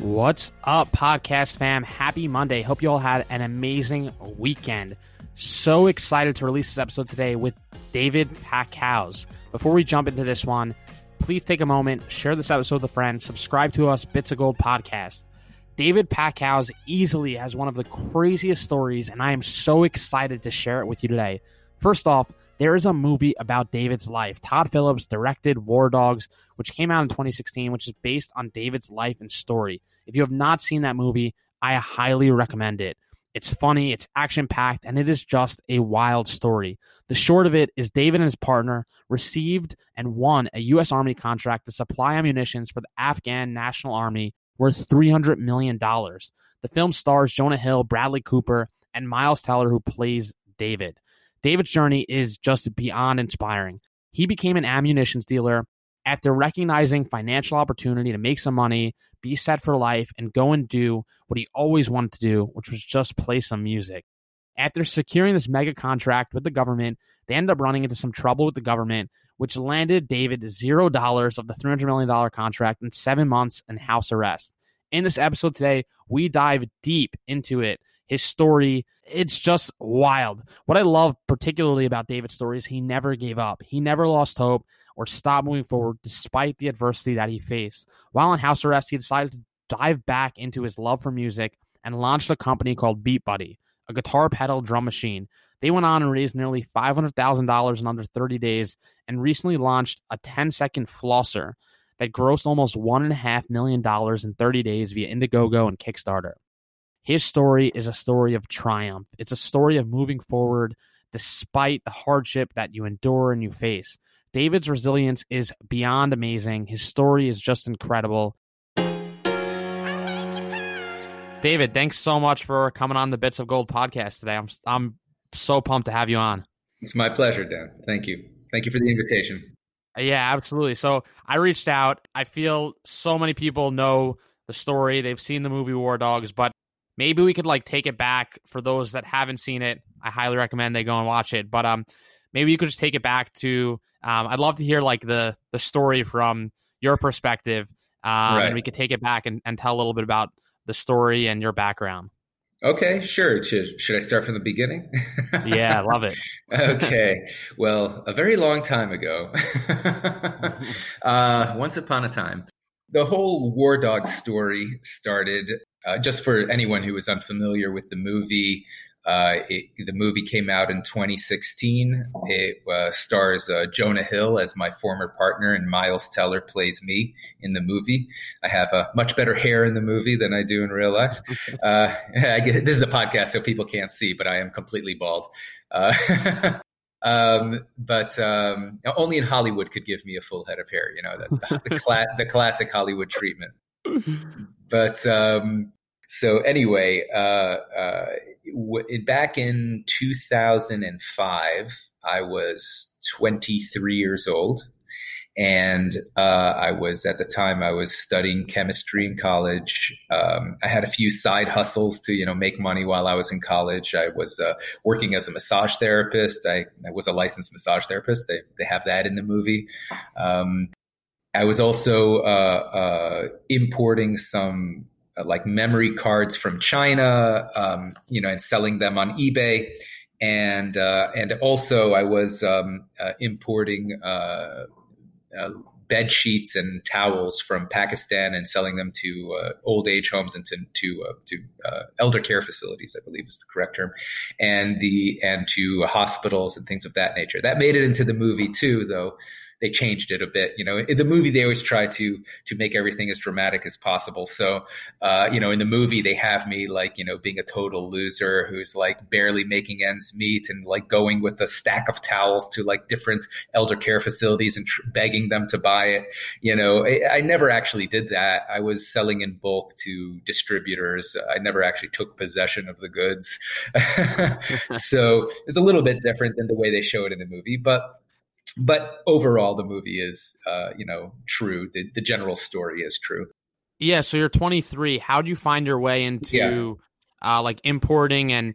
What's up, podcast fam? Happy Monday. Hope you all had an amazing weekend. So excited to release this episode today with David Packouz. Before we jump into this one, please take a moment, share this episode with a friend, subscribe to us, Bits of Gold Podcast. David Packouz easily has one of the craziest stories, and I am so excited to share it with you today. First off, there is a movie about David's life. Todd Phillips directed War Dogs, which came out in 2016, which is based on David's life and story. If you have not seen that movie, I highly recommend it. It's funny, it's action packed, and it is just a wild story. The short of it is David and his partner received and won a U.S. Army contract to supply ammunitions for the Afghan National Army worth $300 million. The film stars Jonah Hill, Bradley Cooper, and Miles Teller, who plays David. David's journey is just beyond inspiring. He became an ammunition dealer after recognizing financial opportunity to make some money, be set for life, and go and do what he always wanted to do, which was just play some music. After securing this mega contract with the government, they ended up running into some trouble with the government, which landed David zero dollars of the $300 million contract and seven months in house arrest. In this episode today, we dive deep into it his story. It's just wild. What I love particularly about David's story is he never gave up. He never lost hope or stopped moving forward despite the adversity that he faced. While in house arrest, he decided to dive back into his love for music and launched a company called Beat Buddy, a guitar pedal drum machine. They went on and raised nearly $500,000 in under 30 days and recently launched a 10 second flosser that grossed almost $1.5 million in 30 days via Indiegogo and Kickstarter. His story is a story of triumph. It's a story of moving forward despite the hardship that you endure and you face. David's resilience is beyond amazing. His story is just incredible. David, thanks so much for coming on the Bits of Gold podcast today. I'm I'm so pumped to have you on. It's my pleasure, Dan. Thank you. Thank you for the invitation. Uh, yeah, absolutely. So I reached out. I feel so many people know the story. They've seen the movie War Dogs, but maybe we could like take it back for those that haven't seen it. I highly recommend they go and watch it. But um, maybe you could just take it back to. Um, I'd love to hear like the the story from your perspective, um, Right. and we could take it back and, and tell a little bit about the story and your background. Okay, sure. Should, should I start from the beginning? Yeah, I love it. okay. Well, a very long time ago, uh, once upon a time, the whole War Dog story started. Uh, just for anyone who is unfamiliar with the movie, uh, it, the movie came out in 2016. It uh, stars uh, Jonah Hill as my former partner, and Miles Teller plays me in the movie. I have uh, much better hair in the movie than I do in real life. Uh, get, this is a podcast, so people can't see, but I am completely bald. Uh, um, but um, only in Hollywood could give me a full head of hair. You know, that's the, the, cla- the classic Hollywood treatment. But um, so anyway, uh, uh, w- back in 2005, I was 23 years old. And uh, I was at the time I was studying chemistry in college. Um, I had a few side hustles to you know make money while I was in college. I was uh, working as a massage therapist. I, I was a licensed massage therapist. They they have that in the movie. Um, I was also uh, uh, importing some uh, like memory cards from China, um, you know, and selling them on eBay. And uh, and also I was um, uh, importing uh, bed sheets and towels from Pakistan and selling them to old age homes and to to, to elder care facilities, I believe is the correct term, and the and to hospitals and things of that nature. That made it into the movie too, though. They changed it a bit. You know, in the movie they always try to to make everything as dramatic as possible. So, uh, you know, in the movie they have me like you know being a total loser who's like barely making ends meet and like going with a stack of towels to like different elder care facilities and tr- begging them to buy it. You know, I, I never actually did that. I was selling in bulk to distributors. I never actually took possession of the goods. so it's a little bit different than the way they show it in the movie, but but overall the movie is uh, you know true. The, the general story is true. Yeah so you're 23 how do you find your way into yeah. uh, like importing? And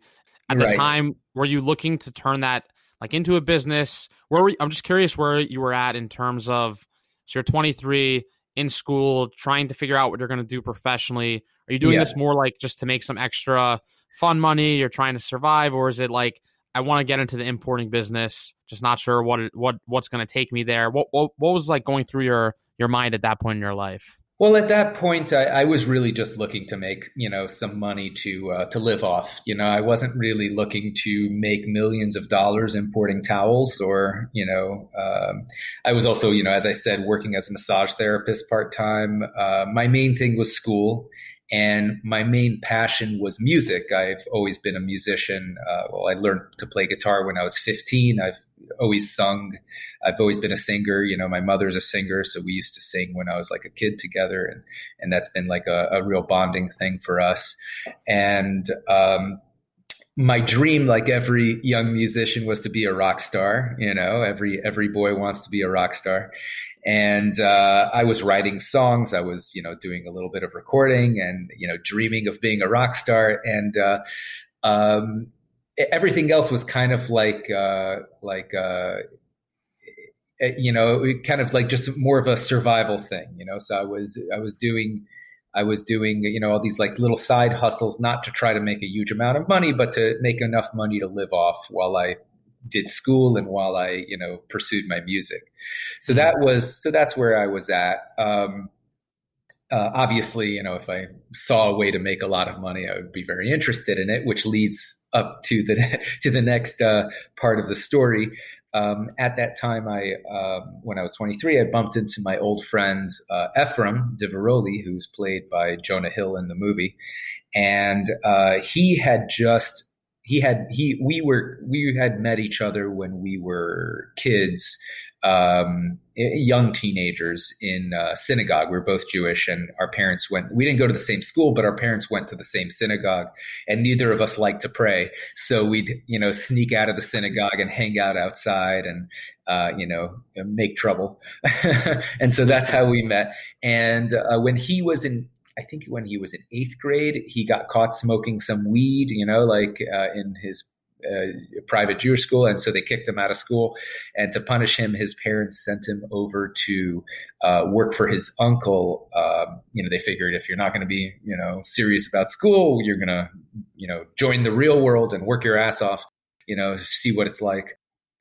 at the right. time were you looking to turn that like into a business? Where were you, i'm just curious where you were at in terms of so you're 23 in school trying to figure out what you're going to do professionally. Are you doing yeah. this more like just to make some extra fun money? You're trying to survive or is it like I want to get into the importing business. Just not sure what what what's going to take me there. What, what what was like going through your your mind at that point in your life? Well, at that point, I, I was really just looking to make you know some money to uh, to live off. You know, I wasn't really looking to make millions of dollars importing towels, or you know, um, I was also you know, as I said, working as a massage therapist part time. Uh, my main thing was school and my main passion was music. I've always been a musician. Uh, well, I learned to play guitar when I was 15. I've always sung. I've always been a singer. You know, my mother's a singer, so we used to sing when I was like a kid together, and and that's been like a, a real bonding thing for us. And um, my dream, like every young musician, was to be a rock star. You know, every every boy wants to be a rock star, and uh, I was writing songs. I was, you know, doing a little bit of recording and you know, dreaming of being a rock star. And uh, um, everything else was kind of like uh, like uh, you know, kind of like just more of a survival thing. You know, so I was I was doing. I was doing, you know, all these like little side hustles, not to try to make a huge amount of money, but to make enough money to live off while I did school and while I, you know, pursued my music. So mm-hmm. that was, so that's where I was at. Um, uh, obviously, you know, if I saw a way to make a lot of money, I would be very interested in it, which leads up to the to the next uh, part of the story. Um, at that time, I um, when I was 23, I bumped into my old friend uh, Ephraim Diveroli, who's played by Jonah Hill in the movie, and uh, he had just he had he we were we had met each other when we were kids um, young teenagers in uh, synagogue. We were both jewish and our parents went we didn't go to the same school but our parents went to the same synagogue and neither of us liked to pray. So we'd you know sneak out of the synagogue and hang out outside and uh, you know make trouble. And so that's how we met. And uh, when he was in I think when he was in eighth grade, he got caught smoking some weed, you know, like uh, in his uh, private Jewish school, and so they kicked him out of school. And to punish him, his parents sent him over to uh, work for his uncle. Um, you know, they figured if you're not going to be, you know, serious about school, you're going to, you know, join the real world and work your ass off. You know, see what it's like.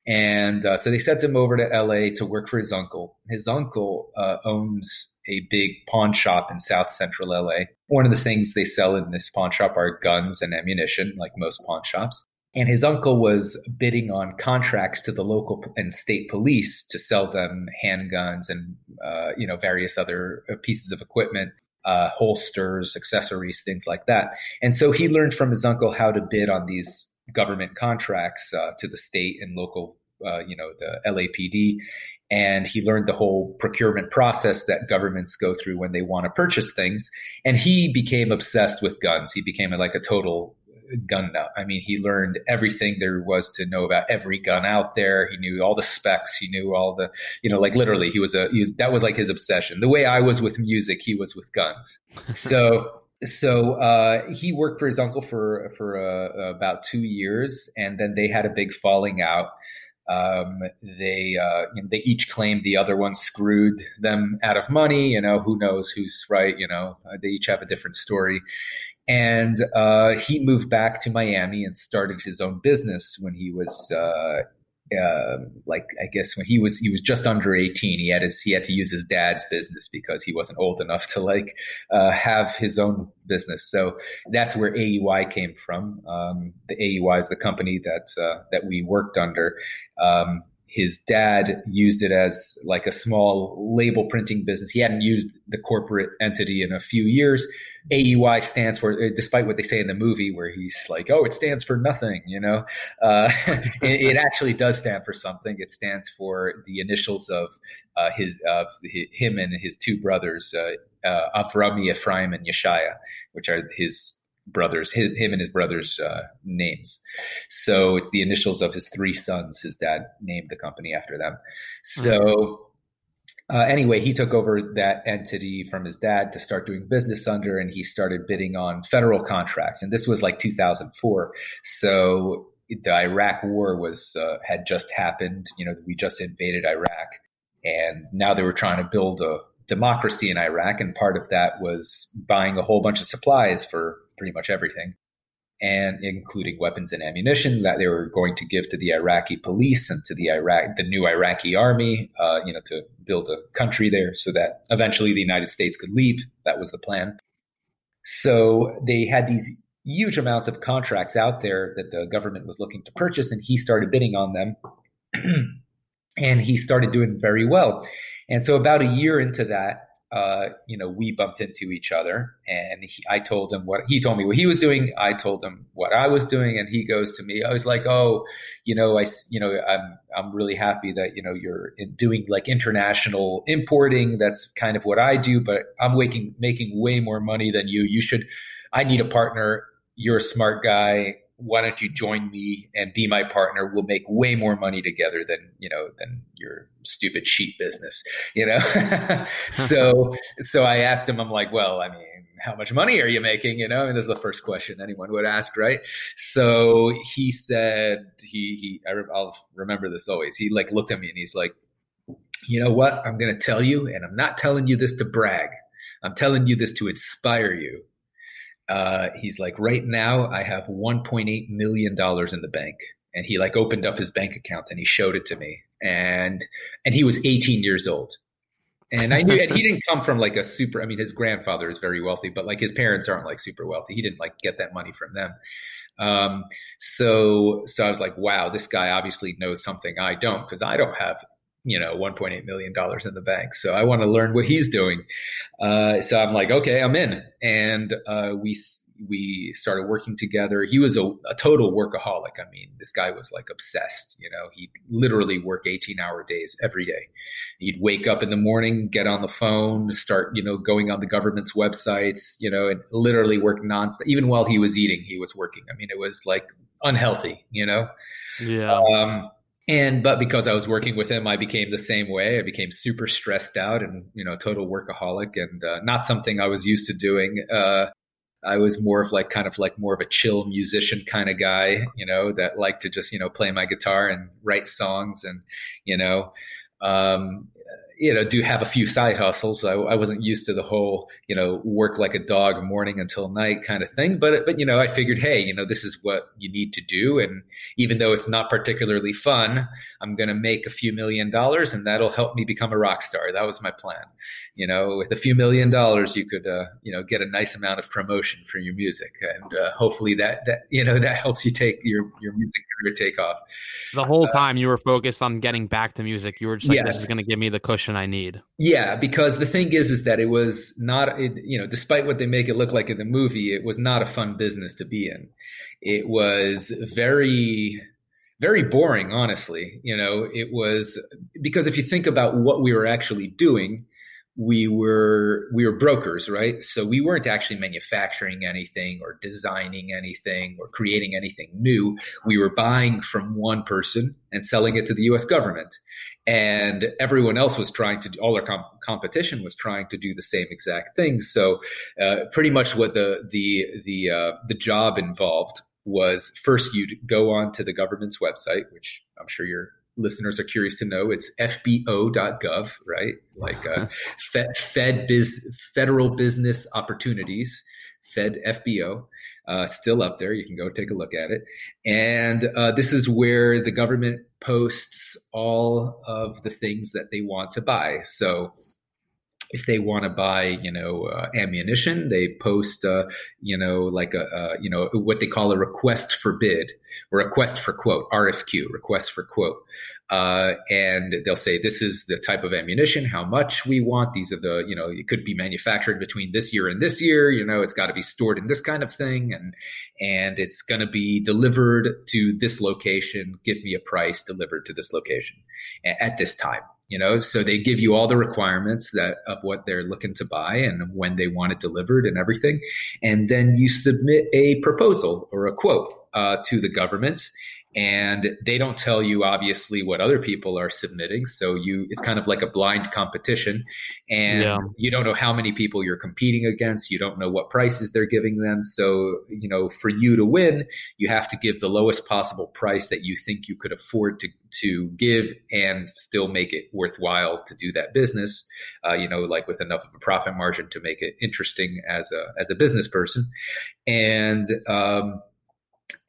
And uh, so they sent him over to LA to work for his uncle. His uncle uh, owns a big pawn shop in South Central LA. One of the things they sell in this pawn shop are guns and ammunition, like most pawn shops. And his uncle was bidding on contracts to the local and state police to sell them handguns and uh, you know various other uh, pieces of equipment, uh, holsters, accessories, things like that. And so he learned from his uncle how to bid on these government contracts uh, to the state and local, uh, you know, the LAPD and he learned the whole procurement process that governments go through when they want to purchase things. And he became obsessed with guns. He became like a total gun nut. I mean he learned everything there was to know about every gun out there. He knew all the specs. He knew all the you know like literally he was a he was, that was like his obsession. The way i was with music he was with guns. So so uh, he worked for his uncle for for uh, about two years, and then they had a big falling out. Um, they uh, you know, they each claimed the other one screwed them out of money. You know, who knows who's right? You know, uh, they each have a different story. And uh, he moved back to Miami and started his own business when he was uh, like I guess when he was he was just under 18 he had his he had to use his dad's business because he wasn't old enough to like uh, have his own business. So that's where AEY came from. Um, the AEY is the company that uh, that we worked under. Um, his dad used it as like a small label printing business. He hadn't used the corporate entity in a few years. AEY stands for, despite what they say in the movie, where he's like, "Oh, it stands for nothing," you know. Uh, it, it, actually does stand for something. It stands for the initials of uh, his of him and his two brothers, uh, uh, Ephraim, and Yeshaya, which are his brothers, him and his brothers' uh, names. So it's the initials of his three sons. His dad named the company after them. So. Uh, anyway, he took over that entity from his dad to start doing business under, and he started bidding on federal contracts. And this was like 2004. So the Iraq War was uh, had just happened. You know, we just invaded Iraq, and now they were trying to build a democracy in Iraq, and part of that was buying a whole bunch of supplies for pretty much everything, and including weapons and ammunition that they were going to give to the Iraqi police and to the Iraq, the new Iraqi army, uh, you know, to build a country there, so that eventually the United States could leave. That was the plan. So they had these huge amounts of contracts out there that the government was looking to purchase, and he started bidding on them. and he started doing very well. And so, about a year into that, uh, you know, we bumped into each other, and he, I told him what he told me what he was doing. I told him what I was doing, and he goes to me. I was like, "Oh, you know, I, you know, I'm, I'm really happy that you know you're doing like international importing. That's kind of what I do, but I'm making making way more money than you. You should. I need a partner. You're a smart guy why don't you join me and be my partner? We'll make way more money together than, you know, than your stupid sheet business, you know? so, so I asked him, I'm like, well, I mean, how much money are you making? You know, I mean, this is the first question anyone would ask, right? So he said, he, he, I, I'll remember this always. He like looked at me and he's like, you know what? I'm going to tell you, and I'm not telling you this to brag. I'm telling you this to inspire you uh, he's like, right now I have 1.8 million dollars in the bank, and he like opened up his bank account and he showed it to me, and and he was 18 years old, and I knew, and he didn't come from like a super. I mean, his grandfather is very wealthy, but like his parents aren't like super wealthy. He didn't like get that money from them. Um, so so I was like, wow, this guy obviously knows something I don't because I don't have you know 1.8 million dollars in the bank. So i want to learn what he's doing. Uh, so i'm like okay i'm in. And uh, we we started working together. He was a, a, total workaholic. I mean this guy was like obsessed you know? He'd literally work 18 hour days every day. He'd wake up in the morning get on the phone start you know going on the government's websites you know and literally work nonstop. Even while he was eating he was working. I mean it was like unhealthy you know? Yeah. Um, and but because I was working with him, I became the same way. I became super stressed out and you know total workaholic, and uh, not something I was used to doing. Uh, I was more of like kind of like more of a chill musician kind of guy, you know, that liked to just you know play my guitar and write songs, and you know, um, you know, do have a few side hustles. I, I, wasn't used to the whole, you know, work like a dog morning until night kind of thing. But, but, you know, I figured, hey, you know, this is what you need to do. And even though it's not particularly fun, I'm going to make a few million dollars and that'll help me become a rock star. That was my plan. You know, with a few million dollars, you could, uh, you know, get a nice amount of promotion for your music. And uh, hopefully that, that, you know, that helps you take your, your music career take off. The whole uh, time you were focused on getting back to music. You were just like, yes. this is going to give me the cushion I need. Yeah, because the thing is, is that it was not, it, you know, despite what they make it look like in the movie, it was not a fun business to be in. It was very, very boring, honestly. You know, it was because if you think about what we were actually doing, we were we were brokers right? So we weren't actually manufacturing anything or designing anything or creating anything new. We were buying from one person and selling it to the US government. And everyone else was trying to all our comp- competition was trying to do the same exact thing. So uh, pretty much what the the the uh, the job involved was first you'd go on to the government's website which i'm sure you're listeners are curious to know, it's fbo.gov, right? Like uh, Fed, Fed biz, Federal Business Opportunities, Fed FBO, uh, still up there. You can go take a look at it. And uh, this is where the government posts all of the things that they want to buy. So if they want to buy, you know, uh, ammunition, they post, uh, you know, like a, uh, you know, what they call a request for bid, or request for quote, RFQ, request for quote, uh, and they'll say this is the type of ammunition, how much we want. These are the, you know, it could be manufactured between this year and this year. You know, it's got to be stored in this kind of thing, and and it's going to be delivered to this location. Give me a price delivered to this location at this time you know so they give you all the requirements that of what they're looking to buy and when they want it delivered and everything. And then you submit a proposal or a quote uh, to the government and they don't tell you obviously what other people are submitting. So you it's kind of like a blind competition. And yeah. you don't know how many people you're competing against. You don't know what prices they're giving them. So you know for you to win you have to give the lowest possible price that you think you could afford to to give and still make it worthwhile to do that business uh, you know like with enough of a profit margin to make it interesting as a as a business person. And um,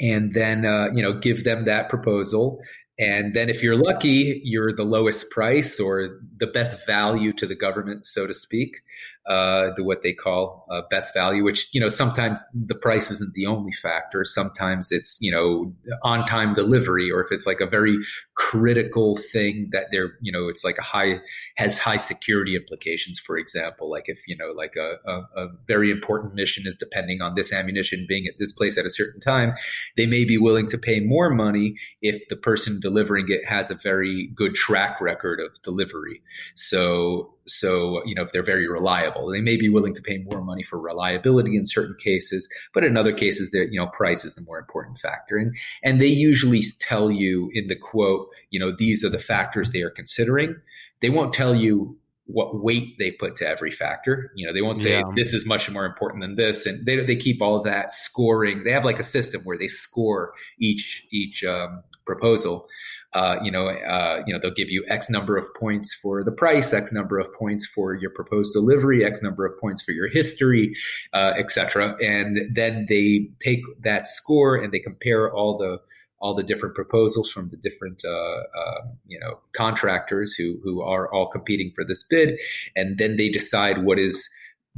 and then uh, you know give them that proposal and then if you're lucky you're the lowest price or the best value to the government so to speak uh, the what they call uh, best value, which you know sometimes the price isn't the only factor. Sometimes it's you know on time delivery, or if it's like a very critical thing that they're you know it's like a high has high security implications. For example, like if you know like a, a, a very important mission is depending on this ammunition being at this place at a certain time, they may be willing to pay more money if the person delivering it has a very good track record of delivery. So so, you know, if they're very reliable, they may be willing to pay more money for reliability in certain cases, but in other cases, that you know, price is the more important factor. And and they usually tell you in the quote, you know, these are the factors they are considering. They won't tell you what weight they put to every factor. You know, they won't say yeah. this is much more important than this, and they they keep all of that scoring. They have like a system where they score each each um, proposal uh, you know, uh, you know, they'll give you X number of points for the price, X number of points for your proposed delivery, X number of points for your history, uh, etc. And then they take that score and they compare all the all the different proposals from the different uh, uh, you know contractors who who are all competing for this bid, and then they decide what is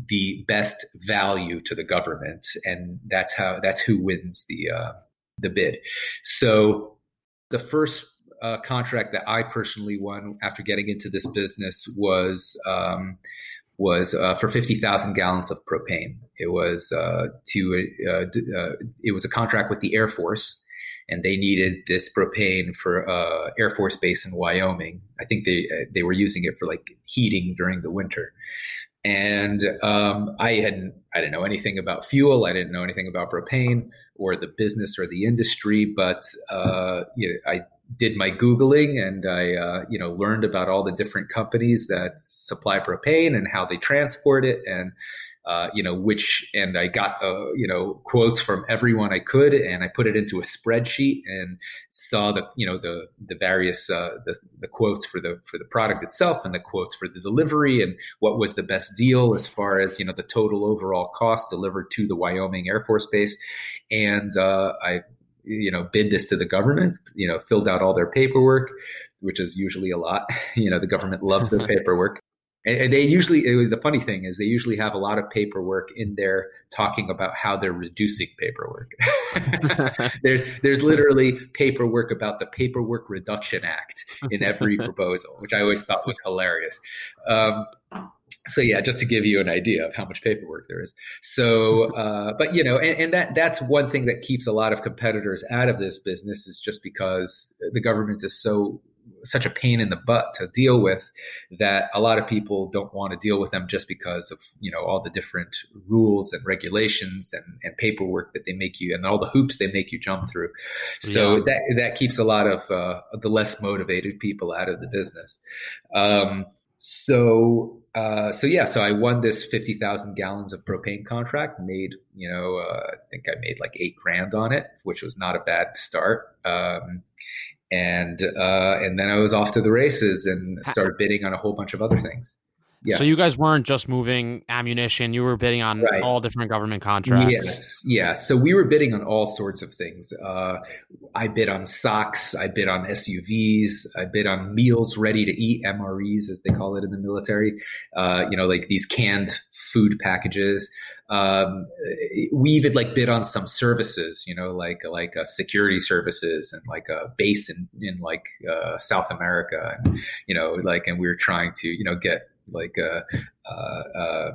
the best value to the government, and that's how that's who wins the uh, the bid. So the first uh, contract that I personally won after getting into this business was um, was uh, for fifty thousand gallons of propane. It was uh, to uh, uh, it was a contract with the Air Force, and they needed this propane for uh, Air Force Base in Wyoming. I think they they were using it for like heating during the winter. And um, I hadn't I didn't know anything about fuel. I didn't know anything about propane or the business or the industry, but you know, I did my googling and I uh, you know learned about all the different companies that supply propane and how they transport it and uh, you know which and I got uh, you know quotes from everyone I could and I put it into a spreadsheet and saw the you know the the various uh, the, the quotes for the for the product itself and the quotes for the delivery and what was the best deal as far as you know the total overall cost delivered to the Wyoming Air Force Base and uh, I you know, bid this to the government, you know, filled out all their paperwork, which is usually a lot. you know, the government loves their paperwork. And they usually, the funny thing is, they usually have a lot of paperwork in there talking about how they're reducing paperwork. there's there's literally paperwork about the Paperwork Reduction Act in every proposal, which I always thought was hilarious. Um, so yeah, just to give you an idea of how much paperwork there is. So, uh, but you know, and, and, that that's one thing that keeps a lot of competitors out of this business is just because the government is so such a pain in the butt to deal with that a lot of people don't want to deal with them just because of you know all the different rules and regulations and, and paperwork that they make you and all the hoops they make you jump through. So yeah. that that keeps a lot of uh, the less motivated people out of the business. Um, so uh, so yeah, so I won this fifty thousand gallons of propane contract. Made you know, uh, I think I made like eight grand on it, which was not a bad start. Um, and uh, and then I was off to the races and started bidding on a whole bunch of other things. Yeah. So you guys weren't just moving ammunition; you were bidding on Right. all different government contracts. Yes, yeah. So we were bidding on all sorts of things. Uh, I bid on socks. I bid on SUVs. I bid on meals ready to eat (MREs) as they call it in the military. Uh, you know, like these canned food packages. Um, we even like bid on some services. You know, like like uh, security services and like a base in in like uh, South America. And, you know, like and we were trying to you know get like uh, uh, uh,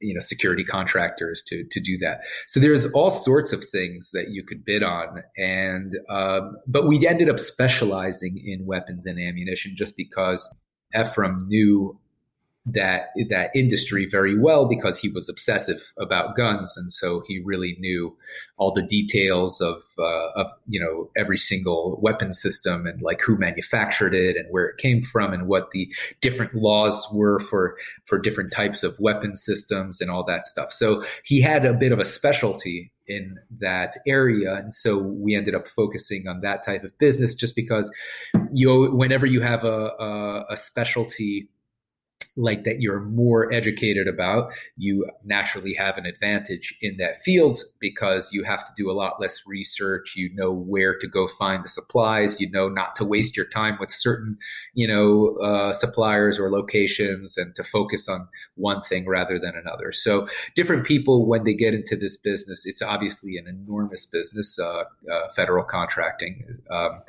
you know security contractors to to do that. So there's all sorts of things that you could bid on, and um, but we ended up specializing in weapons and ammunition just because Ephraim knew that that industry very well because he was obsessive about guns, and so he really knew all the details of uh, of you know every single weapon system and like who manufactured it and where it came from and what the different laws were for for different types of weapon systems and all that stuff. So he had a bit of a specialty in that area, and so we ended up focusing on that type of business just because you whenever you have a, a, a specialty like that you're more educated about, you naturally have an advantage in that field because you have to do a lot less research. You know where to go find the supplies. You know not to waste your time with certain, you know, uh, suppliers or locations, and to focus on one thing rather than another. So different people, when they get into this business, it's obviously an enormous business, uh, uh, federal contracting. Um,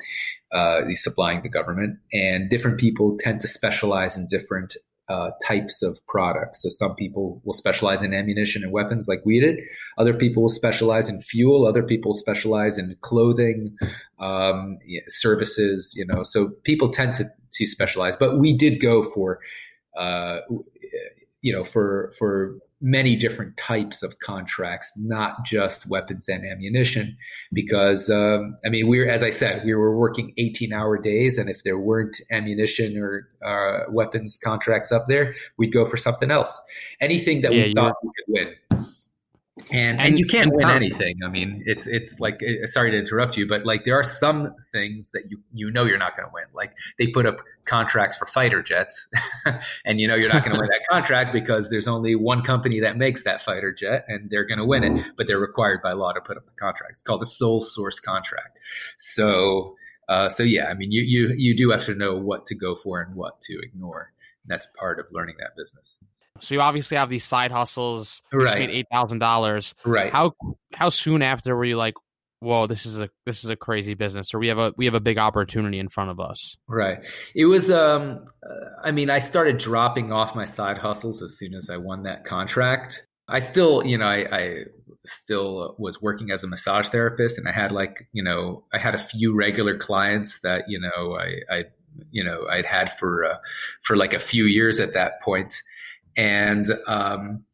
uh, supplying the government, and different people tend to specialize in different uh, types of products. So some people will specialize in ammunition and weapons like we did. Other people will specialize in fuel. Other people specialize in clothing, um, services, you know, so people tend to, to specialize, but we did go for, uh, you know, for, for many different types of contracts, not just weapons and ammunition, because um, I mean, we're as I said, we were working 18-hour days, and if there weren't ammunition or uh, weapons contracts up there, we'd go for something else. Anything that Yeah, we thought we could win. And, and And- you can't win Tom- anything. I mean, it's it's like uh, sorry to interrupt you, but like there are some things that you you know you're not going to win. Like they put up contracts for fighter jets, and you know you're not going to win that contract because there's only one company that makes that fighter jet, and they're going to win it. But they're required by law to put up the contract. It's called a sole source contract. So uh, so yeah, I mean you you you do have to know what to go for and what to ignore. And That's part of learning that business. So you obviously have these side hustles. You Right. made eight thousand dollars. Right. How how soon after were you like, whoa, this is a this is a crazy business, or we have a we have a big opportunity in front of us? Right. It was. Um. uh, I mean, I started dropping off my side hustles as soon as I won that contract. I still, you know, I, I still was working as a massage therapist, and I had like, you know, I had a few regular clients that, you know, I, I you know, I'd had for uh, for like a few years at that point, and um,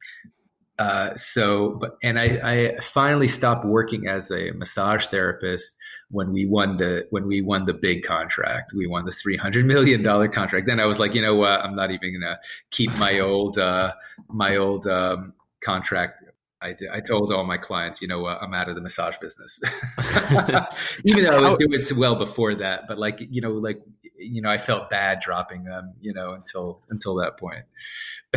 uh, so, and I, I finally stopped working as a massage therapist when we won the when we won the big contract. We won the three hundred million dollar contract. Then I was like, you know what? I'm not even gonna keep my old uh, my old um, contract. I, I told all my clients, you know? I'm out of the massage business. even though I was doing so well before that, but like you know, like you know, I felt bad dropping them, you know, until until that point.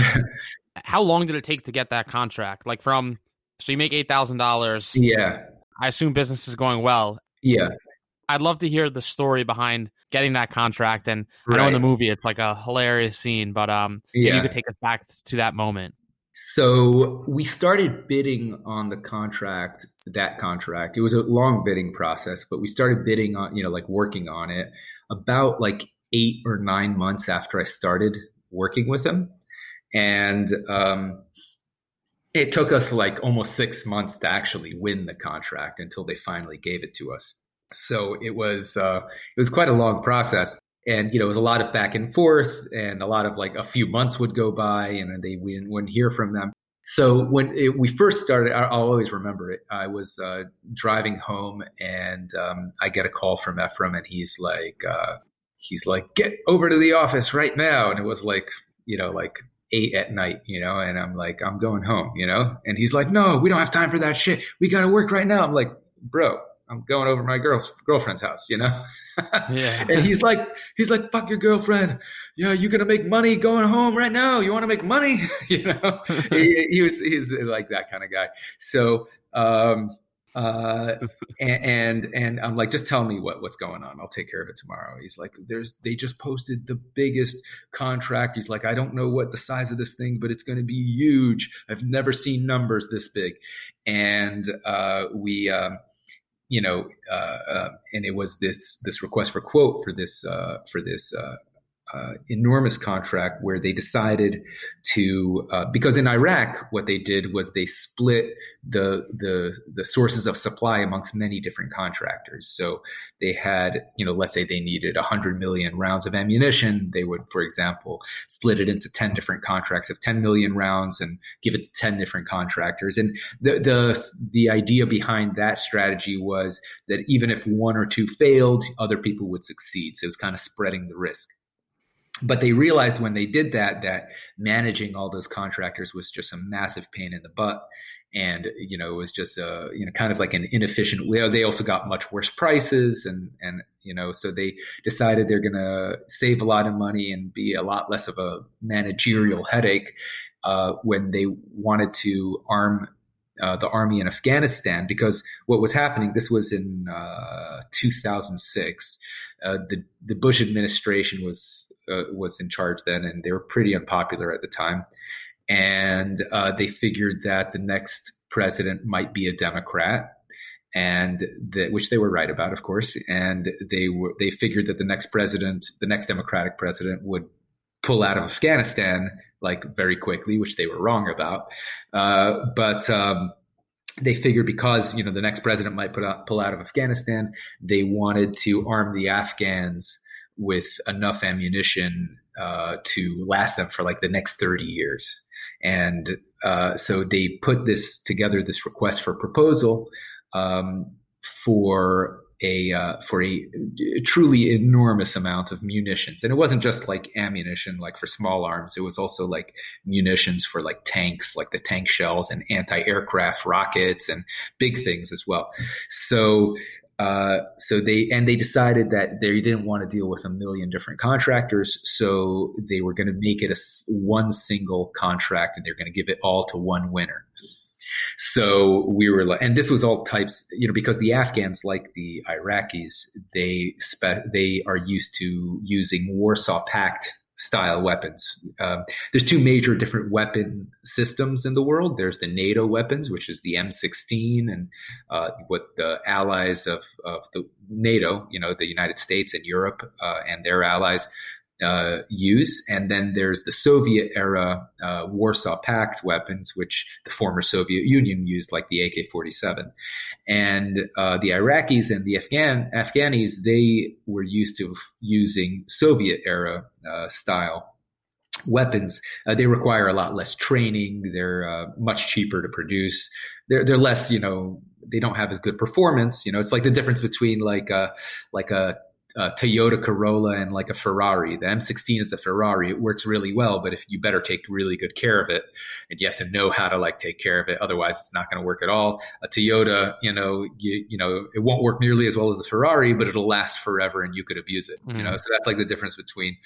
How long did it take to get that contract? Like from so you make eight thousand dollars. yeah, I assume business is going well. yeah. I'd love to hear the story behind getting that contract. And I know in the movie it's like a hilarious scene, but um, maybe Yeah. you could take us back to that moment. So we started bidding on the contract, that contract. It was a long bidding process, but we started bidding on, you know, like working on it about like eight or nine months after I started working with him. And um, it took us like almost six months to actually win the contract until they finally gave it to us. So it was uh, it was quite a long process and you know it was a lot of back and forth and a lot of like a few months would go by and they we wouldn't hear from them. So when it, we first started i'll always remember it. I was uh, driving home and um, i get a call from ephraim and he's like uh, he's like get over to the office right now. And it was like you know like eight at night you know and i'm like i'm going home you know? And he's like no we don't have time for that shit. We gotta work right now. I'm like bro I'm going over to my girl's girlfriend's house, you know. Yeah. and he's like, he's like, fuck your girlfriend. Yeah, you gonna make money going home right now. You want to make money, you know. he, he was he's like that kind of guy. So. um uh, and, and and I'm like, just tell me what what's going on. I'll take care of it tomorrow. He's like, there's they just posted the biggest contract. He's like, I don't know what the size of this thing, but it's going to be huge. I've never seen numbers this big. And uh, we. Um, you know, uh, uh, and it was this this request for quote for this uh, for this uh, enormous contract where they decided to uh, because in Iraq what they did was they split the the the sources of supply amongst many different contractors. So they had you know let's say they needed 100 million rounds of ammunition, they would for example split it into 10 different contracts of 10 million rounds and give it to 10 different contractors. And the the the idea behind that strategy was that even if one or two failed, other people would succeed. So it was kind of spreading the risk but they realized when they did that that managing all those contractors was just a massive pain in the butt and you know it was just a you know kind of like an inefficient way they also got much worse prices and and you know so they decided they're going to save a lot of money and be a lot less of a managerial headache uh, when they wanted to arm uh, the army in Afghanistan because what was happening, this was in uh, 2006. Uh, the the Bush administration was uh, was in charge then, and they were pretty unpopular at the time. And uh, they figured that the next president might be a Democrat, and which they were right about, of course. And they were they figured that the next president, the next Democratic president, would pull out of Afghanistan like very quickly, which they were wrong about. Uh, but um, they figured because you know the next president might put out, pull out of Afghanistan, they wanted to arm the Afghans with enough ammunition uh, to last them for like the next 30 years. And uh, so they put this together, this request for proposal um, for a uh, for a, truly enormous amount of munitions, and it wasn't just like ammunition, like for small arms. It was also like munitions for like tanks, like the tank shells and anti-aircraft rockets and big things as well. So uh, so they and they decided that they didn't want to deal with a million different contractors, so they were going to make it a one single contract, and they're going to give it all to one winner. So we were like, and this was all types, you know, because the Afghans, like the Iraqis, they spe- they are used to using Warsaw Pact style weapons. Um, there's two major different weapon systems in the world. There's the NATO weapons, which is the M16, and uh, what the allies of, of the NATO, you know, the United States and Europe uh, and their allies uh, use. And then there's the Soviet era uh, Warsaw Pact weapons, which the former Soviet Union used, like the AK 47. And uh, the Iraqis and the Afghan Afghanis, they were used to using Soviet era uh, style weapons. Uh, they require a lot less training. They're uh, much cheaper to produce. They're they're less, you know, they don't have as good performance. You know, it's like the difference between like a like a a Toyota Corolla and like a Ferrari. The M16 is a Ferrari. It works really well, but if you better take really good care of it, and you have to know how to like take care of it, otherwise it's not going to work at all. A Toyota, you know, you you know, it won't work nearly as well as the Ferrari, but it'll last forever, and you could abuse it. Mm-hmm. You know, mm. so that's like the difference between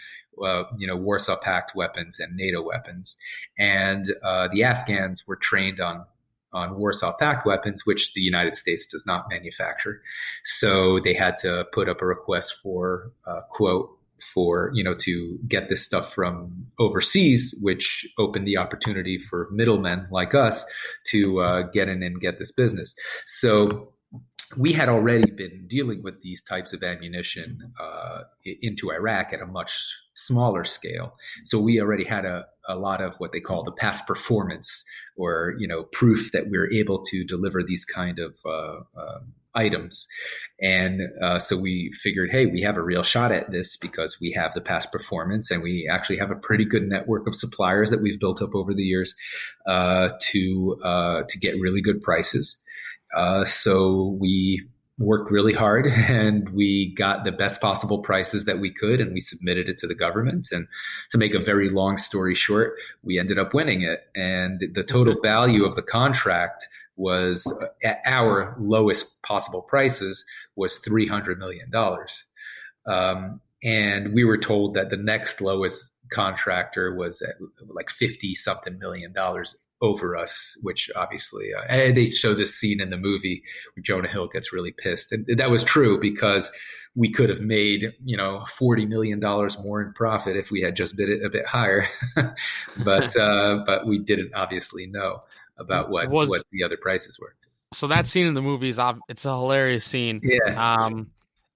uh, you know Warsaw Pact weapons and NATO weapons. And uh, the Afghans were trained on on Warsaw Pact weapons, which the United States does not manufacture. So they had to put up a request for a quote for you know to get this stuff from overseas, which opened the opportunity for middlemen like us to uh, get in and get this business. So we had already been dealing with these types of ammunition uh, into Iraq at a much smaller scale. So we already had a, a lot of what they call the past performance or, you know, proof that we are able to deliver these kind of uh, uh, items. And uh, so we figured, hey, we have a real shot at this because we have the past performance and we actually have a pretty good network of suppliers that we've built up over the years uh, to, uh, to get really good prices. Uh, so we worked really hard and we got the best possible prices that we could and we submitted it to the government. And to make a very long story short we ended up winning it. And the total value of the contract was uh, at our lowest possible prices was three hundred million dollars, um, and we were told that the next lowest contractor was at like fifty something million dollars over us, which obviously uh, they show this scene in the movie where Jonah Hill gets really pissed, and that was true because we could have made you know forty million dollars more in profit if we had just bid it a bit higher, but uh, but we didn't obviously know about what Was- what the other prices were. So that scene in the movie is it's a hilarious scene. Yeah. Um,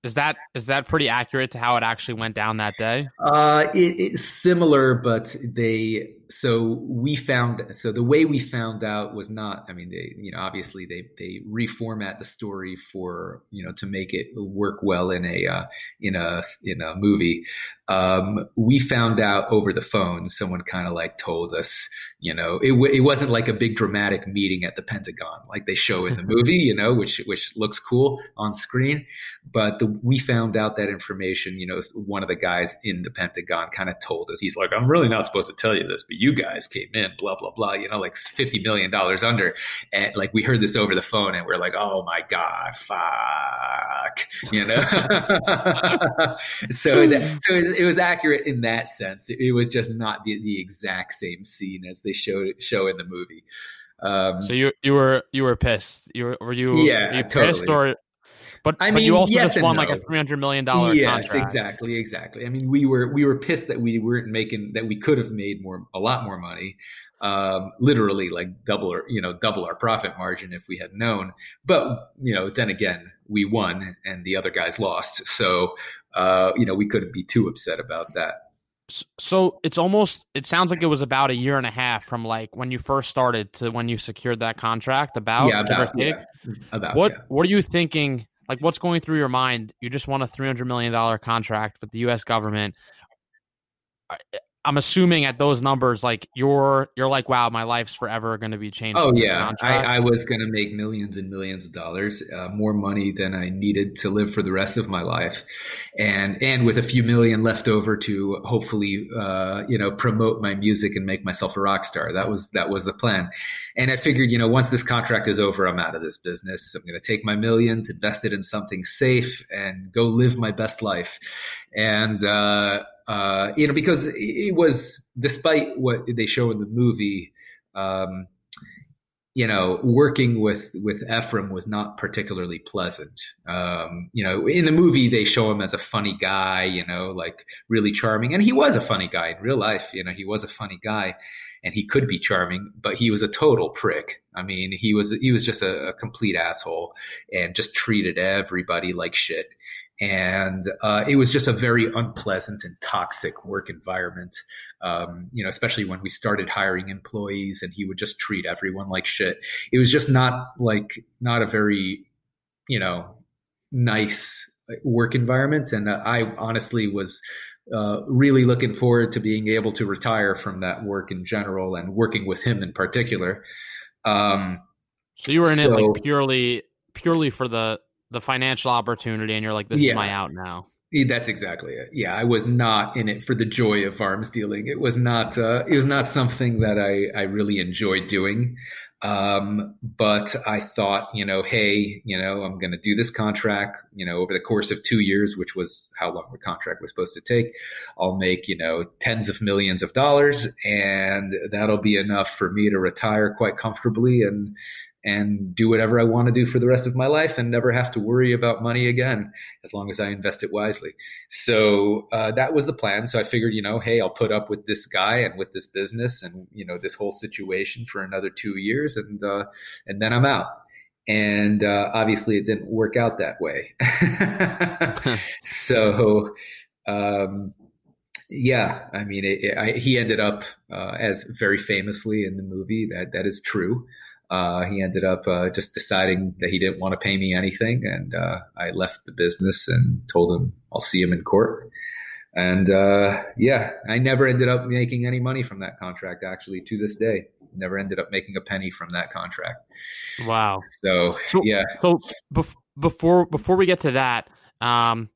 is that is that pretty accurate to how it actually went down that day? Uh, it, it's similar, but they. So we found. So the way we found out was not. I mean, they. You know, obviously they they reformat the story for you know to make it work well in a uh, in a in a movie. Um, we found out over the phone. Someone kind of like told us. You know, it it wasn't like a big dramatic meeting at the Pentagon like they show in the movie. You know, which which looks cool on screen, but the, we found out that information. You know, one of the guys in the Pentagon kind of told us. He's like, I'm really not supposed to tell you this, but you guys came in, blah blah blah. You know, like fifty million dollars under, and like we heard this over the phone, and we're like, oh my god, fuck, you know. so that, so it, it was accurate in that sense. It, it was just not the, the exact same scene as they showed show in the movie. Um, So you you were you were pissed. You were, were you Yeah, were you pissed or? But I but you also yes just won like a three hundred million dollar yes, contract. exactly, exactly. I mean, we were we were pissed that we weren't making that we could have made more a lot more money, um, literally like double or you know double our profit margin if we had known. But you know, then again, we won and the other guys lost, so uh, you know we couldn't be too upset about that. So it's almost it sounds like it was about a year and a half from like when you first started to when you secured that contract. About yeah, about yeah, about What yeah. what are you thinking? Like, what's going through your mind? You just won a three hundred million dollar contract with the U.S. government. I'm assuming at those numbers, like you're you're like, wow, my life's forever going to be changed. Oh yeah, I. I was going to make millions and millions of dollars, uh, more money than I needed to live for the rest of my life, and and with a few million left over to hopefully, uh, you know, promote my music and make myself a rock star. That was that was the plan, and I figured, you know, once this contract is over, I'm out of this business. I'm going to take my millions, invest it in something safe, and go live my best life. And uh, uh, you know, because it was despite what they show in the movie. Um, you know, working with with Ephraim was not particularly pleasant. Um, you know, in the movie they show him as a funny guy, you know, like really charming, and he was a funny guy in real life. You know, he was a funny guy, and he could be charming, but he was a total prick. I mean, he was he was just a, a complete asshole and just treated everybody like shit. And uh, it was just a very unpleasant and toxic work environment um, you know, especially when we started hiring employees and he would just treat everyone like shit. It was just not like, not a very, you know, nice work environment. And uh, I honestly was uh, really looking forward to being able to retire from that work in general and working with him in particular. Um, so you were in it like purely purely for the the financial opportunity, and you're like, this is my out now. That's exactly it. Yeah, I was not in it for the joy of arms dealing. It was not. Uh, it was not something that I I really enjoyed doing. Um, but I thought, you know, hey, you know, I'm going to do this contract. You know, over the course of two years, which was how long the contract was supposed to take, I'll make you know tens of millions of dollars, and that'll be enough for me to retire quite comfortably and and do whatever I want to do for the rest of my life and never have to worry about money again as long as I invest it wisely. So uh, that was the plan. So I figured, you know, hey, I'll put up with this guy and with this business and you know this whole situation for another two years, and uh, and then I'm out. And uh, obviously, it didn't work out that way. so. Um, yeah, I mean, it, it, I, he ended up uh, as very famously in the movie. That that is true. Uh, he ended up uh, just deciding that he didn't want to pay me anything, and uh, I left the business and told him I'll see him in court. And uh, yeah, I never ended up making any money from that contract. Actually, to this day, never ended up making a penny from that contract. Wow. So, So- yeah, So bef- before before we get to that, um,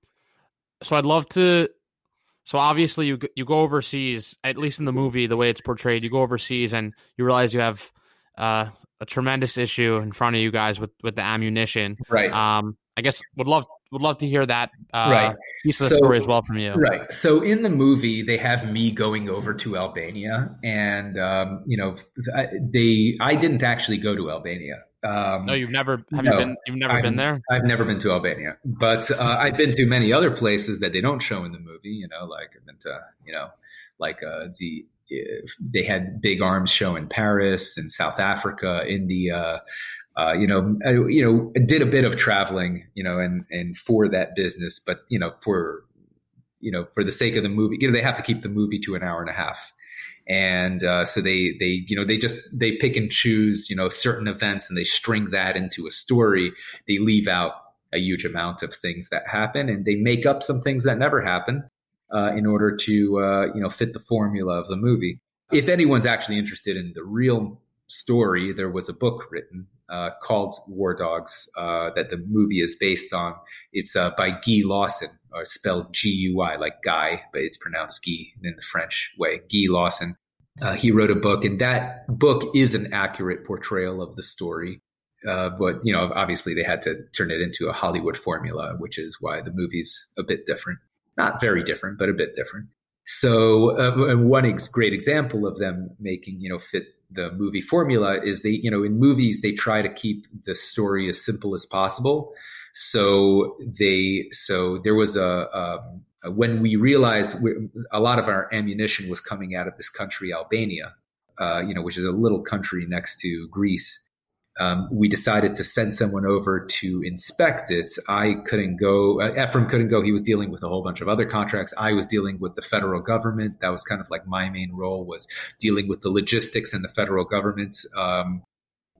so I'd love to. So obviously you you go overseas, at least in the movie, the way it's portrayed. You go overseas and you realize you have uh, a tremendous issue in front of you guys with with the ammunition. Right. Um, I guess would love would love to hear that uh, Right. piece of the So- story as well from you. Right. So in the movie, they have me going over to Albania, and um, you know, I, they I didn't actually go to Albania. Um, No, you've never have No. you been you've never I'm- been there. I've never been to Albania, but uh, I've been to many other places that they don't show in the movie. You know, like I've been to, you know, like uh, the they had big arms show in Paris and South Africa, India. Uh, you know, I, you know, did a bit of traveling, you know, and and for that business, but you know, for you know, for the sake of the movie, you know, they have to keep the movie to an hour and a half and uh, so they they you know they just they pick and choose you know certain events and they string that into a story they leave out a huge amount of things that happen and they make up some things that never happen uh, in order to uh, you know fit the formula of the movie if anyone's actually interested in the real story there was a book written uh, called war dogs uh, that the movie is based on it's uh, by guy lawson or spelled g-u-i like guy but it's pronounced guy in the french way guy lawson uh, he wrote a book, and that book is an accurate portrayal of the story. Uh, but you know, obviously, they had to turn it into a Hollywood formula, which is why the movie's a bit different. Not very different, but a bit different. So, uh, one ex- great example of them making you know fit the movie formula is they you know in movies they try to keep the story as simple as possible. So they so there was a, um, when we realized we, a lot of our ammunition was coming out of this country, Albania, uh, you know, which is a little country next to Greece. Um, we decided to send someone over to inspect it. I couldn't go. Uh, Ephraim couldn't go. He was dealing with a whole bunch of other contracts. I was dealing with the federal government. That was kind of like my main role was dealing with the logistics and the federal government. Um,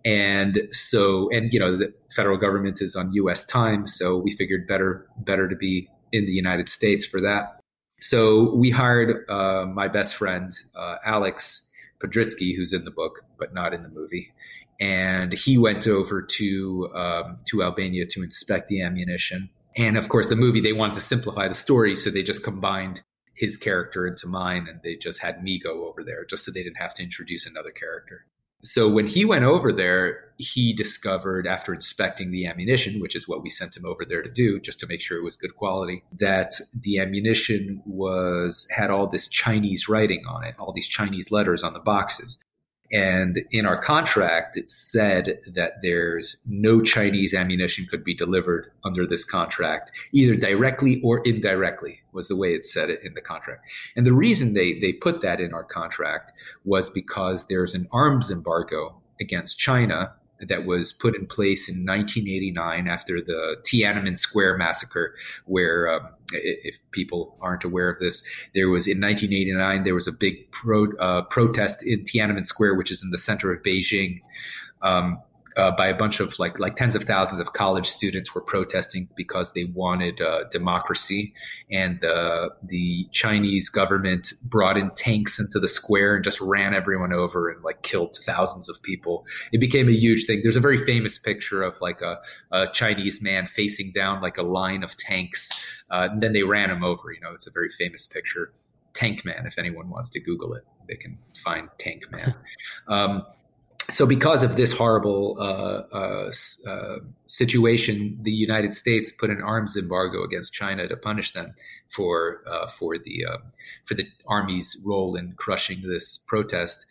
and so, and you know, the federal government is on U.S. time, so we figured better better to be in the United States for that. So we hired uh, my best friend uh, Alex Podrizki, who's in the book but not in the movie, and he went over to um, to Albania to inspect the ammunition. And of course, the movie they wanted to simplify the story, so they just combined his character into mine, and they just had me go over there, just so they didn't have to introduce another character. So when he went over there, he discovered after inspecting the ammunition, which is what we sent him over there to do, just to make sure it was good quality, that the ammunition was had all this Chinese writing on it, all these Chinese letters on the boxes. And in our contract, it said that there's no Chinese ammunition could be delivered under this contract, either directly or indirectly, was the way it said it in the contract. And the reason they, they put that in our contract was because there's an arms embargo against China that was put in place in 1989 after the Tiananmen Square massacre, where um, if people aren't aware of this, there was in 1989 there was a big pro, uh, protest in Tiananmen Square, which is in the center of Beijing. Um, uh, by a bunch of like like tens of thousands of college students were protesting because they wanted uh, democracy, and uh, the Chinese government brought in tanks into the square and just ran everyone over and like killed thousands of people. It became a huge thing. There's a very famous picture of like a, a Chinese man facing down like a line of tanks, uh, and then they ran him over. You know, it's a very famous picture. Tank Man, if anyone wants to Google it, they can find Tank Man. Um, so because of this horrible uh, uh, uh, situation, the United States put an arms embargo against China to punish them for uh, for the for the army's role in crushing this protest,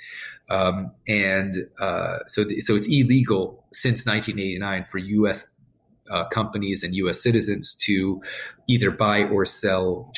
um, and uh, so so it's illegal since 1989 for U.S. Uh, companies and U.S. citizens to either buy or sell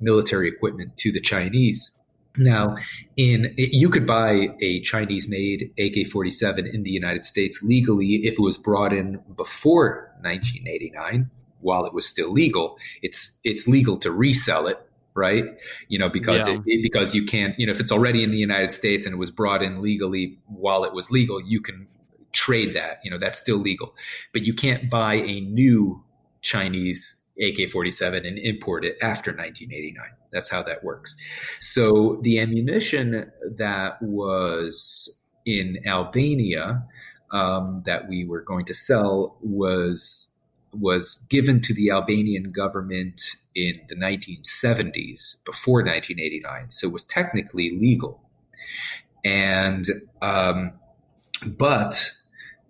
military equipment to the Chinese. Now, in you could buy a Chinese-made AK-47 in the United States legally if it was brought in before 1989, while it was still legal. It's it's legal to resell it, right? You know, because Yeah. it, it- because you can't, you know, if it's already in the United States and it was brought in legally while it was legal, you can trade that. You know, that's still legal, but you can't buy a new Chinese AK-47 and import it after 1989. That's how that works. So the ammunition that was in Albania um, that we were going to sell was was given to the Albanian government in the 1970s, before 1989. So it was technically legal, and um, But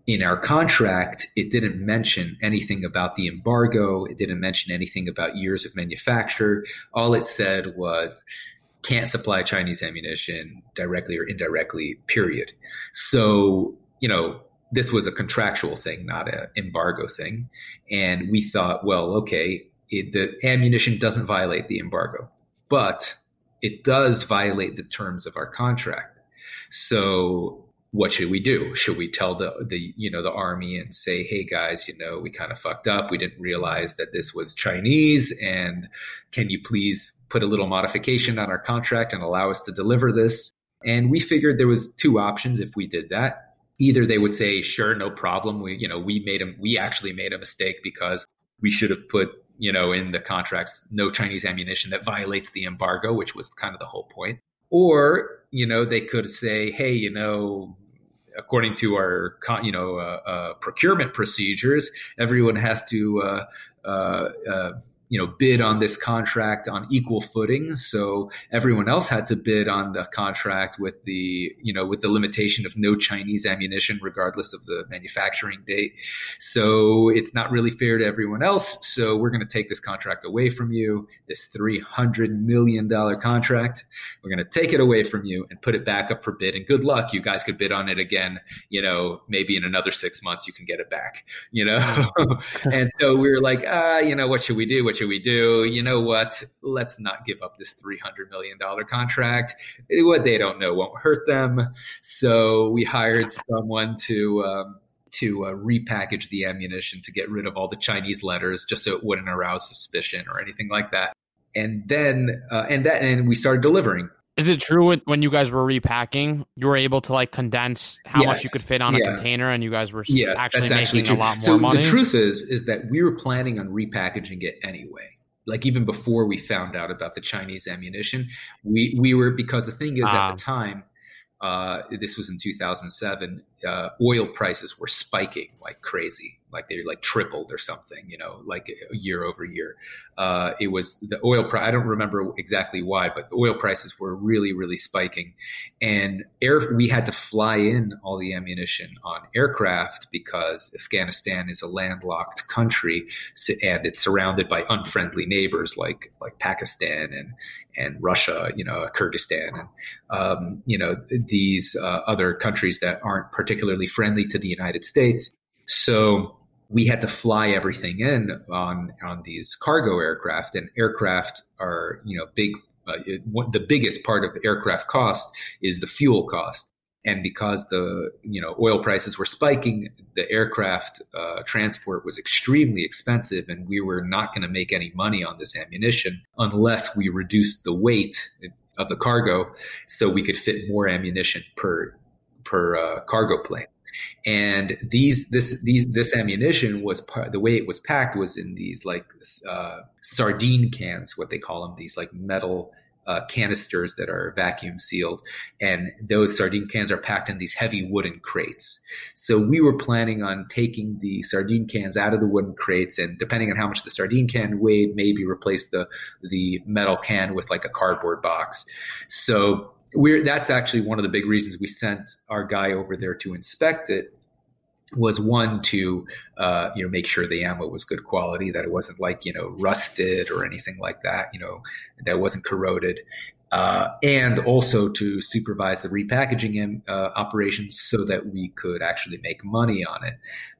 in our contract, it didn't mention anything about the embargo. It didn't mention anything about years of manufacture. All it said was can't supply Chinese ammunition directly or indirectly, period. So, you know, this was a contractual thing, not an embargo thing. And we thought, well, okay, it, the ammunition doesn't violate the embargo, but it does violate the terms of our contract. So what should we do? Should we tell the the you know the army and say, hey guys, you know we kind of fucked up. We didn't realize that this was Chinese, and can you please put a little modification on our contract and allow us to deliver this? And we figured there was two options if we did that. Either they would say, sure, no problem. We you know we made them. We actually made a mistake because we should have put you know in the contracts no Chinese ammunition that violates the embargo, which was kind of the whole point. Or you know they could say, hey, you know according to our you know uh, uh, procurement procedures, everyone has to uh, uh, uh you know bid on this contract on equal footing. So everyone else had to bid on the contract with the you know with the limitation of no chinese ammunition regardless of the manufacturing date. So it's not really fair to everyone else. So we're going to take this contract away from you this 300 million dollar contract. We're going to take it away from you and put it back up for bid. And good luck. You guys could bid on it again you know maybe in another 6 months you can get it back you know? And so we were like ah you know what should we do? What should we do? You know what? Let's not give up this $300 million contract. What they don't know won't hurt them. So we hired someone to, um, to uh, repackage the ammunition to get rid of all the Chinese letters just so it wouldn't arouse suspicion or anything like that. And then, uh, and that, and we started delivering. Is it true when you guys were repacking, you were able to like condense how yes. much you could fit on yeah. a container, and you guys were yes, actually making actually a lot more so money? The truth is, is that we were planning on repackaging it anyway. Like even before we found out about the Chinese ammunition, we we were because the thing is at the ah. time uh, this was in 2007. Uh, oil prices were spiking like crazy, like they like tripled or something, you know, like year over year. Uh, it was the oil price. I don't remember exactly why, but the oil prices were really, really spiking. And air, we had to fly in all the ammunition on aircraft because Afghanistan is a landlocked country and it's surrounded by unfriendly neighbors like, like Pakistan and, and Russia, you know, Kyrgyzstan, and um, you know these uh, other countries that aren't particularly friendly to the United States. So we had to fly everything in on on these cargo aircraft, and aircraft are you know big. Uh, it, the biggest part of aircraft cost is the fuel cost and because the you know oil prices were spiking the aircraft uh, transport was extremely expensive and we were not going to make any money on this ammunition unless we reduced the weight of the cargo so we could fit more ammunition per per uh, cargo plane and these this this ammunition was the way it was packed was in these like uh, sardine cans what they call them these like metal uh, canisters that are vacuum sealed, and those sardine cans are packed in these heavy wooden crates. So we were planning on taking the sardine cans out of the wooden crates, and depending on how much the sardine can weighed, maybe replace the the metal can with like a cardboard box. So we're that's actually one of the big reasons we sent our guy over there to inspect it was one to uh, you know make sure the ammo was good quality, that it wasn't like you know rusted or anything like that, you know that wasn't corroded, uh, and also to supervise the repackaging uh, operations so that we could actually make money on it.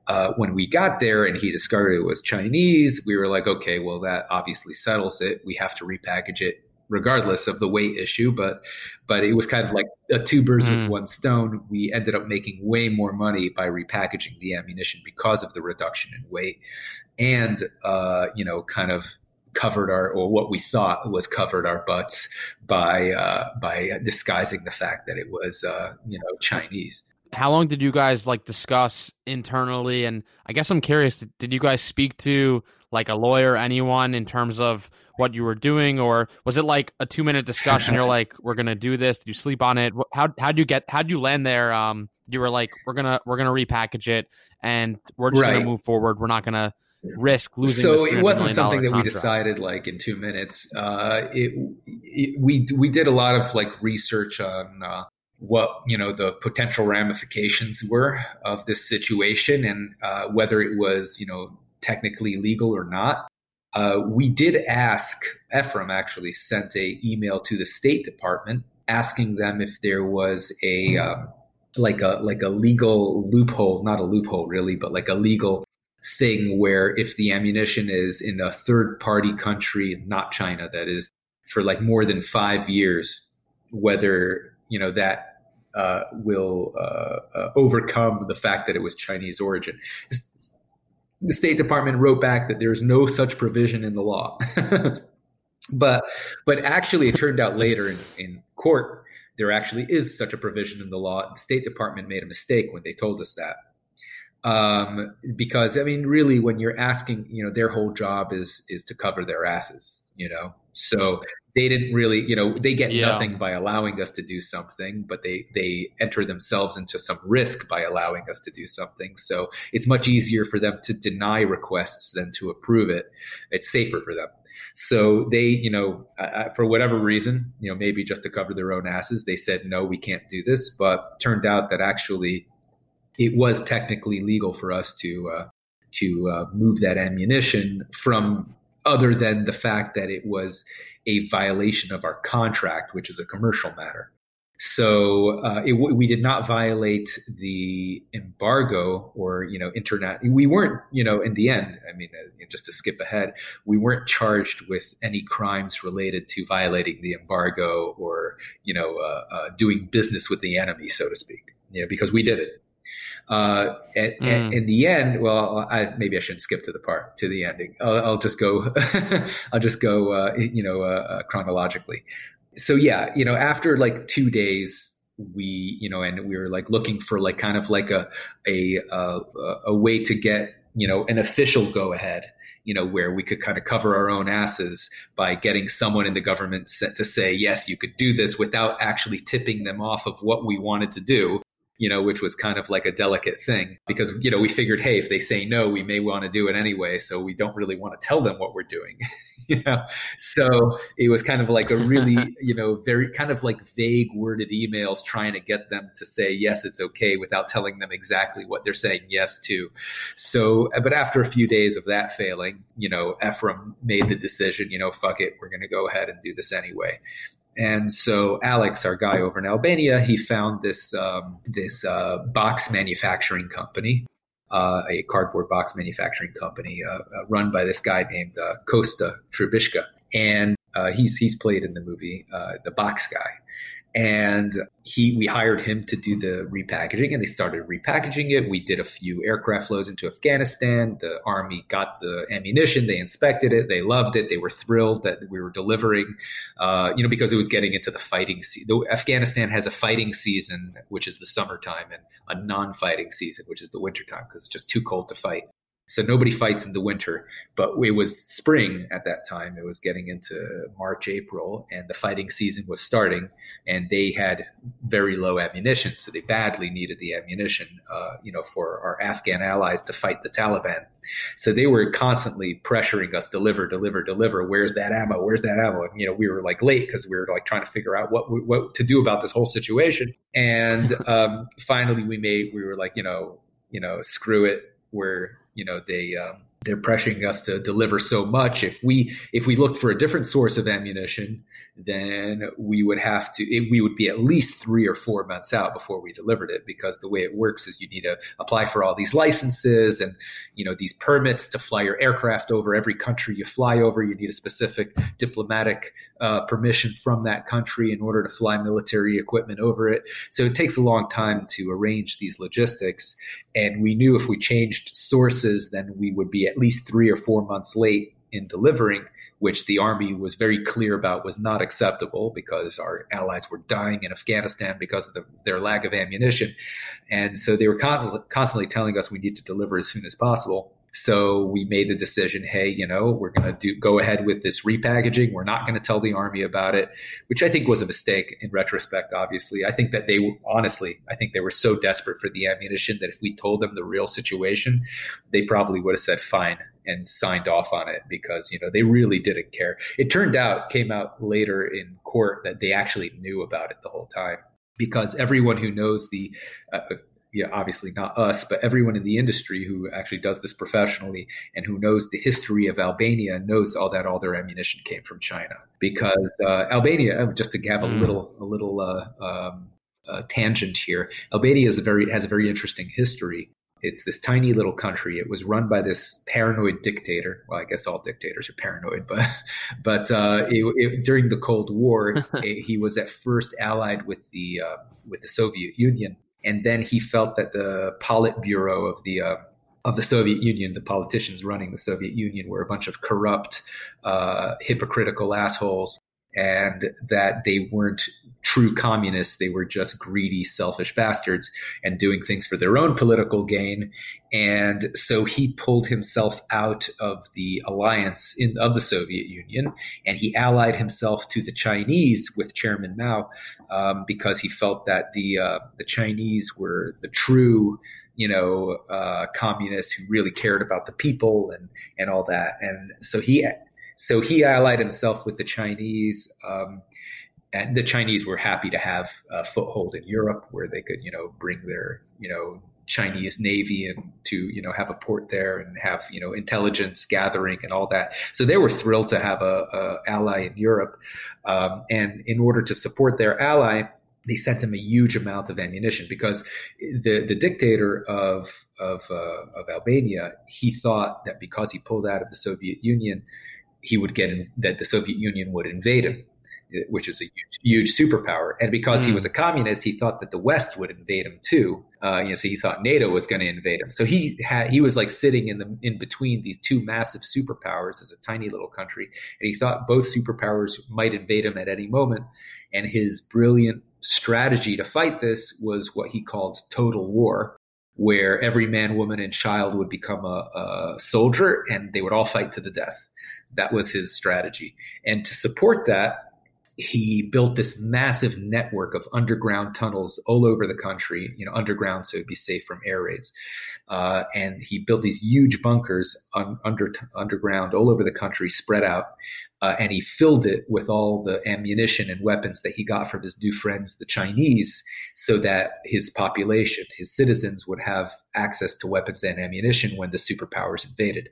Uh, when we got there and he discovered it was Chinese, we were like, okay, well that obviously settles it. We have to repackage it regardless of the weight issue. But but it was kind of like a two birds mm. with one stone. We ended up making way more money by repackaging the ammunition because of the reduction in weight, and uh, you know, kind of covered our or what we thought was covered our butts by uh, by disguising the fact that it was uh, you know Chinese how long did you guys like discuss internally and i guess i'm curious did you guys speak to like a lawyer anyone in terms of what you were doing, or was it like a two minute discussion? You're like, we're gonna do this. Did you sleep on it? How how'd you get? How'd you land there? Um, you were like, we're gonna we're gonna repackage it, and we're just right. gonna move forward. We're not gonna risk losing. So it wasn't something that contract. we decided like in two minutes. Uh, it, it, we we did a lot of like research on uh, what you know the potential ramifications were of this situation and uh, whether it was you know technically legal or not. Uh, we did ask Ephraim actually sent a email to the State Department asking them if there was a um, like a like a legal loophole, not a loophole really, but like a legal thing where if the ammunition is in a third party country, not China, that is for like more than five years, whether you know that uh, will uh, uh, overcome the fact that it was Chinese origin. The State Department wrote back that there's no such provision in the law. but but actually, it turned out later in, in court there actually is such a provision in the law. The State Department made a mistake when they told us that. Um, because I mean, really, when you're asking, you know, their whole job is is to cover their asses, you know. So they didn't really, you know, they get yeah. nothing by allowing us to do something, but they they enter themselves into some risk by allowing us to do something. So it's much easier for them to deny requests than to approve it. It's safer for them. So they, you know, uh, for whatever reason, you know, maybe just to cover their own asses, they said no, we can't do this. But turned out that actually it was technically legal for us to uh, to uh, move that ammunition from other than the fact that it was a violation of our contract, which is a commercial matter. So uh, it, we did not violate the embargo or you know internet. We weren't you know in the end. I mean, uh, just to skip ahead, we weren't charged with any crimes related to violating the embargo or you know uh, uh doing business with the enemy, so to speak. You know, because we did it. Uh, and, mm. and, in the end, well, I, maybe I shouldn't skip to the part to the ending. I'll, I'll just go. I'll just go. Uh, you know, uh, uh, chronologically. So yeah, you know, after like two days, we you know, and we were like looking for like kind of like a a a, a way to get you know an official go ahead you know, where we could kind of cover our own asses by getting someone in the government set to say, yes, you could do this without actually tipping them off of what we wanted to do you know, which was kind of like a delicate thing because, you know, we figured, hey, if they say no, we may want to do it anyway. So we don't really want to tell them what we're doing, you know? So it was kind of like a really, you know, very kind of like vague worded emails trying to get them to say, yes, it's okay without telling them exactly what they're saying yes to. So, uh, but after a few days of that failing, you know, Ephraim made the decision, you know, fuck it, we're going to go ahead and do this anyway. And so Alex, our guy over in Albania, he found this um, this uh, box manufacturing company, uh, a cardboard box manufacturing company uh, uh run by this guy named uh, Kosta Trebicka, and uh, he's he's played in the movie The Box Guy and he we hired him to do the repackaging and they started repackaging it. We did a few aircraft flows into afghanistan. The army got the ammunition. They inspected it. They loved it. They were thrilled that we were delivering uh, you know because it was getting into the fighting season afghanistan has a fighting season which is the summertime and a non-fighting season which is the wintertime because it's just too cold to fight so nobody fights in the winter, but it was spring at that time. It was getting into March, April, and the fighting season was starting. And they had very low ammunition, so they badly needed the ammunition, uh, you know, for our Afghan allies to fight the Taliban. So they were constantly pressuring us, deliver, deliver, deliver. Where's that ammo? Where's that ammo? And you know, we were like late because we were like trying to figure out what what to do about this whole situation. And um, finally, we made we were like, you know, you know, screw it. We're you know they um, they're pressuring us to deliver so much. If we if we looked for a different source of ammunition, then we would have to it, we would be at least three or four months out before we delivered it because the way it works is you need to apply for all these licenses and you know these permits to fly your aircraft over every country you fly over. You need a specific diplomatic uh, permission from that country in order to fly military equipment over it. So it takes a long time to arrange these logistics. And we knew if we changed sources, then we would be at least three or four months late in delivering, which the army was very clear about was not acceptable because our allies were dying in Afghanistan because of the, their lack of ammunition. And so they were con- constantly telling us we need to deliver as soon as possible. So we made the decision, hey, you know, we're going to go ahead with this repackaging. We're not going to tell the army about it, which I think was a mistake in retrospect. Obviously, I think that they honestly, I think they were so desperate for the ammunition that if we told them the real situation, they probably would have said fine and signed off on it because you know they really didn't care. It turned out came out later in court that they actually knew about it the whole time. because everyone who knows the uh, yeah, obviously not us, but everyone in the industry who actually does this professionally and who knows the history of Albania knows all that all their ammunition came from China. Because uh, Albania, uh, just to have a mm. little a little uh, um, uh, tangent here, Albania is a very has a very interesting history. It's this tiny little country. It was run by this paranoid dictator. Well, I guess all dictators are paranoid, but but uh, it, it, during the Cold War, it, he was at first allied with the uh, with the Soviet Union and then he felt that the Politburo of the uh, of the Soviet Union, the politicians running the Soviet Union, were a bunch of corrupt, uh, hypocritical assholes and that they weren't true communists. They were just greedy, selfish bastards and doing things for their own political gain. And so he pulled himself out of the alliance in, of the Soviet Union and he allied himself to the Chinese with Chairman Mao um, because he felt that the, uh, the Chinese were the true you know, uh, communists who really cared about the people and, and all that. And so he so he allied himself with the Chinese. Um, and the Chinese were happy to have a foothold in Europe where they could, you know, bring their, you know, Chinese Navy and to, you know, have a port there and have, you know, intelligence gathering and all that. So they were thrilled to have a, a ally in Europe. Um, and in order to support their ally, they sent him a huge amount of ammunition because the the dictator of of uh, of Albania he thought that because he pulled out of the Soviet Union he would get in, that the Soviet Union would invade him, which is a huge, huge superpower. And because mm. he was a communist, he thought that the West would invade him too. Uh, you know, so he thought NATO was going to invade him. So he had he was like sitting in the in between these two massive superpowers as a tiny little country, and he thought both superpowers might invade him at any moment. And his brilliant strategy to fight this was what he called total war, where every man, woman, and child would become a, a soldier, and they would all fight to the death. That was his strategy. And to support that, he built this massive network of underground tunnels all over the country, you know, underground so it'd be safe from air raids. Uh, and he built these huge bunkers un, under underground all over the country, spread out uh, and he filled it with all the ammunition and weapons that he got from his new friends, the Chinese, so that his population, his citizens, would have access to weapons and ammunition when the superpowers invaded.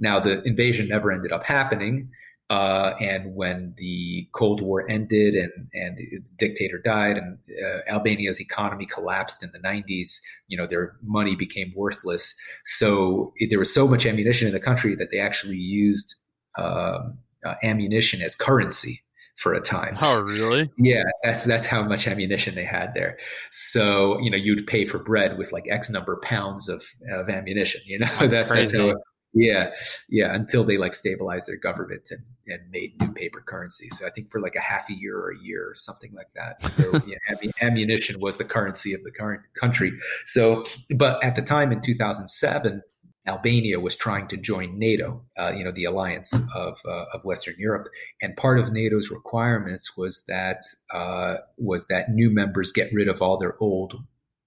Now, the invasion never ended up happening. Uh, and when the Cold War ended and and the dictator died and uh, Albania's economy collapsed in the 90s, you know their money became worthless. So there was so much ammunition in the country that they actually used um, uh, ammunition as currency for a time. Oh, really? Yeah, that's that's how much ammunition they had there. So you know, you'd pay for bread with like X number of pounds of of ammunition. You know, that, that's how. Yeah, yeah. Until they like stabilized their government and, and made new paper currency. So I think for like a half a year or a year or something like that, there, yeah, ammunition was the currency of the current country. So, but at the time in 2007 Albania was trying to join NATO, uh, you know, the alliance of, uh, of Western Europe, and part of NATO's requirements was that uh, was that new members get rid of all their old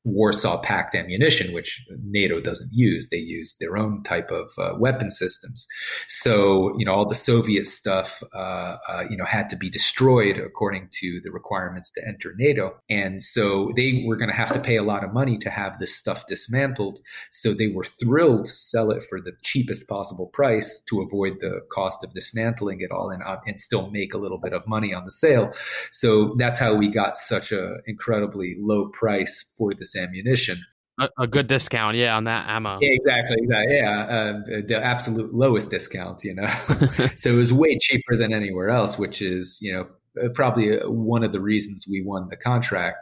Warsaw Pact ammunition, which NATO doesn't use. They use their own type of uh, weapon systems. So, you know, all the Soviet stuff, uh, uh, you know, had to be destroyed according to the requirements to enter NATO. And so they were going to have to pay a lot of money to have this stuff dismantled. So they were thrilled to sell it for the cheapest possible price to avoid the cost of dismantling it all and, uh, and still make a little bit of money on the sale. So that's how we got such an incredibly low price for this ammunition. A, a, good discount, yeah, on that ammo. Yeah, exactly, exactly. Yeah, uh, the absolute lowest discount, you know. so it was way cheaper than anywhere else, which is, you know, uh, probably uh, one of the reasons we won the contract.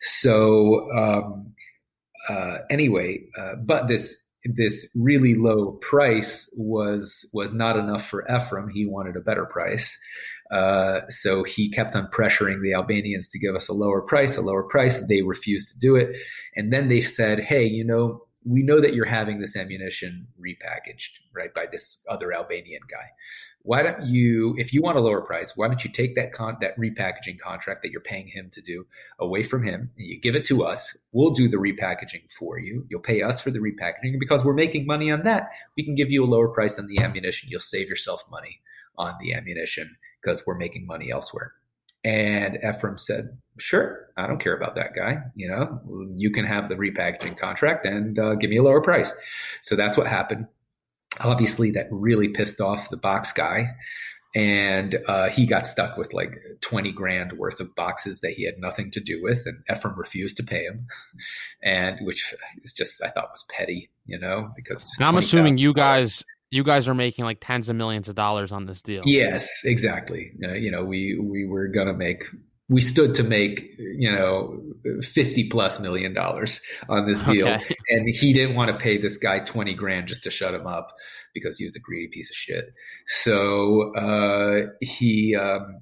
So um, uh, anyway, uh, but this this really low price was was not enough for Ephraim. He wanted a better price. Uh, so he kept on pressuring the Albanians to give us a lower price, a lower price. They refused to do it. And then they said, hey, you know, we know that you're having this ammunition repackaged, right, by this other Albanian guy. Why don't you, if you want a lower price, why don't you take that con- that repackaging contract that you're paying him to do away from him and you give it to us? We'll do the repackaging for you. You'll pay us for the repackaging because we're making money on that. We can give you a lower price on the ammunition. You'll save yourself money on the ammunition because we're making money elsewhere. And Ephraim said, "Sure, I don't care about that guy. You know, you can have the repackaging contract and uh, give me a lower price." So that's what happened. Obviously, that really pissed off the box guy and uh, he got stuck with like 20 grand worth of boxes that he had nothing to do with and ephraim refused to pay him and which is just i thought was petty you know because i'm assuming you guys you guys are making like tens of millions of dollars on this deal. Yes exactly. Uh, you know we we were gonna make we stood to make you know 50 plus million dollars on this deal. Okay. and he didn't want to pay this guy 20 grand just to shut him up because he was a greedy piece of shit. So uh, he um,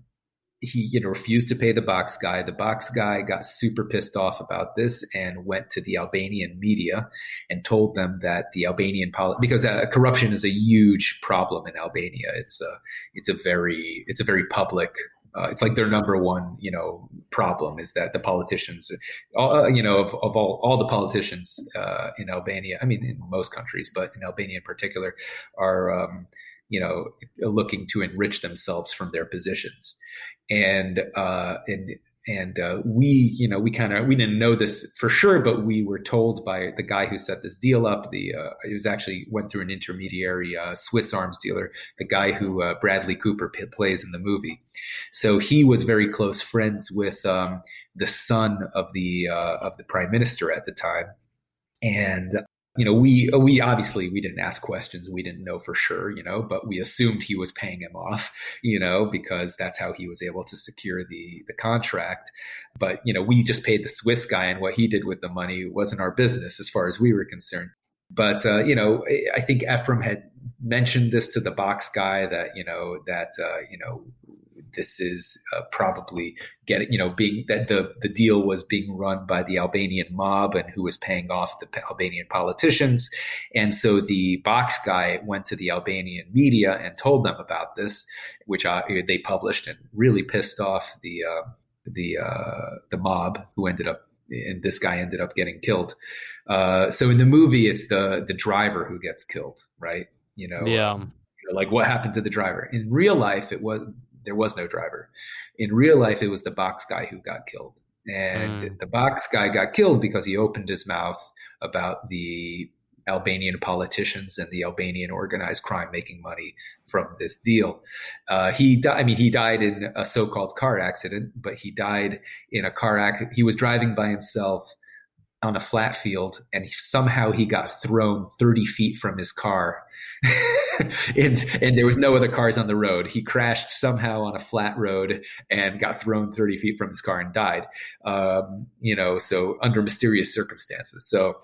he you know refused to pay the box guy. The box guy got super pissed off about this and went to the albanian media and told them that the albanian poli- because uh, corruption is a huge problem in albania. It's a it's a very it's a very public uh, it's like their number one, you know, problem is that the politicians, uh, you know, of, of all all the politicians uh, in Albania, I mean, in most countries, but in Albania in particular, are um, you know looking to enrich themselves from their positions, and uh, and and uh, we you know we kind of we didn't know this for sure but we were told by the guy who set this deal up the uh, it was actually went through an intermediary uh, swiss arms dealer the guy who uh, bradley cooper p- plays in the movie. So he was very close friends with um, the son of the uh, of the prime minister at the time. And you know, we we obviously we didn't ask questions. We didn't know for sure, you know, but we assumed he was paying him off, you know, because that's how he was able to secure the the contract. But you know, we just paid the Swiss guy, and what he did with the money wasn't our business as far as we were concerned. But uh, you know, I think Ephraim had mentioned this to the box guy that you know that uh, you know this is uh, probably getting, you know, being that the, the deal was being run by the Albanian mob and who was paying off the Albanian politicians. And so the box guy went to the Albanian media and told them about this, which uh, they published and really pissed off the, uh, the, uh, the mob who ended up and this guy ended up getting killed. Uh, so in the movie, it's the the driver who gets killed, right? You know, yeah. Um, you know, like what happened to the driver in real life? It was there was no driver. In real life, it was the box guy who got killed. And mm. the box guy got killed because he opened his mouth about the Albanian politicians and the Albanian organized crime making money from this deal. Uh, he, di- I mean, he died in a so-called car accident, but he died in a car accident. He was driving by himself on a flat field, and somehow he got thrown 30 feet from his car and, and there was no other cars on the road. He crashed somehow on a flat road and got thrown 30 feet from his car and died. Um, you know, so under mysterious circumstances. So,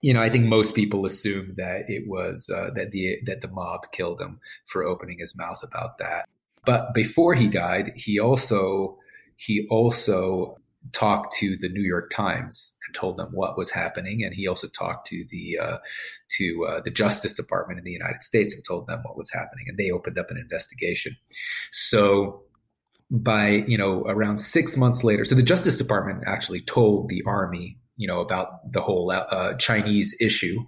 you know, I think most people assume that it was uh, that the that the mob killed him for opening his mouth about that. But before he died, he also he also talked to the New York Times and told them what was happening, and he also talked to the uh, to uh, the Justice Department in the United States and told them what was happening, and they opened up an investigation. So by you know around six months later, so the Justice Department actually told the army you know about the whole uh, Chinese issue,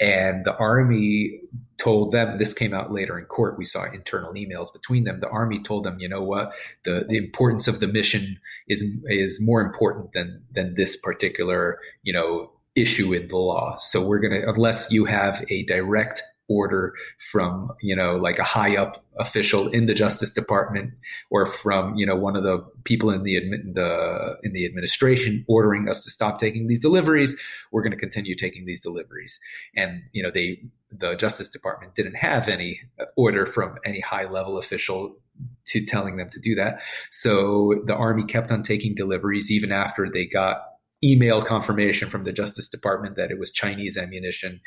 and the army told them this came out later in court we saw internal emails between them the army told them you know what? The the importance of the mission is is more important than than this particular you know issue in the law. So we're going to unless you have a direct order from you know like a high up official in the Justice Department or from you know one of the people in the the in the administration ordering us to stop taking these deliveries. We're going to continue taking these deliveries, and you know they the Justice Department didn't have any order from any high level official to telling them to do that. So the army kept on taking deliveries even after they got email confirmation from the Justice Department that it was Chinese ammunition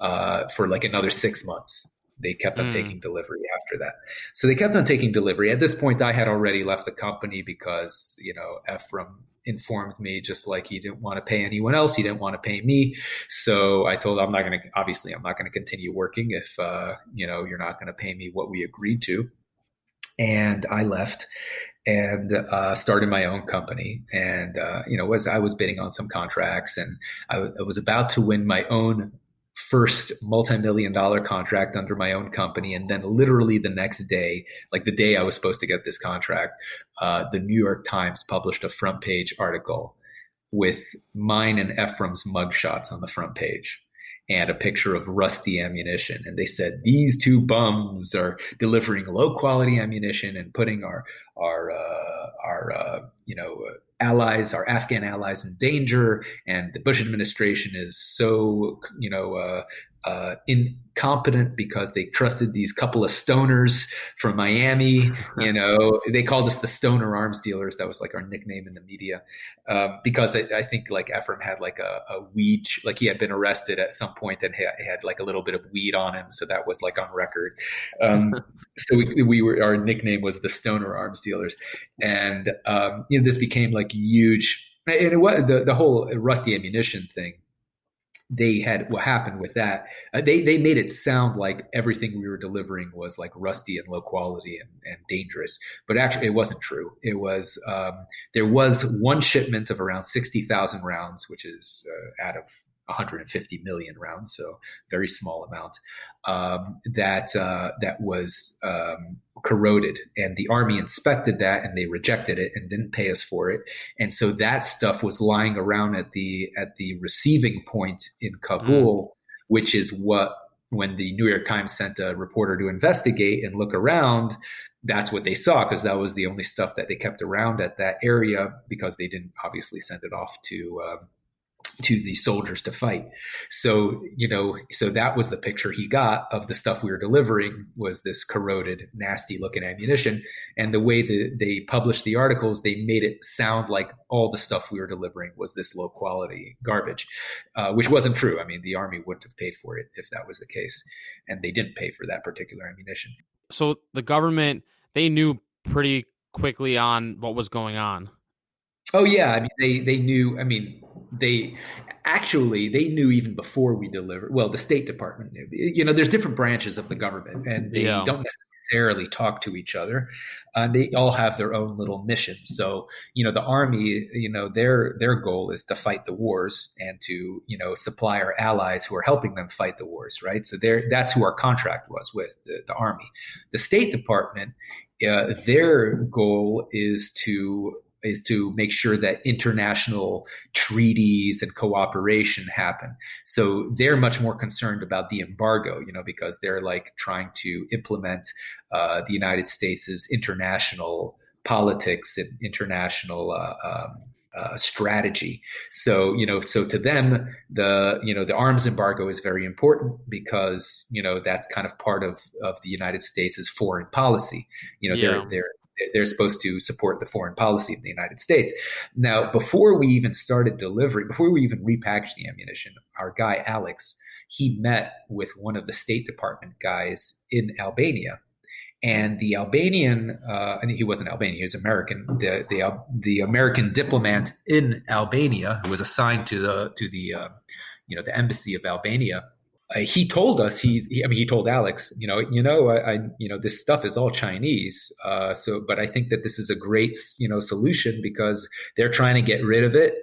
uh, for like another six months. They kept on mm. taking delivery after that. So they kept on taking delivery. At this point, I had already left the company because, you know, Ephraim informed me just like he didn't want to pay anyone else. He didn't want to pay me. So I told him, I'm not going to, obviously, I'm not going to continue working if, uh, you know, you're not going to pay me what we agreed to and I left and uh, started my own company. And uh, you know, was I was bidding on some contracts, and I, w- I was about to win my own first multi-million dollar contract under my own company and then literally the next day like the day i was supposed to get this contract uh, the new york times published a front page article with mine and ephraim's mugshots on the front page and a picture of rusty ammunition. And they said these two bums are delivering low quality ammunition and putting our our uh, our uh, you know allies, our Afghan allies, in danger, and the Bush administration is so you know uh, uh, incompetent because they trusted these couple of stoners from Miami. You know, they called us the stoner arms dealers. That was like our nickname in the media uh, because I, I, think like Ephraim had like a, a, weed, like he had been arrested at some point and he had like a little bit of weed on him, so that was like on record. Um, so we, we, were our nickname was the stoner arms dealers, and um, you know this became like huge. And it was the the whole rusty ammunition thing they had what happened with that. Uh, they they made it sound like everything we were delivering was like rusty and low quality and, and dangerous, but actually it wasn't true. It was um, there was one shipment of around sixty thousand rounds, which is uh, out of 150 million rounds, so very small amount. Um, that uh, that was um, corroded, and the army inspected that, and they rejected it and didn't pay us for it. And so that stuff was lying around at the at the receiving point in Kabul, mm. which is what when the New York Times sent a reporter to investigate and look around, that's what they saw because that was the only stuff that they kept around at that area because they didn't obviously send it off to um, to the soldiers to fight. So, you know, so that was the picture he got of the stuff we were delivering was this corroded, nasty looking ammunition. And the way that they published the articles, they made it sound like all the stuff we were delivering was this low quality garbage, uh, which wasn't true. I mean, the army wouldn't have paid for it if that was the case. And they didn't pay for that particular ammunition. So the government, they knew pretty quickly on what was going on. Oh yeah, I mean they they knew. I mean they actually they knew even before we delivered. Well, the State Department knew. You know, there's different branches of the government, and they yeah. don't necessarily talk to each other. Uh, they all have their own little missions. So you know, the army, you know, their their goal is to fight the wars and to you know supply our allies who are helping them fight the wars, right? So there, that's who our contract was with the, the army. The State Department, uh, their goal is to is to make sure that international treaties and cooperation happen. So they're much more concerned about the embargo, you know, because they're like trying to implement uh, the United States' international politics and international uh, um, uh, strategy. So you know, so to them, the you know the arms embargo is very important because you know that's kind of part of of the United States' foreign policy. You know, yeah. they're they're they're supposed to support the foreign policy of the United States. Now, before we even started delivering, before we even repackaged the ammunition, our guy Alex, he met with one of the State Department guys in Albania. And the Albanian, uh, and he wasn't Albanian, he was American. The, the the American diplomat in Albania, who was assigned to the to the uh, you know the embassy of Albania, uh, he told us he, he, I mean he told Alex you know you know I, I you know this stuff is all Chinese. Uh, so but I think that this is a great you know solution because they're trying to get rid of it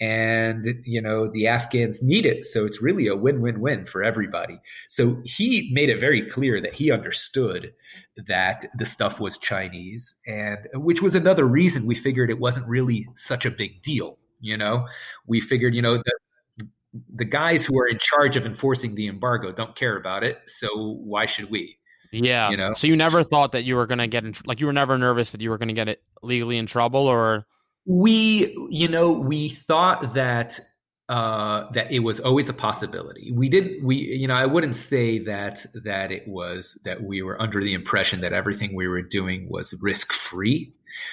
and you know the Afghans need it. So it's really a win-win-win for everybody. So he made it very clear that he understood that the stuff was Chinese and which was another reason we figured it wasn't really such a big deal you know? We figured you know the guys who are in charge of enforcing the embargo don't care about it. So why should we? Yeah. You know? So you never thought that you were going to get in, like you were never nervous that you were going to get it legally in trouble or we, you know, we thought that uh, that it was always a possibility. We did we you know I wouldn't say that that it was that we were under the impression that everything we were doing was risk free,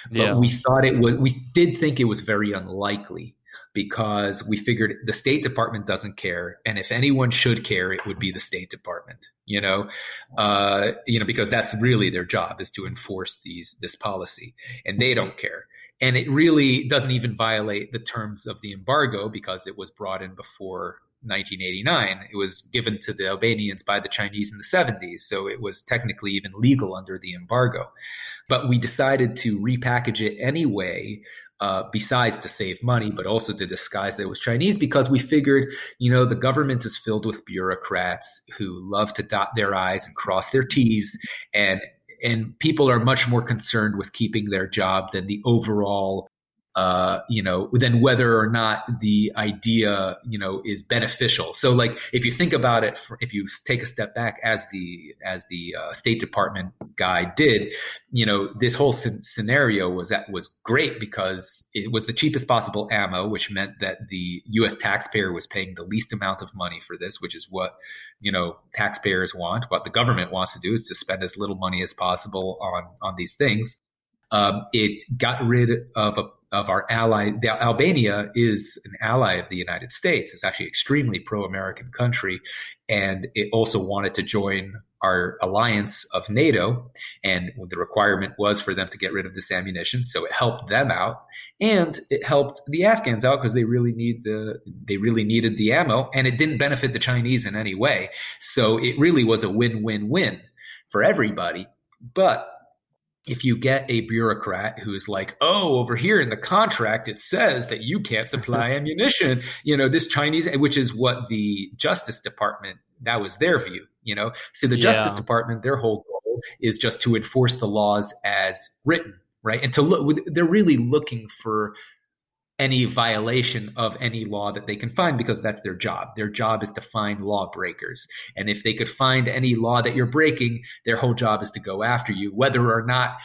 but yeah. we thought it was we did think it was very unlikely because we figured the State Department doesn't care, and if anyone should care, it would be the State Department. You know, uh, you know, because that's really their job is to enforce these this policy, and they don't care. And it really doesn't even violate the terms of the embargo because it was brought in before 1989. It was given to the Albanians by the Chinese in the 70s, so it was technically even legal under the embargo. But we decided to repackage it anyway uh, besides to save money, but also to disguise that it was Chinese because we figured, you know, the government is filled with bureaucrats who love to dot their I's and cross their T's. And, and people are much more concerned with keeping their job than the overall uh, you know, then whether or not the idea, you know, is beneficial. So, like, if you think about it, if you take a step back, as the as the uh, State Department guy did, you know, this whole scenario was that was great because it was the cheapest possible ammo, which meant that the U.S. taxpayer was paying the least amount of money for this, which is what you know taxpayers want. What the government wants to do is to spend as little money as possible on on these things. Um, it got rid of a of our ally. The, Albania is an ally of the United States. It's actually extremely pro-American country, and it also wanted to join our alliance of NATO. And the requirement was for them to get rid of this ammunition, so it helped them out, and it helped the Afghans out because they really need the they really needed the ammo, and it didn't benefit the Chinese in any way. So it really was a win-win-win for everybody. But if you get a bureaucrat who's like, oh, over here in the contract, it says that you can't supply ammunition, you know, this Chinese, which is what the Justice Department, that was their view, you know. So the yeah. Justice Department, their whole goal is just to enforce the laws as written, right? And to look, they're really looking for any violation of any law that they can find because that's their job. Their job is to find lawbreakers. And if they could find any law that you're breaking, their whole job is to go after you, whether or not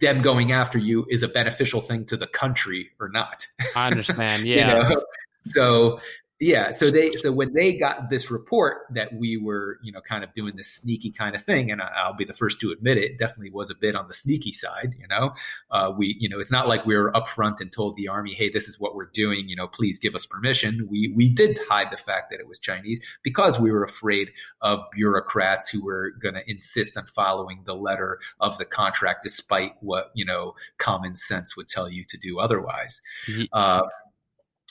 them going after you is a beneficial thing to the country or not. I understand. Yeah. you know? So yeah. So they, so when they got this report that we were, you know, kind of doing this sneaky kind of thing, and I'll be the first to admit it, it definitely was a bit on the sneaky side. You know, uh, we, you know, it's not like we were upfront and told the army, "Hey, this is what we're doing. You know, please give us permission." We we did hide the fact that it was Chinese because we were afraid of bureaucrats who were going to insist on following the letter of the contract, despite what you know common sense would tell you to do otherwise. Uh,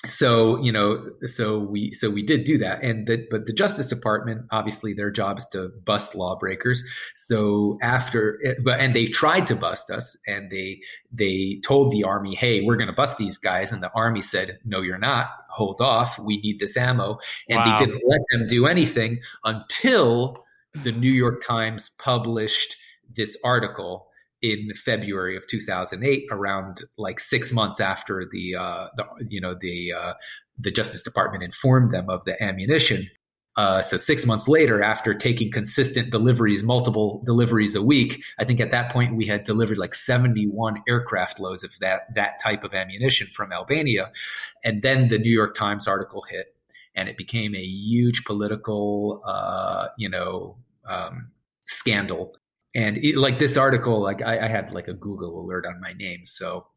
so you know so we so we did do that. And the, but the justice department obviously their job is to bust lawbreakers. So after but and they tried to bust us and they they told the army hey we're going to bust these guys. And the army said no you're not. Hold off. We need this ammo. And wow. they didn't let them do anything until the new york times published this article in February of 2008, around like six months after the, uh, the you know the uh, the Justice Department informed them of the ammunition. Uh, so six months later, after taking consistent deliveries, multiple deliveries a week, I think at that point we had delivered like 71 aircraft loads of that that type of ammunition from Albania, and then the New York Times article hit, and it became a huge political, uh, you know, um, scandal and it, like this article like I, I, had like a google alert on my name so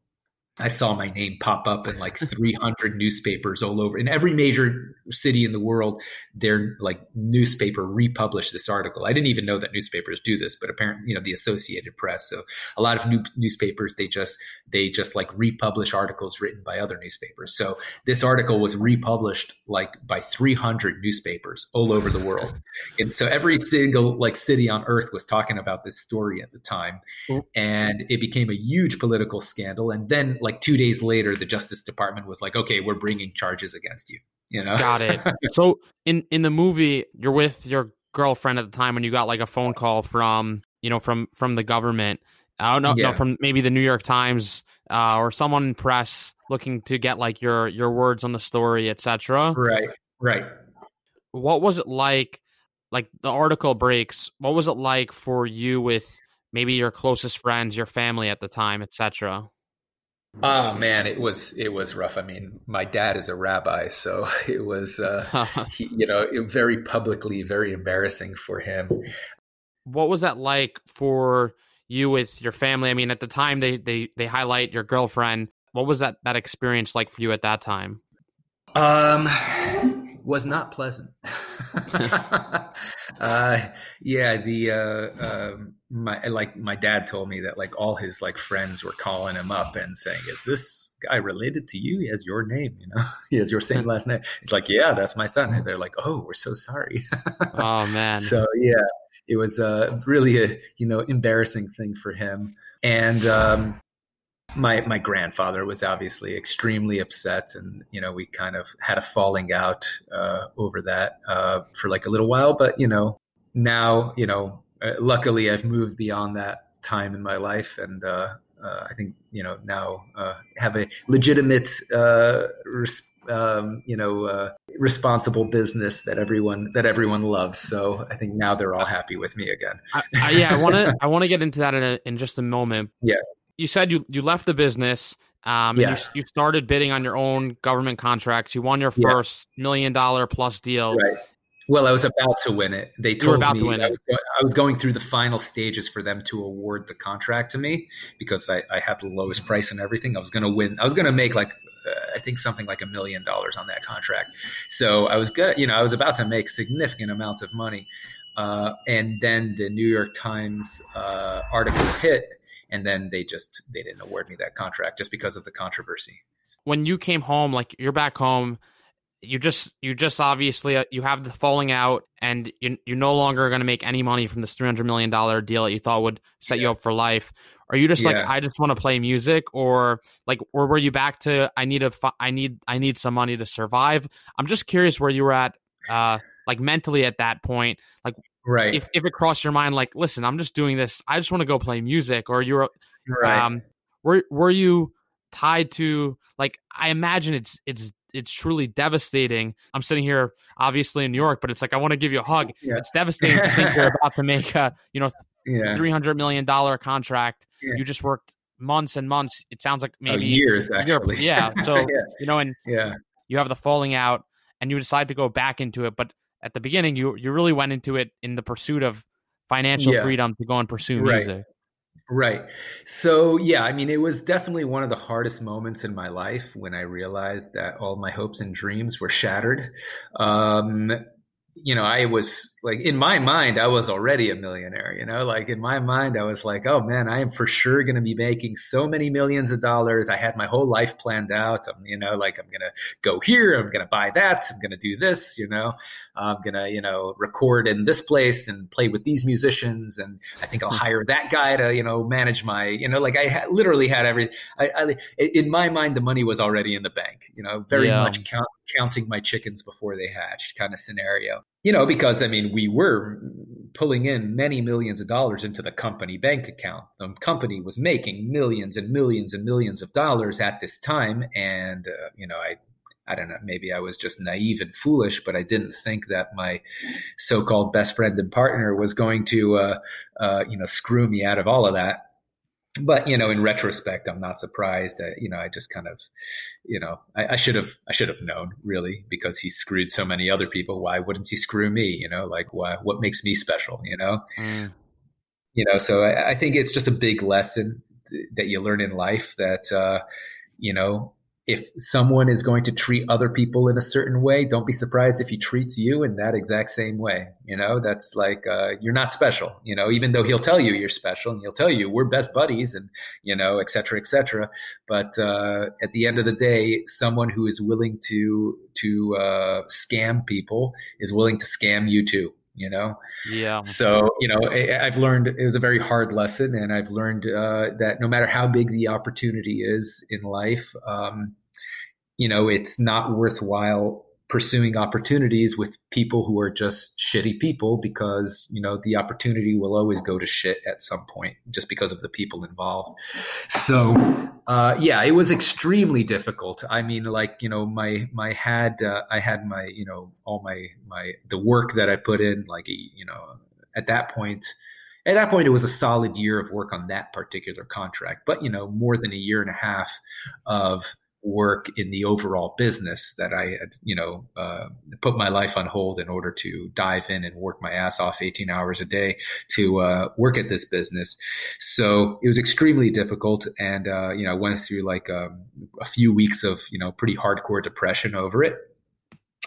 I saw my name pop up in like 300 newspapers all over in every major city in the world. Their like newspaper republished this article. I didn't even know that newspapers do this, but apparently, you know, the Associated Press. So a lot of new newspapers, they just, they just like republish articles written by other newspapers. So this article was republished like by 300 newspapers all over the world. and so every single like city on earth was talking about this story at the time. Mm. And it became a huge political scandal. And then like two days later, the Justice Department was like, "Okay, we're bringing charges against you." You know, got it. so in in the movie, you're with your girlfriend at the time when you got like a phone call from you know from from the government. I don't know, yeah. no, from maybe the New York Times uh, or someone in press looking to get like your your words on the story, etc. Right, right. What was it like? Like the article breaks. What was it like for you with maybe your closest friends, your family at the time, etc. Oh man, it was it was rough. I mean, my dad is a rabbi, so it was uh, he, you know very publicly very embarrassing for him. What was that like for you with your family? I mean, at the time they they they highlight your girlfriend. What was that that experience like for you at that time? Um, was not pleasant. uh, yeah, the uh, um, my like my dad told me that like all his like friends were calling him up and saying, "Is this guy related to you? He has your name, you know, he has your same last name." It's like, "Yeah, that's my son." And they're like, "Oh, we're so sorry." oh man. So yeah, it was uh, really a you know embarrassing thing for him and um, my my grandfather was obviously extremely upset, and you know we kind of had a falling out uh, over that uh, for like a little while. But you know now you know uh, luckily I've moved beyond that time in my life, and uh, uh, I think you know now uh, have a legitimate res- um, you know responsible business that everyone that everyone loves. So I think now they're all happy with me again. I, I, yeah, I want to I want to get into that in a, in just a moment. Yeah you said you you left the business. Um, yeah. you, you started bidding on your own government contracts. You won your first yeah. million dollar plus deal. Right. Well, I was about to win it. They told me to I it. was, I was going through the final stages for them to award the contract to me because I, I had the lowest price and everything. I was going to win. I was going to make like uh, I think something like a million dollars on that contract. So I was good. You know, I was about to make significant amounts of money. Uh, and then the New York Times uh, article hit and then they just they didn't award me that contract just because of the controversy when you came home like you're back home you just you just obviously uh, you have the falling out and you, you're no longer going to make any money from this 300 million dollar deal that you thought would set yeah. you up for life are you just yeah. like i just want to play music or like or were you back to i need a i need i need some money to survive i'm just curious where you were at uh like mentally at that point like right if, if it crossed your mind like listen i'm just doing this i just want to go play music or you're right. um were were you tied to like i imagine it's it's it's truly devastating i'm sitting here obviously in new york but it's like i want to give you a hug yeah. it's devastating to think you're about to make a you know yeah. 300 million dollar contract yeah. you just worked months and months it sounds like oh, maybe oh, years actually yeah so yeah. you know and yeah you have the falling out and you decide to go back into it but at the beginning you you really went into it in the pursuit of financial freedom to go and pursue Right. music. Right. So, yeah, I mean, it was definitely one of the hardest moments in my life when I realized that all my hopes and dreams were shattered. Um, you know, I was like, in my mind, I was already a millionaire, you know, like in my mind, I was like, oh man, I am for sure going to be making so many millions of dollars. I had my whole life planned out. I'm, you know, like I'm going to go here. I'm going to buy that. I'm going to do this, you know, I'm going to, you know, record in this place and play with these musicians. And I think I'll hmm. hire that guy to, you know, manage my, you know, like I ha- literally had every, I, I, in my mind, the money was already in the bank, you know, very Yeah. much count, counting my chickens before they hatched kind of scenario. You know, because I mean, we were pulling in many millions of dollars into the company bank account. The company was making millions and millions and millions of dollars at this time. And, uh, you know, I, I don't know, maybe I was just naive and foolish, but I didn't think that my so-called best friend and partner was going to, uh, uh, you know, screw me out of all of that. But you know, in retrospect, I'm not surprised. I, you know, I just kind of, you know, I, I should have, I should have known really because he screwed so many other people. Why wouldn't he screw me? You know, like why? What makes me special? You know, Mm. you know. So I, I think it's just a big lesson th- that you learn in life that, uh, you know, if someone is going to treat other people in a certain way, don't be surprised if he treats you in that exact same way. You know, that's like uh, you're not special. You know, even though he'll tell you you're special and he'll tell you we're best buddies and you know, et cetera, et cetera. But uh, at the end of the day, someone who is willing to to uh, scam people is willing to scam you too. You know, Yeah. so you know I, I've learned it was a very hard lesson, and I've learned uh, that no matter how big the opportunity is in life, um, you know it's not worthwhile pursuing opportunities with people who are just shitty people because you know the opportunity will always go to shit at some point just because of the people involved. So uh, yeah it was extremely difficult. I mean like you know my my had uh, i had my you know all my my the work that i put in like you know at that point at that point it was a solid year of work on that particular contract but you know more than a year and a half of work in the overall business that I had, you know, uh, put my life on hold in order to dive in and work my ass off 18 hours a day to uh, work at this business. So it was extremely difficult. And, uh, you know, I went through like um, a few weeks of, you know, pretty hardcore depression over it.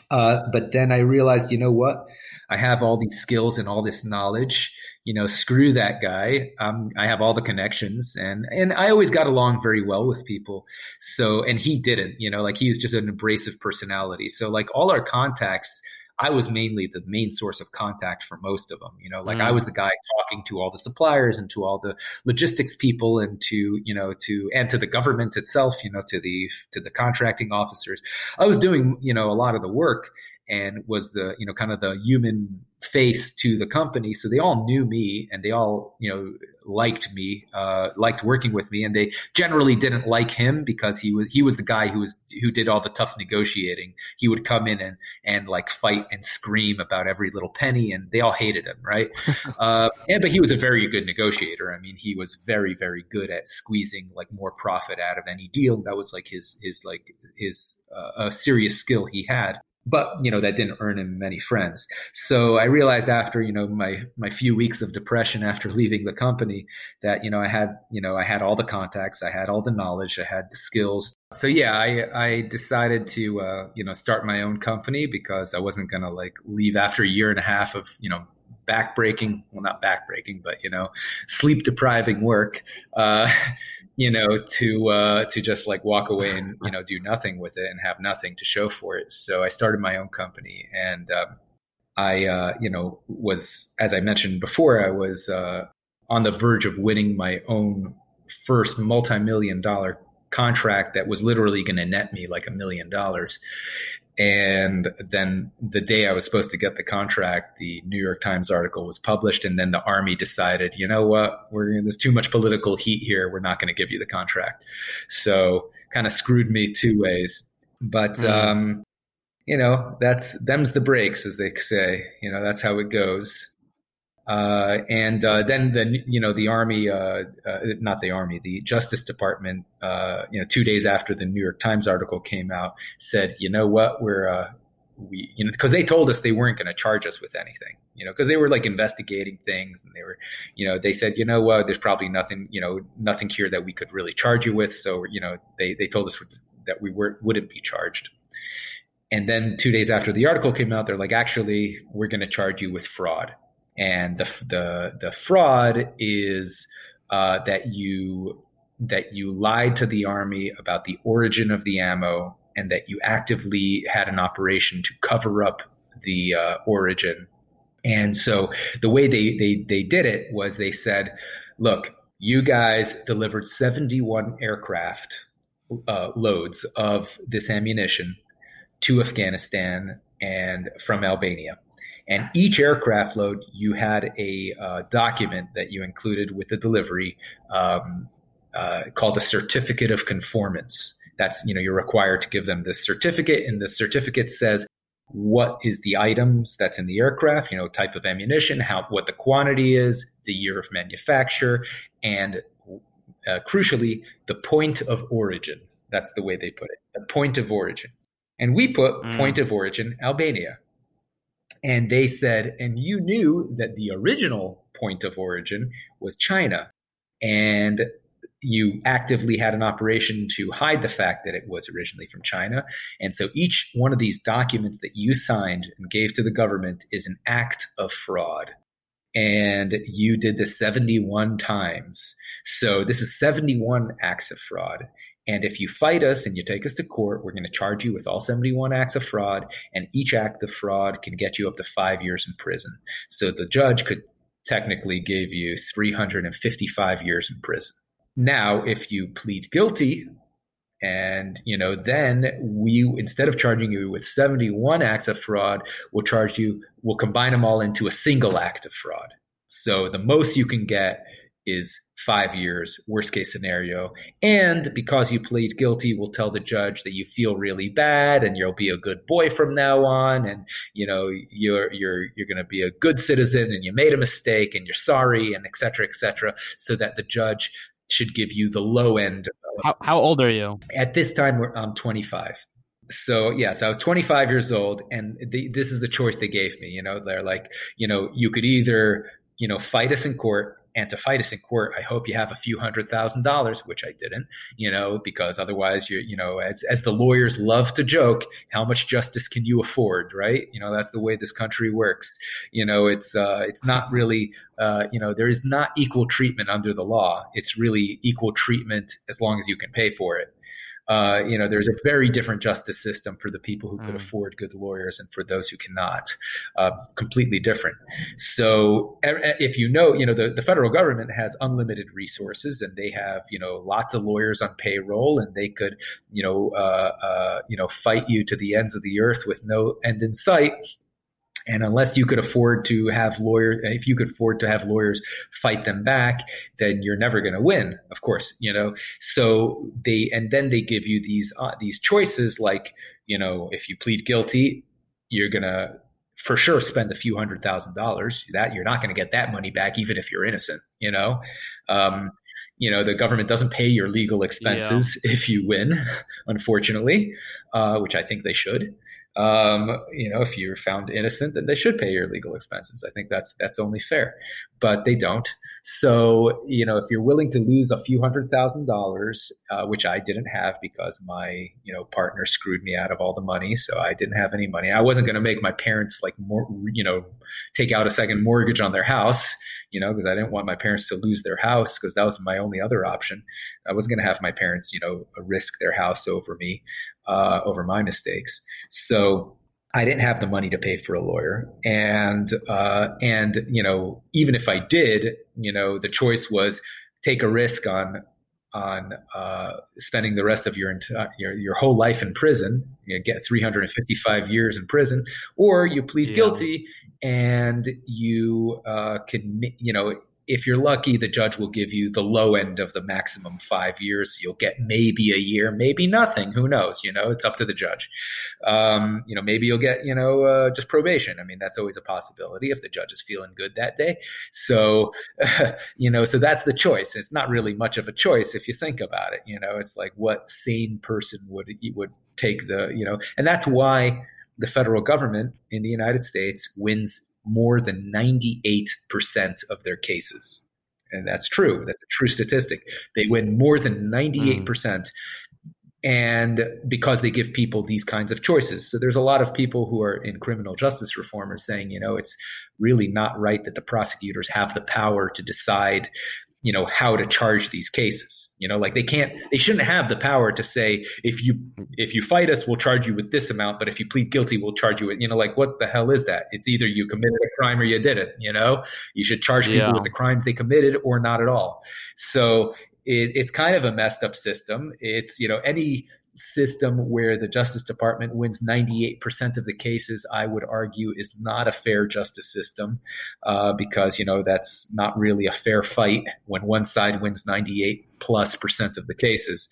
Uh, but then I realized, you know what? I have all these skills and all this knowledge. You know, screw that guy. Um, I have all the connections, and and I always got along very well with people. So, and he didn't. You know, like he was just an abrasive personality. So, like all our contacts, I was mainly the main source of contact for most of them. You know, like Mm. I was the guy talking to all the suppliers and to all the logistics people and to you know to and to the government itself. You know, to the to the contracting officers. I was doing you know a lot of the work and was the you know kind of the human face to the company. So they all knew me and they all you know liked me uh, liked working with me. And they generally didn't like him because he was he was the guy who was who did all the tough negotiating. He would come in and and like fight and scream about every little penny and they all hated him right? Uh, and but he was a very good negotiator. I mean he was very very good at squeezing like more profit out of any deal. That was like his his like his uh, a serious skill he had but you know that didn't earn him many friends. So i realized after you know my my few weeks of depression after leaving the company that you know i had you know i had all the contacts i had all the knowledge i had the skills. So yeah i i decided to uh, you know start my own company because i wasn't to like leave after a year and a half of you know backbreaking well not backbreaking but you know sleep depriving work uh you know to uh to just like walk away and you know do nothing with it and have nothing to show for it. So i started my own company and um, i uh you know was as i mentioned before i was uh on the verge of winning my own first multi-million dollar contract that was literally going to net me like a million dollars and then the day I was supposed to get the contract, the New York Times article was published, and then the army decided, you know what, we're there's too much political heat here. We're not going to give you the contract. So kind of screwed me two ways. But Mm. um, you know, that's them's the breaks, as they say. You know, that's how it goes. Uh, and uh, then the you know the army, uh, uh, not the army, the Justice Department, uh, you know, two days after the New York Times article came out, said, you know what, we're uh, we you know because they told us they weren't going to charge us with anything, you know, because they were like investigating things and they were, you know, they said, you know what, there's probably nothing, you know, nothing here that we could really charge you with, so you know, they they told us that we were wouldn't be charged. And then two days after the article came out, they're like, actually, we're going to charge you with fraud and the the the fraud is uh, that you that you lied to the army about the origin of the ammo and that you actively had an operation to cover up the uh, origin. And so the way they, they they did it was they said, "Look, you guys delivered 71 aircraft uh, loads of this ammunition to Afghanistan and from Albania." And each aircraft load, you had a uh, document that you included with the delivery um, uh, called a certificate of conformance. That's, you know, you're required to give them this certificate, and the certificate says what is the items that's in the aircraft, you know, type of ammunition, how, what the quantity is, the year of manufacture, and uh, crucially, the point of origin. That's the way they put it, the point of origin. And we put Mm. point of origin Albania and they said, and you knew that the original point of origin was China, and you actively had an operation to hide the fact that it was originally from China. And so each one of these documents that you signed and gave to the government is an act of fraud. And you did this 71 times. So this is 71 acts of fraud. And if you fight us and you take us to court, we're going to charge you with all 71 acts of fraud, and each act of fraud can get you up to five years in prison. So the judge could technically give you 355 years in prison. Now, if you plead guilty, and you know, then we instead of charging you with 71 acts of fraud, we'll charge you, we'll combine them all into a single act of fraud. So the most you can get is five years, worst case scenario. And because you plead guilty, we'll tell the judge that you feel really bad and you'll be a good boy from now on. And, you know, you're, you're, you're going to be a good citizen and you made a mistake and you're sorry and et cetera, et cetera, so that the judge should give you the low end. How, how old are you? At this time, we're, I'm 25. So yes, I was 25 years old, and the, this is the choice they gave me. You know, they're like, you know, you could either, you know, fight us in court, and to fight us in court, I hope you have a few hundred thousand dollars, which I didn't, you know, because otherwise you, you know, as, as the lawyers love to joke, how much justice can you afford? Right. You know, that's the way this country works. You know, it's, uh, it's not really, uh, you know, there is not equal treatment under the law. It's really equal treatment as long as you can pay for it. Uh, you know, there's a very different justice system for the people who could Mm. afford good lawyers and for those who cannot. Uh, completely different. So if you know, you know, the, the federal government has unlimited resources and they have, you know, lots of lawyers on payroll and they could, you know, uh, uh, you know, fight you to the ends of the earth with no end in sight. And unless you could afford to have lawyers, if you could afford to have lawyers fight them back, then you're never going to win. Of course, you know. So they and then they give you these uh, these choices, like you know, if you plead guilty, you're gonna for sure spend a few hundred thousand dollars. That you're not going to get that money back, even if you're innocent. You know, um, you know the government doesn't pay your legal expenses if you win, unfortunately, uh, which I think they should. Um, you know, if you're found innocent, then they should pay your legal expenses. I think that's that's only fair, but they don't. So you know, if you're willing to lose a few hundred thousand dollars, uh, which I didn't have because my you know partner screwed me out of all the money, so I didn't have any money. I wasn't going to make my parents like more, you know, take out a second mortgage on their house, you know, because I didn't want my parents to lose their house because that was my only other option. I wasn't going to have my parents, you know, risk their house over me, uh, over my mistakes. So I didn't have the money to pay for a lawyer, and uh, and you know, even if I did, you know, the choice was take a risk on on uh, spending the rest of your entire your, your whole life in prison, you know, get 355 years in prison, or you plead Yeah. guilty and you uh, can, you know, if you're lucky, the judge will give you the low end of the maximum five years. You'll get maybe a year, maybe nothing. Who knows? You know, it's up to the judge. Um, you know, maybe you'll get, you know, uh, just probation. I mean, that's always a possibility if the judge is feeling good that day. So, you know, so that's the choice. It's not really much of a choice if you think about it. You know, it's like what sane person would would take the, you know, and that's why the federal government in the United States wins more than 98% of their cases. And that's true. That's a true statistic. They win more than 98%. And because they give people these kinds of choices. So there's a lot of people who are in criminal justice reform are saying, you know, it's really not right that the prosecutors have the power to decide you know how to charge these cases you know like they can't they shouldn't have the power to say if you if you fight us we'll charge you with this amount but if you plead guilty we'll charge you with you know like what the hell is that? It's either you committed a crime or you didn't you know? You should charge people Yeah. with the crimes they committed or not at all. So it, it's kind of a messed up system. It's you know any system where the Justice Department wins 98% of the cases, I would argue, is not a fair justice system uh, because, you know, that's not really a fair fight when one side wins 98 plus percent of the cases.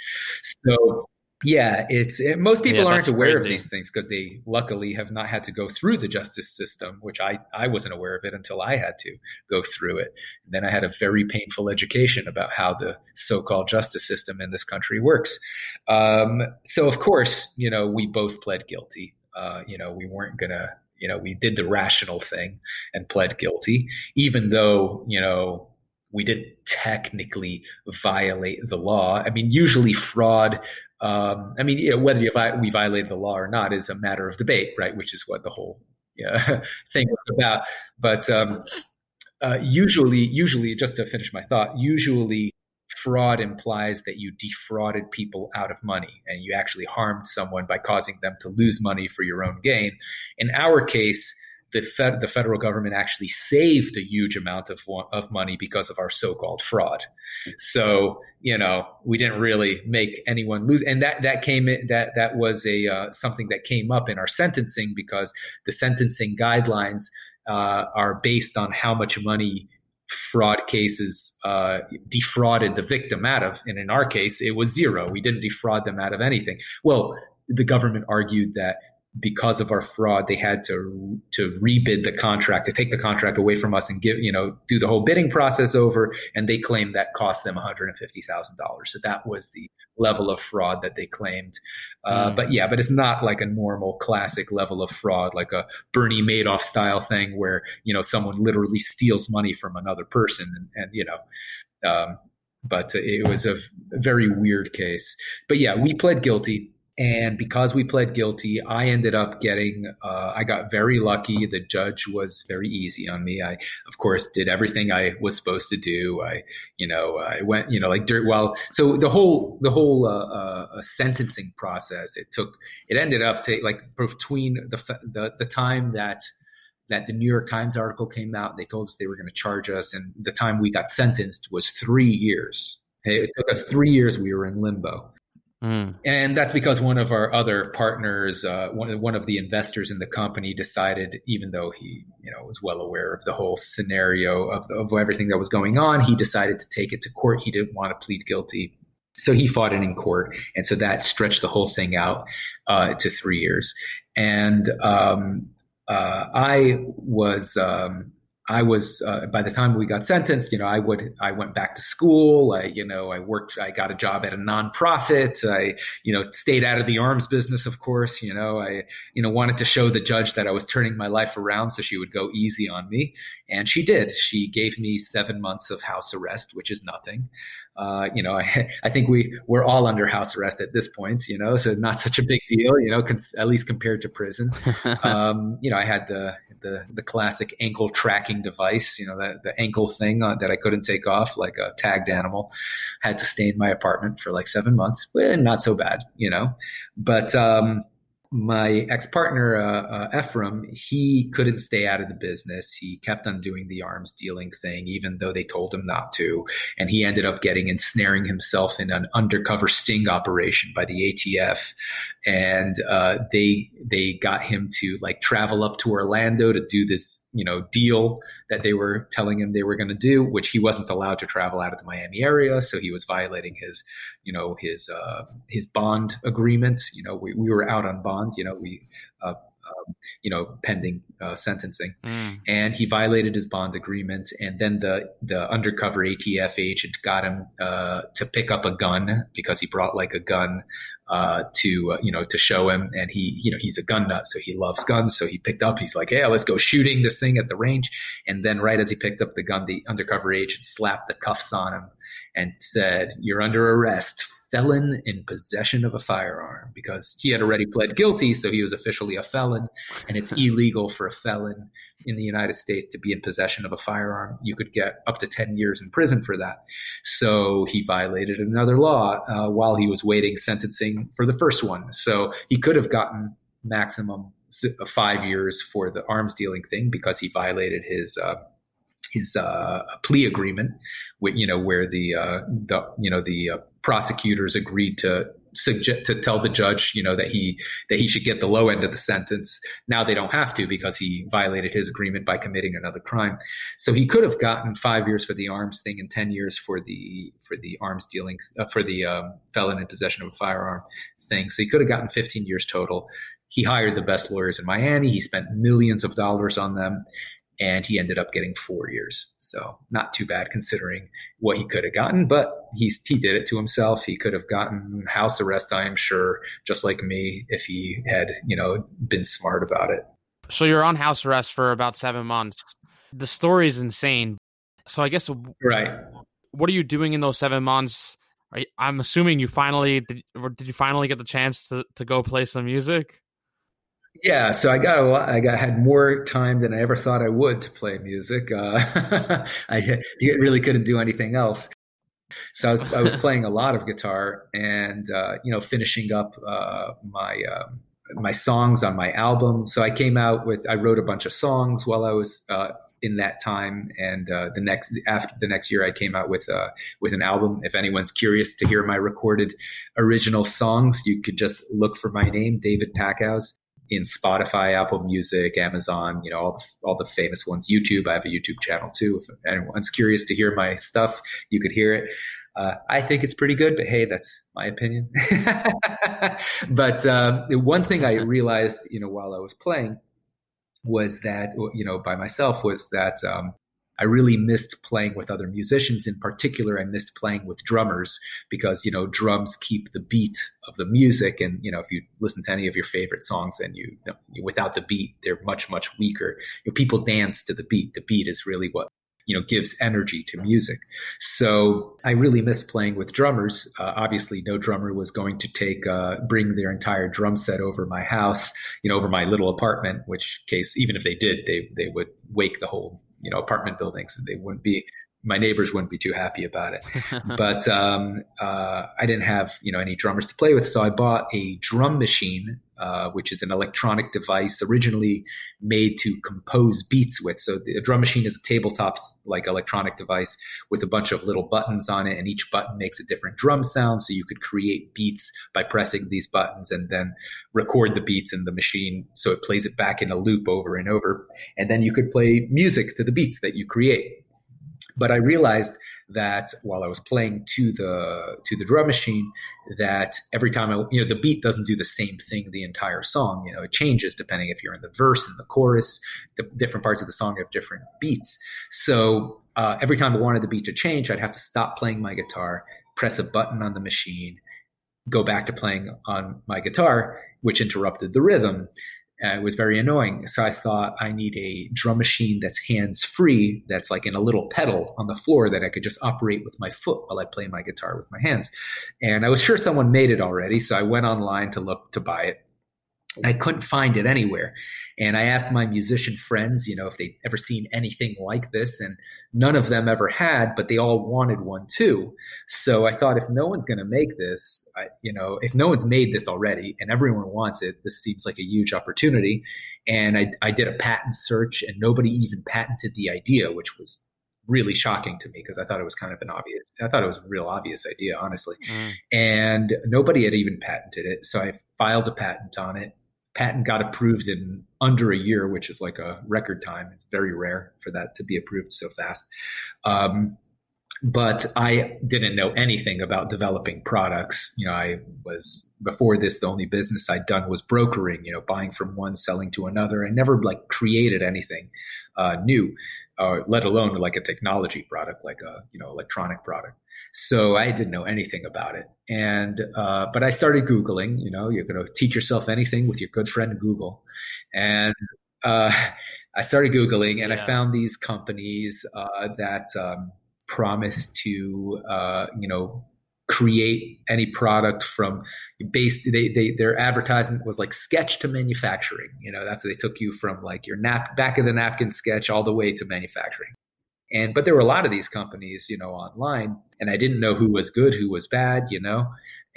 So, yeah, it's it, most people Yeah, aren't aware of these things because they luckily have not had to go through the justice system, which I, I wasn't aware of it until I had to go through it. And then I had a very painful education about how the so-called justice system in this country works. Um, so of course, you know, we both pled guilty. Uh, you know, we weren't gonna, you know, we did the rational thing and pled guilty, even though, you know, we didn't technically violate the law. I mean, usually fraud. Um, I mean, you know, whether we violated the law or not is a matter of debate, right? Which is what the whole yeah, thing was about. But um, uh, usually, usually, just to finish my thought, usually fraud implies that you defrauded people out of money and you actually harmed someone by causing them to lose money for your own gain. In our case, the, fed, the federal government actually saved a huge amount of of money because of our so-called fraud. So you know we didn't really make anyone lose, and that that came in, that that was a uh, something that came up in our sentencing because the sentencing guidelines uh, are based on how much money fraud cases uh, defrauded the victim out of. And in our case, it was zero. We didn't defraud them out of anything. Well, the government argued that because of our fraud, they had to to rebid the contract, to take the contract away from us and give, you know, do the whole bidding process over. And they claimed that cost them one hundred and fifty thousand dollars. So that was the level of fraud that they claimed. Uh, Mm. But yeah, but it's not like a normal classic level of fraud, like a Bernie Madoff style thing where you know someone literally steals money from another person, and, and you know. Um, but it was a very weird case. But yeah, we pled guilty And because we pled guilty, I ended up getting, uh, I got very lucky. The judge was very easy on me. I, of course, did everything I was supposed to do. I, you know, I went, you know, like dirt. Well, so the whole, the whole, uh, uh, sentencing process, it took, it ended up to like between the, the, the time that, that the New York Times article came out, they told us they were going to charge us. And the time we got sentenced was three years. It took us three years. We were in limbo. Mm. And that's because one of our other partners, uh, one, one of the investors in the company, decided, even though he, you know, was well aware of the whole scenario of, of everything that was going on, he decided to take it to court. He didn't want to plead guilty, so he fought it in court, and so that stretched the whole thing out uh, to three years. And um, uh, I was um, I was uh, by the time we got sentenced, you know, I would I went back to school. I you know I worked. I got a job at a nonprofit. I you know stayed out of the arms business, of course. You know I you know wanted to show the judge that I was turning my life around, so she would go easy on me, and she did. She gave me seven months of house arrest, which is nothing. Uh, you know, I, I think we we're all under house arrest at this point, you know, so not such a big deal, you know, cons- at least compared to prison. um, you know, I had the, the, the classic ankle tracking device, you know, the, the ankle thing uh, that I couldn't take off like a tagged animal had to stay in my apartment for like seven months. Well, not so bad, you know, but, um, my ex partner, uh, uh, Efraim, he couldn't stay out of the business. He kept on doing the arms dealing thing, even though they told him not to. And he ended up getting ensnaring himself in an undercover sting operation by the ATF. And uh, they they got him to like travel up to Orlando to do this you know deal that they were telling him they were going to do which he wasn't allowed to travel out of the Miami area. So he was violating his you know his uh, his bond agreement you know we, we were out on bond. You know we uh, you know, pending uh, sentencing, mm. and he violated his bond agreement. And then the the undercover ATF agent got him uh, to pick up a gun because he brought like a gun uh, to uh, you know to show him, and he you know he's a gun nut, so he loves guns. So he picked up. He's like, "Yeah, let's go shooting this thing at the range." And then right as he picked up the gun, the undercover agent slapped the cuffs on him and said, "You're under arrest." Felon in possession of a firearm because he had already pled guilty, so he was officially a felon, and it's illegal for a felon in the United States to be in possession of a firearm. You could get up to 10 years in prison for that. So he violated another law uh, while he was waiting sentencing for the first one. So he could have gotten maximum five years for the arms dealing thing because he violated his. Uh, his uh, plea agreement, with, you know, where the uh, the you know the uh, prosecutors agreed to suggest to tell the judge, you know, that he that he should get the low end of the sentence. Now they don't have to because he violated his agreement by committing another crime. So he could have gotten five years for the arms thing and ten years for the for the arms dealing uh, for the um, felon in possession of a firearm thing. So he could have gotten fifteen years total. He hired the best lawyers in Miami. He spent millions of dollars on them and he ended up getting four years. So not too bad considering what he could have gotten, but he's he did it to himself. He could have gotten house arrest, I am sure, just like me, if he had you know been smart about it. So you're on house arrest for about seven months. The story is insane. So I guess right. What are you doing in those seven months? I'm assuming you finally did, did you finally get the chance to, to go play some music? Yeah, so I got a lot, I got had more time than I ever thought I would to play music. Uh, I really couldn't do anything else. So I was I was playing a lot of guitar and uh, you know finishing up uh, my um, my songs on my album. So I came out with I wrote a bunch of songs while I was uh, in that time, and uh, the next after the next year I came out with uh, with an album. If anyone's curious to hear my recorded original songs, you could just look for my name, David Packouz in Spotify, Apple Music, Amazon, you know, all the, all the famous ones. YouTube, I have a YouTube channel too. If anyone's curious to hear my stuff, you could hear it. Uh, I think it's pretty good, but hey, that's my opinion. but um, one thing I realized, you know, while I was playing was that, you know, by myself was that um, I really missed playing with other musicians. In particular, I missed playing with drummers because, you know, drums keep the beat of the music. And, you know, if you listen to any of your favorite songs and you, you without the beat, they're much, much weaker. You know, people dance to the beat. The beat is really what you know gives energy to music so i really miss playing with drummers uh, obviously no drummer was going to take uh, bring their entire drum set over my house you know over my little apartment which case even if they did they they would wake the whole you know apartment buildings and they wouldn't be my neighbors wouldn't be too happy about it. but um, uh, I didn't have you know any drummers to play with, so I bought a drum machine, uh, which is an electronic device originally made to compose beats with. So the drum machine is a tabletop like electronic device with a bunch of little buttons on it, and each button makes a different drum sound. So you could create beats by pressing these buttons, and then record the beats in the machine, so it plays it back in a loop over and over, and then you could play music to the beats that you create. But I realized that while I was playing to the to the drum machine, that every time I you know the beat doesn't do the same thing the entire song. You know, it changes depending if you're in the verse and the chorus. The different parts of the song have different beats. So uh, every time I wanted the beat to change, I'd have to stop playing my guitar, press a button on the machine, go back to playing on my guitar, which interrupted the rhythm. Uh, it was very annoying. So I thought I need a drum machine that's hands free, that's like in a little pedal on the floor that I could just operate with my foot while I play my guitar with my hands. And I was sure someone made it already. So I went online to look to buy it. I couldn't find it anywhere. And I asked my musician friends, you know, if they'd ever seen anything like this. And none of them ever had, but they all wanted one too. So I thought if no one's going to make this, I, you know, if no one's made this already and everyone wants it, this seems like a huge opportunity. And I, I did a patent search and nobody even patented the idea, which was really shocking to me because I thought it was kind of an obvious. I thought it was a real obvious idea, honestly. Mm. And nobody had even patented it. So I filed a patent on it patent got approved in under a year, which is like a record time. It's very rare for that to be approved so fast. Um, but I didn't know anything about developing products. You know, I was before this, the only business I'd done was brokering, you know, buying from one, selling to another. I never like created anything uh, new, uh, let alone like a technology product, like a, you know, electronic product. So I didn't know anything about it. And, uh, but I started Googling, you know, you're going to teach yourself anything with your good friend Google. And, uh, I started Googling and yeah. I found these companies, uh, that, um, promise to, uh, you know, create any product from based they, they their advertisement was like sketch to manufacturing you know that's they took you from like your nap back of the napkin sketch all the way to manufacturing and but there were a lot of these companies, you know, online, and I didn't know who was good, who was bad, you know.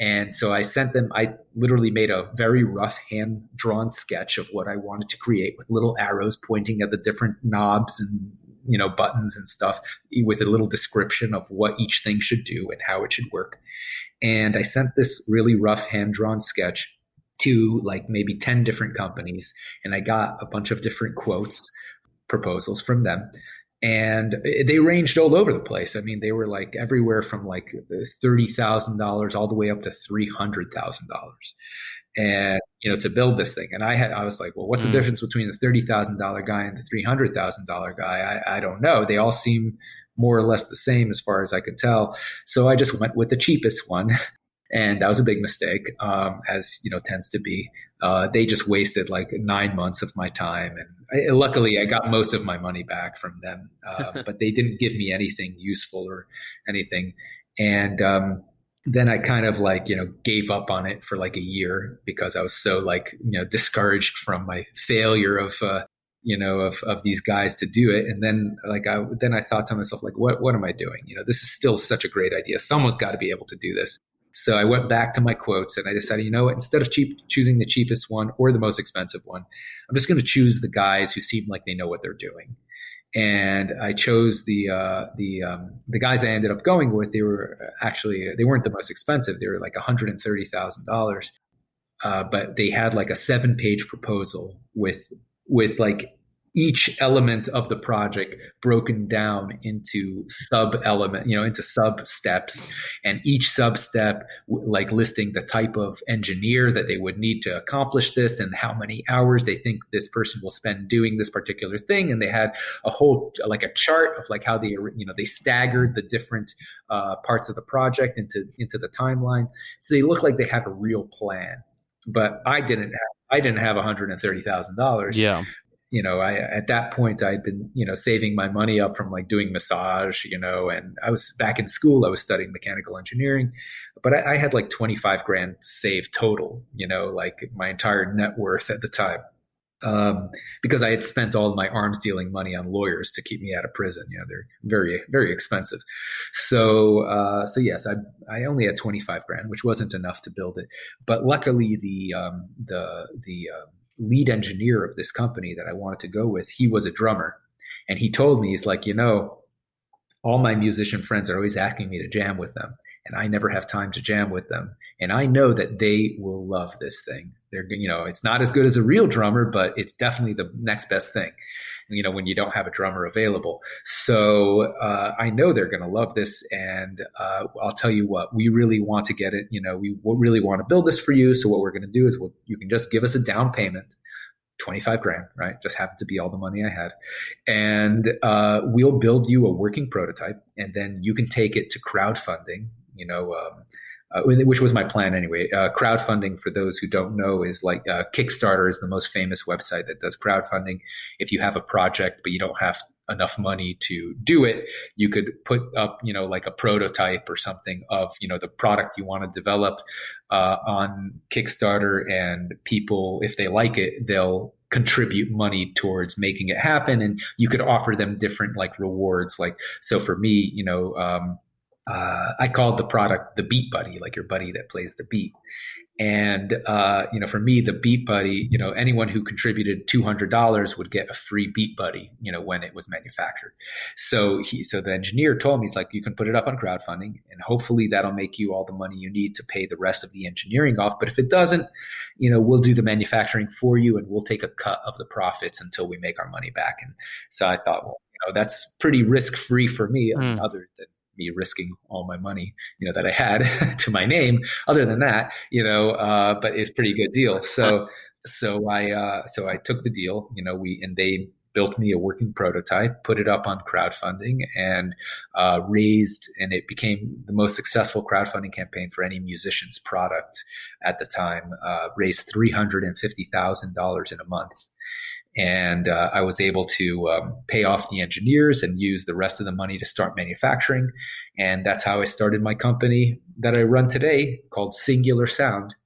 And so I sent them, I literally made a very rough hand drawn sketch of what I wanted to create with little arrows pointing at the different knobs and, you know, buttons and stuff with a little description of what each thing should do and how it should work. And I sent this really rough hand drawn sketch to like maybe 10 different companies. And I got a bunch of different quotes, proposals from them and eh, they ranged all over the place. I mean, they were like everywhere from like thirty thousand dollars all the way up to three hundred thousand dollars, and you know to build this thing. And I had I was like, well, what's mm. the difference between the thirty thousand dollar guy and the three hundred thousand dollar guy? I, I don't know. They all seem more or less the same as far as I could tell. So I just went with the cheapest one. And that was a big mistake, um, as you know tends to be. Uh, they just wasted like nine months of my time, and I, luckily I got most of my money back from them. Uh, but they didn't give me anything useful or anything. And um, then I kind of like you know gave up on it for like a year because I was so like you know discouraged from my failure of uh, you know of of these guys to do it. And then like i then i thought to myself like what what am i doing? You know this is still such a great idea. Someone's got to be able to do this. So I went back to my quotes and I decided, you know what, instead of cheap, choosing the cheapest one or the most expensive one, I'm just going to choose the guys who seem like they know what they're doing. And I chose the uh, the um, the guys I ended up going with. They were actually they weren't the most expensive. They were like one hundred and thirty thousand uh, dollars, but they had like a seven page proposal with with like each element of the project broken down into sub element you know into sub steps. And each sub step like listing the type of engineer that they would need to accomplish this and how many hours they think this person will spend doing this particular thing. And they had a whole like a chart of like how they you know they staggered the different uh, parts of the project into into the timeline. So they looked like they had a real plan but i didn't have I didn't have $130,000. Yeah you know, I at that point I'd been, you know, saving my money up from like doing massage, you know, and I was back in school. I was studying mechanical engineering, but I, I had like 25 grand saved total, you know, like my entire net worth at the time um, because I had spent all my arms dealing money on lawyers to keep me out of prison. You know, they're very, very expensive. So, uh, so yes, I, I only had 25 grand, which wasn't enough to build it. But luckily the, um, the, the, uh, lead engineer of this company that I wanted to go with, he was a drummer. And he told me, he's like, you know, all my musician friends are always asking me to jam with them and I never have time to jam with them. And I know that they will love this thing. They're, you know, it's not as good as a real drummer, but it's definitely the next best thing. You know, when you don't have a drummer available. So uh, I know they're going to love this, and uh, I'll tell you what, we really want to get it. You know, we really want to build this for you. So what we're going to do is, we'll, you can just give us a down payment 25 grand, right? Just happened to be all the money I had. And uh, we'll build you a working prototype, and then you can take it to crowdfunding you know, um, uh, which was my plan anyway. Uh, crowdfunding, for those who don't know, is like uh, Kickstarter is the most famous website that does crowdfunding. If you have a project but you don't have enough money to do it, you could put up, you know, like a prototype or something of, you know, the product you want to develop uh, on Kickstarter, and people, if they like it, they'll contribute money towards making it happen, and you could offer them different like rewards. Like, so for me, you know. Um, uh, I called the product the Beat Buddy, like your buddy that plays the beat. And uh, you know, for me, the Beat Buddy, you know, anyone who contributed two hundred dollars would get a free Beat Buddy, you know, when it was manufactured. So he, so the engineer told me, he's like, you can put it up on crowdfunding, and hopefully that'll make you all the money you need to pay the rest of the engineering off. But if it doesn't, you know, we'll do the manufacturing for you, and we'll take a cut of the profits until we make our money back. And so I thought, well, you know, that's pretty risk free for me, mm. other than me risking all my money, you know, that I had to my name. Other than that, you know, uh, but it's pretty good deal. So, so I, uh, so I took the deal, you know, we, and they built me a working prototype, put it up on crowdfunding and, uh, raised, and it became the most successful crowdfunding campaign for any musician's product at the time, uh, raised $350,000 in a month and uh, I was able to um, pay off the engineers and use the rest of the money to start manufacturing. And that's how I started my company that I run today called Singular Sound.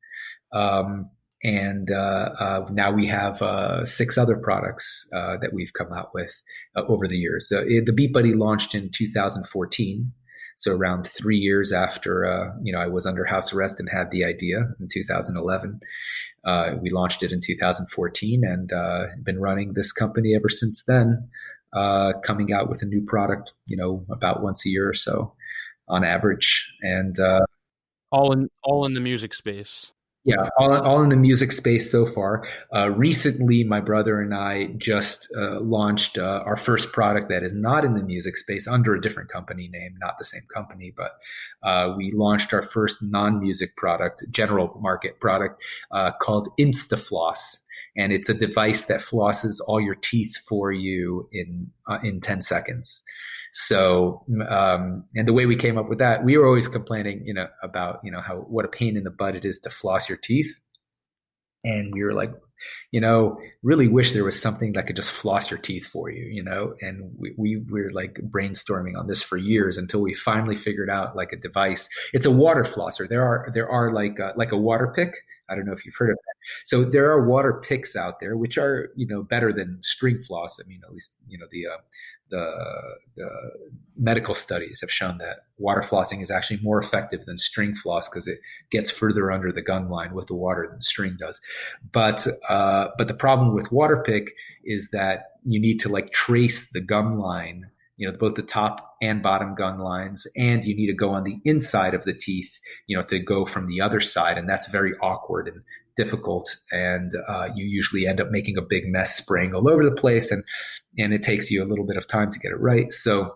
Um, and uh, uh, now we have uh, six other products uh, that we've come out with uh, over the years. So the Beat Buddy launched in 2014. So around three years after, uh, you know, I was under house arrest and had the idea in 2011, uh, we launched it in 2014 and uh, been running this company ever since then, uh, coming out with a new product, you know, about once a year or so on average. And uh, all in all in the music space. Yeah, all, all in the music space so far. Uh, recently, my brother and I just uh, launched uh, our first product that is not in the music space under a different company name, not the same company, but uh, we launched our first non music product, general market product uh, called InstaFloss. And it's a device that flosses all your teeth for you in uh, in 10 seconds. So, um, and the way we came up with that, we were always complaining, you know, about, you know, how, what a pain in the butt it is to floss your teeth. And we were like, you know, really wish there was something that could just floss your teeth for you, you know? And we, we were like brainstorming on this for years until we finally figured out like a device. It's a water flosser. There are, there are like, a, like a water pick. I don't know if you've heard of that. So there are water picks out there, which are, you know, better than string floss. I mean, at least, you know, the, uh, the, the, medical studies have shown that water flossing is actually more effective than string floss because it gets further under the gun line with the water than string does. But uh, but the problem with water pick is that you need to like trace the gum line, you know, both the top and bottom gum lines, and you need to go on the inside of the teeth, you know, to go from the other side, and that's very awkward and difficult and uh, you usually end up making a big mess spraying all over the place and and it takes you a little bit of time to get it right so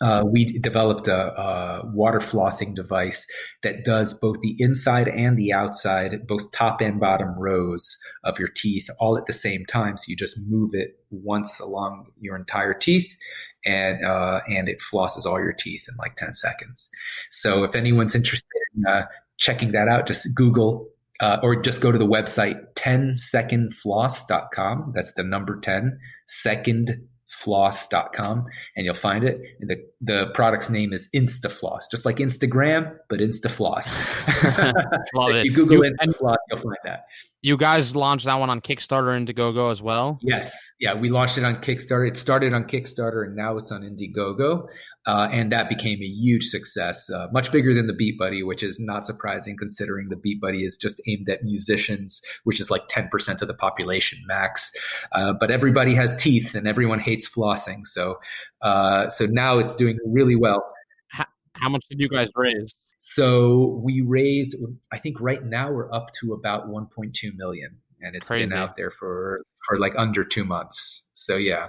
uh, we developed a, a, water flossing device that does both the inside and the outside, both top and bottom rows of your teeth all at the same time. So you just move it once along your entire teeth, and uh, and it flosses all your teeth in like ten seconds. So if anyone's interested in uh, checking that out, just Google uh, or just go to the website 10secondfloss.com. That's the number 10 second floss.com and you'll find it. The the product's name is InstaFloss, just like Instagram, but InstaFloss. Love if it. you Google You- InstaFloss, you'll find that. You guys launched that one on Kickstarter and Indiegogo as well. Yes, yeah, we launched it on Kickstarter. It started on Kickstarter and now it's on Indiegogo, uh, and that became a huge success, uh, much bigger than the Beat Buddy, which is not surprising considering the Beat Buddy is just aimed at musicians, which is like ten percent of the population max. Uh, but everybody has teeth, and everyone hates flossing, so uh, so now it's doing really well. How much did you guys raise? So we raised, I think right now we're up to about 1.2 million, and it's Crazy. been out there for for like under two months. So yeah.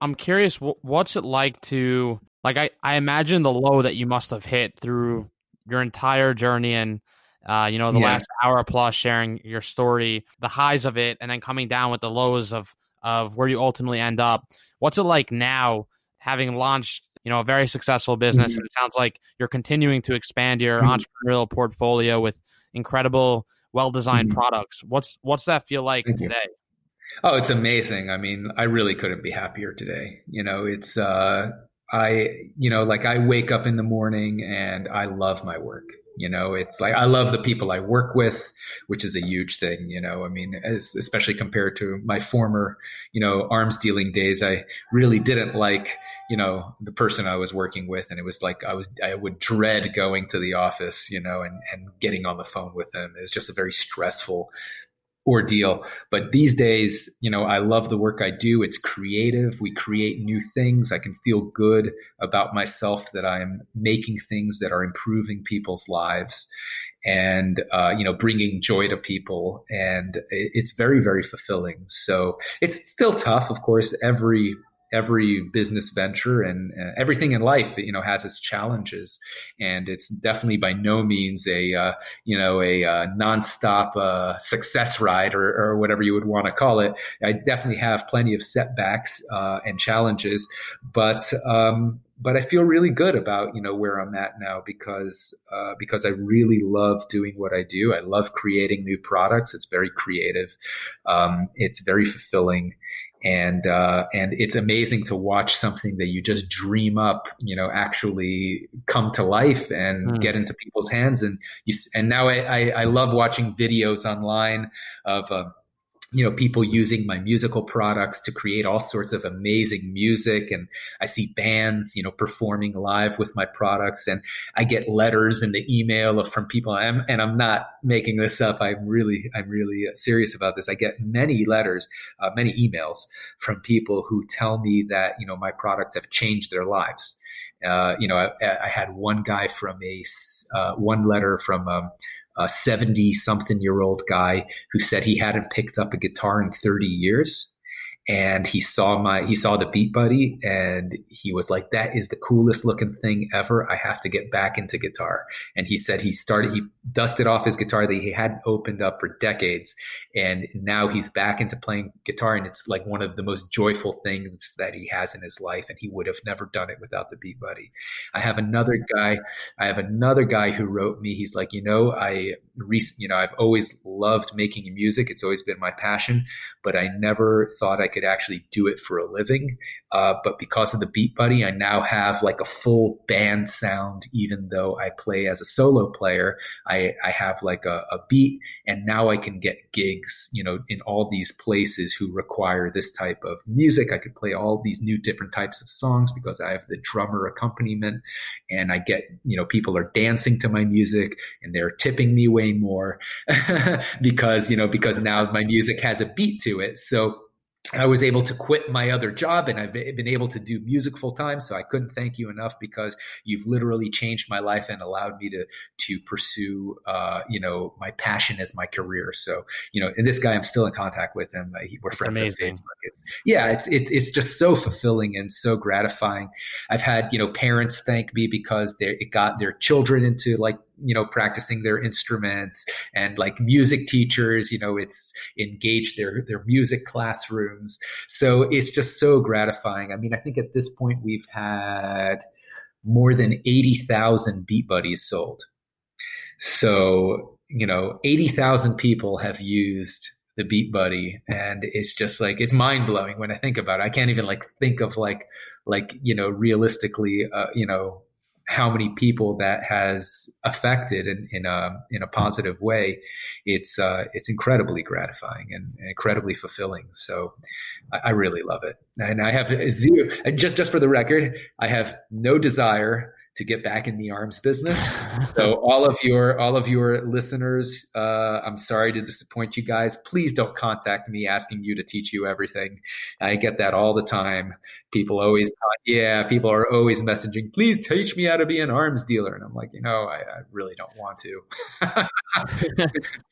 I'm curious, what's it like to like? I I imagine the low that you must have hit through your entire journey and. Uh, you know, the Yeah. last hour plus sharing your story, the highs of it, and then coming down with the lows of of where you ultimately end up. What's it like now, having launched, you know, a very successful business, Mhm. and it sounds like you're continuing to expand your Mhm. entrepreneurial portfolio with incredible, well designed Mhm. products. What's what's that feel like Thank you. today? Oh, it's amazing. I mean, I really couldn't be happier today. You know, it's uh I you know, like I wake up in the morning and I love my work. You know, it's like I love the people I work with, which is a huge thing, you know. I mean, as, especially compared to my former, you know, arms dealing days, I really didn't like, you know, the person I was working with and it was like I was I would dread going to the office, you know, and and getting on the phone with them. It was just a very stressful ordeal. But these days, you know, I love the work I do. It's creative. We create new things. I can feel good about myself that I'm making things that are improving people's lives and, uh, you know, bringing joy to people. And it's very, very fulfilling. So it's still tough. Of course, every, every business venture and uh, everything in life, you know, has its challenges. And it's definitely by no means a, uh, you know, a uh, nonstop uh, success ride or, or whatever you would want to call it. I definitely have plenty of setbacks uh, and challenges, but um, but I feel really good about you know where I'm at now because uh, because I really love doing what I do. I love creating new products. It's very creative. Um, it's very fulfilling and uh, and it's amazing to watch something that you just dream up, you know, actually come to life and Mm. get into people's hands. And you and now I, I, I love watching videos online of. Uh, you know people using my musical products to create all sorts of amazing music. And i see bands you know performing live with my products. And i get letters in the email from people. I'm, and i'm not making this up. I'm really i'm really serious about this. I get many letters uh, many emails from people who tell me that you know my products have changed their lives. Uh, you know I, I had one guy from a uh, one letter from um, a 70 something year old guy who said he hadn't picked up a guitar in 30 years and he saw my he saw the beat buddy and he was like that is the coolest looking thing ever. I have to get back into guitar. And he said he started he dusted off his guitar that he hadn't opened up for decades and now he's back into playing guitar and it's like one of the most joyful things that he has in his life and he would have never done it without the beat buddy. I have another guy i have another guy who wrote me. He's like you know i rec- you know i've always loved making music it's always been my passion but I never thought I could actually do it for a living. Uh, but because of the Beat Buddy, I now have like a full band sound, even though I play as a solo player. I, I have like a, a beat, and now I can get gigs, you know, in all these places who require this type of music. I could play all these new different types of songs because I have the drummer accompaniment, and I get, you know, people are dancing to my music and they're tipping me way more because, you know, because now my music has a beat to it. So I was able to quit my other job and I've been able to do music full time. So I couldn't thank you enough because you've literally changed my life and allowed me to to pursue, uh, you know, my passion as my career. So you know, and this guy I'm still in contact with him. Uh, We're friends on. Facebook. It's, yeah, it's it's it's just so fulfilling and so gratifying. I've had you know parents thank me because they it got their children into like you know practicing their instruments and like music teachers you know it's engaged their their music classrooms. So it's just so gratifying. I mean i think at this point we've had more than 80,000 beat buddies sold. So you know, 80,000 people have used the Beat Buddy, and it's just like it's mind blowing when I think about it. I can't even like think of like like you know realistically, uh, you know, how many people that has affected in, in a in a positive way. It's uh, it's incredibly gratifying and incredibly fulfilling. So I, I really love it, and I have zero. Just just for the record, I have no desire to get back in the arms business. so all of your all of your listeners, uh, I'm sorry to disappoint you guys. Please don't contact me asking you to teach you everything. I get that all the time. People always, yeah, people are always messaging. Please teach me how to be an arms dealer, and I'm like, you know, I, I really don't want to.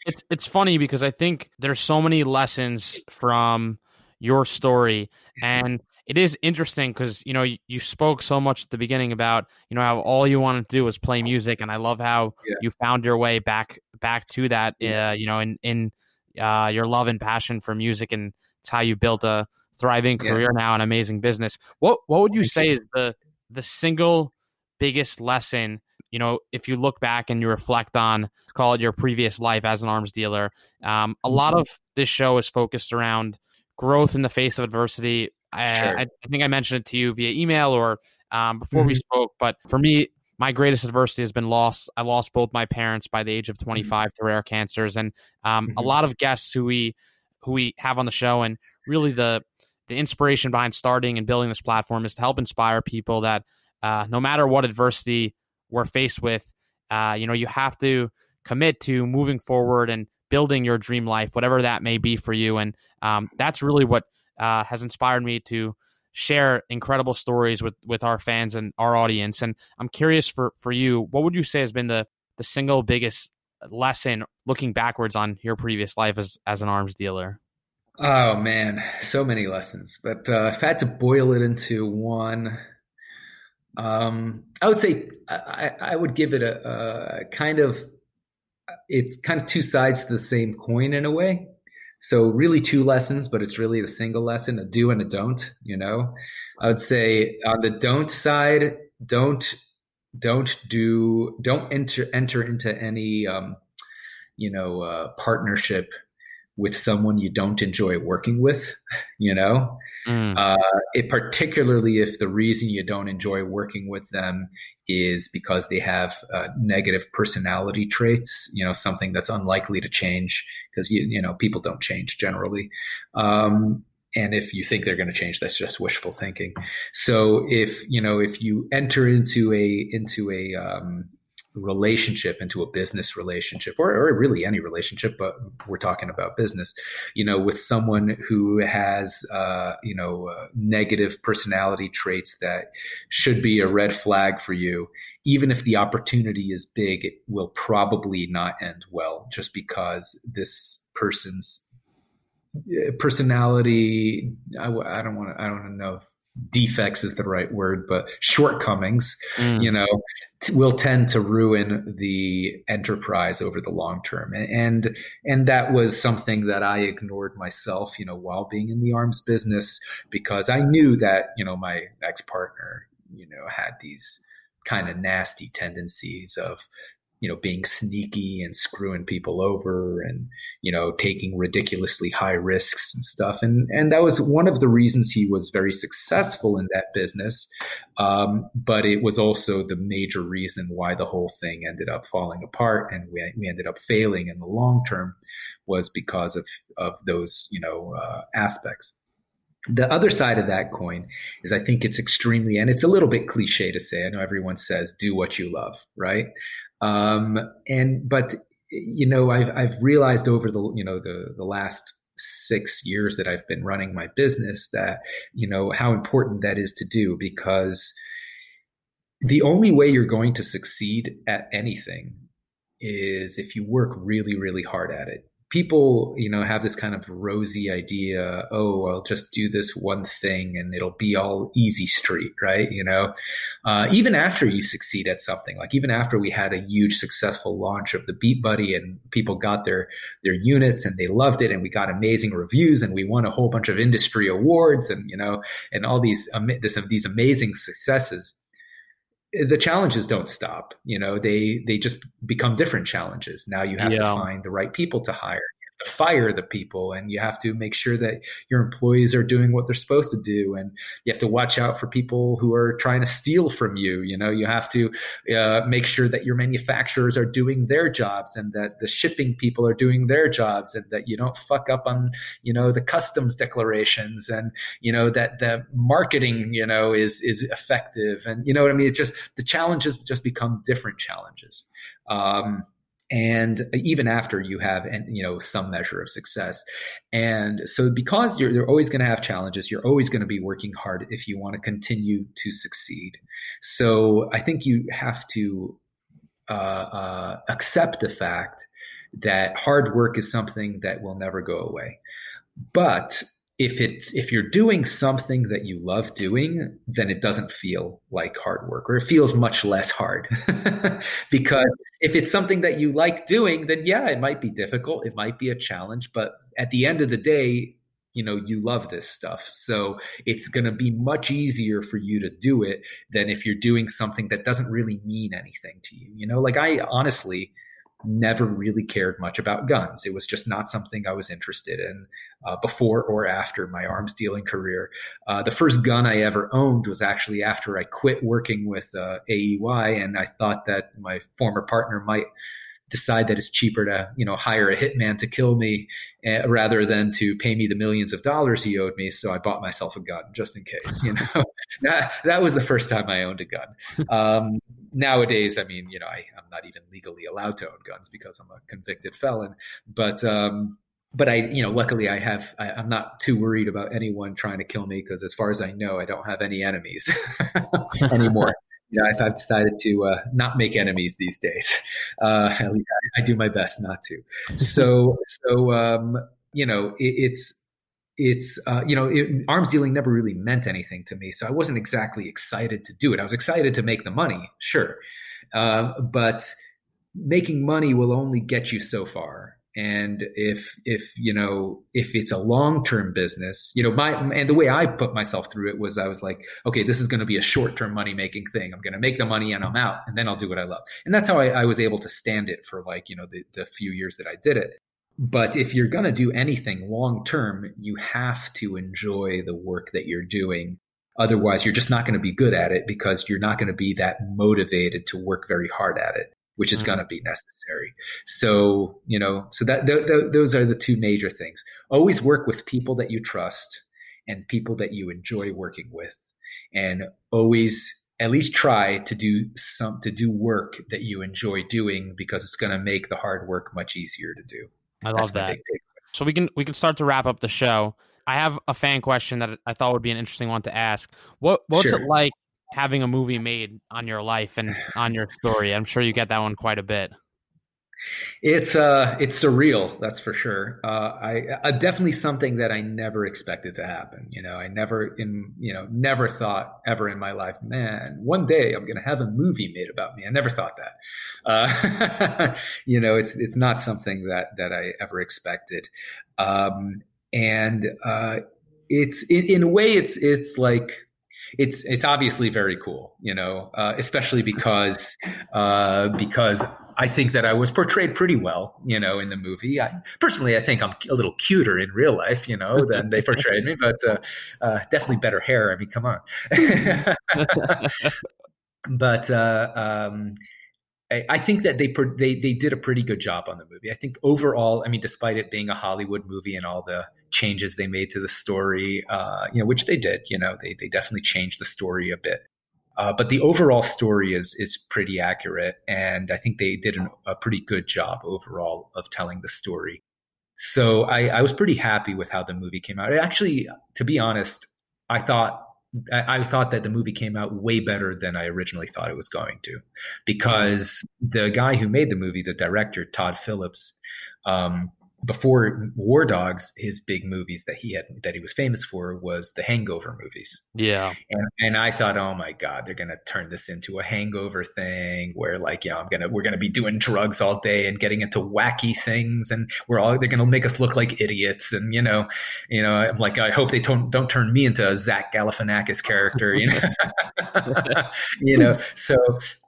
it's it's funny because I think there's so many lessons from your story and it is interesting because you know you, you, spoke so much at the beginning about you know how all you wanted to do was play music, and I love how yeah. you found your way back back to that. Uh, you know, in in uh, your love and passion for music, and it's how you built a thriving career yeah. now, an amazing business. What what would you say is the the single biggest lesson? You know, if you look back and you reflect on, call it your previous life as an arms dealer, um, a lot mm-hmm. of this show is focused around growth in the face of adversity, I, sure. I, I, think I mentioned it to you via email or um, before mm-hmm. we spoke. But for me, my greatest adversity has been loss. I lost both my parents by the age of mm-hmm. 25 mm-hmm. to rare cancers, and um, mm-hmm. a lot of guests who we who we have on the show, and really the the inspiration behind starting and building this platform is to help inspire people that uh, no matter what adversity we're faced with, uh, you know, you have to commit to moving forward and building your dream life, whatever that may be for you. And um, that's really what uh, has inspired me to share incredible stories with with our fans and our audience. And I'm curious for for you, what would you say has been the the single biggest lesson looking backwards on your previous life as as an arms dealer? Oh man, so many lessons. But uh, if I had to boil it into one, um, I would say I, I would give it a, a kind of it's kind of two sides to the same coin in a way. So really two lessons, but it's really a single lesson, a do and a don't, you know. I would say on the don't side, don't don't do don't enter enter into any um, you know uh, partnership with someone you don't enjoy working with, you know. Mm. Uh, it particularly if the reason you don't enjoy working with them is because they have uh, negative personality traits, you know, something that's unlikely to change because you you know people don't change generally. Um, and if you think they're going to change, that's just wishful thinking. So if you know if you enter into a into a um, relationship into a business relationship or, or really any relationship but we're talking about business you know with someone who has uh, you know uh, negative personality traits that should be a red flag for you even if the opportunity is big it will probably not end well just because this person's uh, personality I, I don't want to i don't know defects is the right word, but shortcomings, mm. you know, t- will tend to ruin the enterprise over the long term. And, and that was something that I ignored myself, you know, while being in the arms business because I knew that, you know, my ex partner, you know, had these kind of nasty tendencies of you know being sneaky and screwing people over and you know taking ridiculously high risks and stuff. And and that was one of the reasons he was very successful in that business. Um, but it was also the major reason why the whole thing ended up falling apart and we, we ended up failing in the long term was because of of those you know uh, aspects the other side of that coin is I think it's extremely, and it's a little bit cliche to say. I know everyone says, do what you love, right? Um, and but you know, I've I've realized over the you know the the last six years that I've been running my business that you know how important that is to do because the only way you're going to succeed at anything is if you work really really hard at it people, you know, have this kind of rosy idea, oh, I'll just do this one thing and it'll be all easy street, right? You know, uh, even after you succeed at something, like even after we had a huge successful launch of the Beat Buddy and people got their their units and they loved it and we got amazing reviews and we won a whole bunch of industry awards and you know and all these um, this, these amazing successes the challenges don't stop. You know, they they just become different challenges. Now you have Yeah. to find the right people to hire. Fire the people, and you have to make sure that your employees are doing what they're supposed to do. And you have to watch out for people who are trying to steal from you. You know, you have to uh, make sure that your manufacturers are doing their jobs, and that the shipping people are doing their jobs, and that you don't fuck up on you know the customs declarations, and you know that the marketing you know is is effective, and you know what I mean. It just the challenges just become different challenges. Um, and even after you have and you know some measure of success. And so because you're, you're always going to have challenges you're always going to be working hard if you want to continue to succeed. So i think you have to uh, uh, accept the fact that hard work is something that will never go away. But if it's if you're doing something that you love doing then it doesn't feel like hard work or it feels much less hard. Because if it's something that you like doing then yeah it might be difficult it might be a challenge but at the end of the day you know you love this stuff. So it's going to be much easier for you to do it than if you're doing something that doesn't really mean anything to you you know? Like i honestly never really cared much about guns. It was just not something I was interested in uh, before or after my arms dealing career. Uh, the first gun I ever owned was actually after I quit working with uh, AEY, and I thought that my former partner might decide that it's cheaper to you know hire a hitman to kill me uh, rather than to pay me the millions of dollars he owed me so i bought myself a gun just in case you know that, that was the first time i owned a gun um, nowadays i mean you know I, i'm not even legally allowed to own guns because i'm a convicted felon but um, but I, you know, luckily I have, I, I'm not too worried about anyone trying to kill me because as far as I know, I don't have any enemies anymore. You know, I've, I've decided to uh, not make enemies these days. Uh, I, I do my best not to. So, so um, you know, it, it's it's uh, you know, it, arms dealing never really meant anything to me, so I wasn't exactly excited to do it. I was excited to make the money, sure, uh, but making money will only get you so far and if if you know if it's a long-term business you know my and the way i put myself through it was i was like okay this is going to be a short-term money making thing. I'm going to make the money and i'm out and then i'll do what i love. And that's how i, I was able to stand it for like you know the, the few years that i did it but if you're going to do anything long term you have to enjoy the work that you're doing otherwise you're just not going to be good at it because you're not going to be that motivated to work very hard at it which is mm-hmm. going to be necessary. So, you know, so that th- th- those are the two major things. Always work with people that you trust and people that you enjoy working with and always at least try to do some to do work that you enjoy doing because it's going to make the hard work much easier to do. I love that. So we can we can start to wrap up the show. I have a fan question that I thought would be an interesting one to ask. What what's sure. it like having a movie made on your life and on your story. I'm sure you get that one quite a bit. It's uh, it's surreal, that's for sure. Uh, I uh, definitely something that I never expected to happen. You know, I never in you know never thought ever in my life, man, one day I'm going to have a movie made about me. I never thought that. Uh, you know, it's it's not something that that I ever expected, um, and uh, it's in, in a way, it's it's like it's it's obviously very cool, you know, uh, especially because uh, because I think that I was portrayed pretty well, you know, in the movie. I, personally, I think I'm a little cuter in real life, you know, than they portrayed me, but uh, uh, definitely better hair. I mean, come on. but uh, um, I, I think that they they they did a pretty good job on the movie. I think overall, I mean, despite it being a Hollywood movie and all the changes they made to the story, uh, you know, which they did. You know, they they definitely changed the story a bit. Uh, but the overall story is is pretty accurate, and I think they did an, a pretty good job overall of telling the story. So I, I was pretty happy with how the movie came out. It actually, to be honest, I thought I, I thought that the movie came out way better than I originally thought it was going to, because the guy who made the movie, the director Todd Phillips, um, before War Dogs, his big movies that he had that he was famous for was the Hangover movies. Yeah, and, and I thought, oh my god, they're gonna turn this into a Hangover thing where like, yeah, I'm gonna we're gonna be doing drugs all day and getting into wacky things, and we're all they're gonna make us look like idiots, and you know, you know, I'm like, I hope they don't don't turn me into a Zach Galifianakis character, you know. you know, so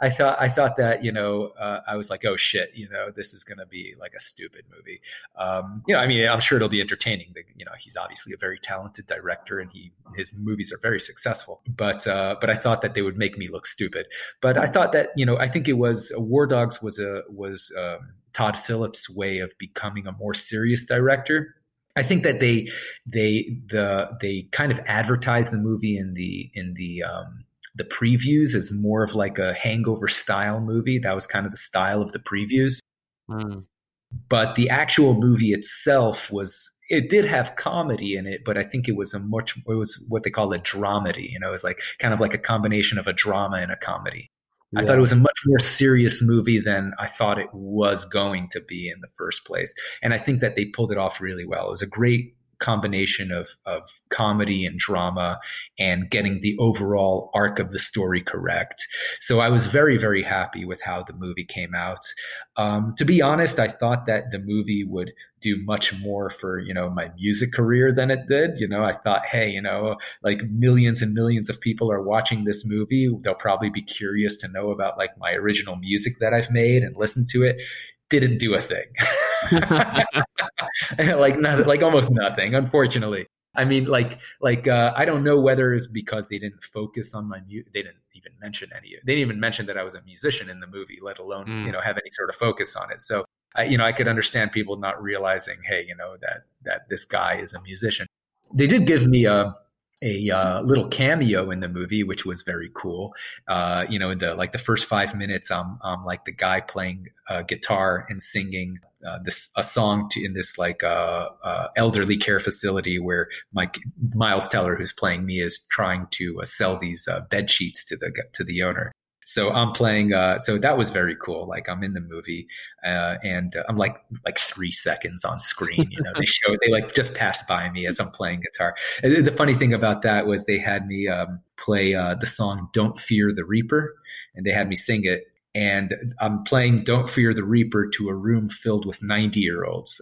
I thought I thought that you know uh, I was like, oh shit, you know, this is going to be like a stupid movie. Um, you know, I mean, I'm sure it'll be entertaining. You know, he's obviously a very talented director, and he his movies are very successful. But uh, but I thought that they would make me look stupid. But I thought that you know, I think it was War Dogs was a was um, Todd Phillips' way of becoming a more serious director I think that they they the they kind of advertise the movie in the in the um, the previews as more of like a hangover style movie. That was kind of the style of the previews. Mm. But the actual movie itself was it did have comedy in it, but I think it was a much it was what they call a dramedy. You know, it was like kind of like a combination of a drama and a comedy. Yeah. I thought it was a much more serious movie than I thought it was going to be in the first place. And I think that they pulled it off really well. It was a great combination of, of comedy and drama and getting the overall arc of the story correct. So I was very, very happy with how the movie came out. Um, to be honest, I thought that the movie would do much more for, you know, my music career than it did. You know, I thought, hey, you know, like millions and millions of people are watching this movie. They'll probably be curious to know about like my original music that I've made and listen to it didn't do a thing. like not, like almost nothing, unfortunately. I mean, like, like uh, I don't know whether it's because they didn't focus on my music. They didn't even mention any. They didn't even mention that I was a musician in the movie, let alone mm. you know have any sort of focus on it. So, I, you know, I could understand people not realizing, hey, you know, that that this guy is a musician. They did give me a a uh, little cameo in the movie, which was very cool. Uh, you know, in the like the first five minutes, I'm, I'm like the guy playing uh, guitar and singing uh, this a song to, in this like uh, uh, elderly care facility where Mike Miles Teller, who's playing me, is trying to sell these bed sheets to the to the owner. So I'm playing. Uh, so that was very cool. Like I'm in the movie, uh, and uh, I'm like like three seconds on screen. You know, they show they like just pass by me as I'm playing guitar. And the funny thing about that was they had me um, play uh, the song "Don't Fear the Reaper," and they had me sing it. And I'm playing "Don't Fear the Reaper" to a room filled with 90 year olds.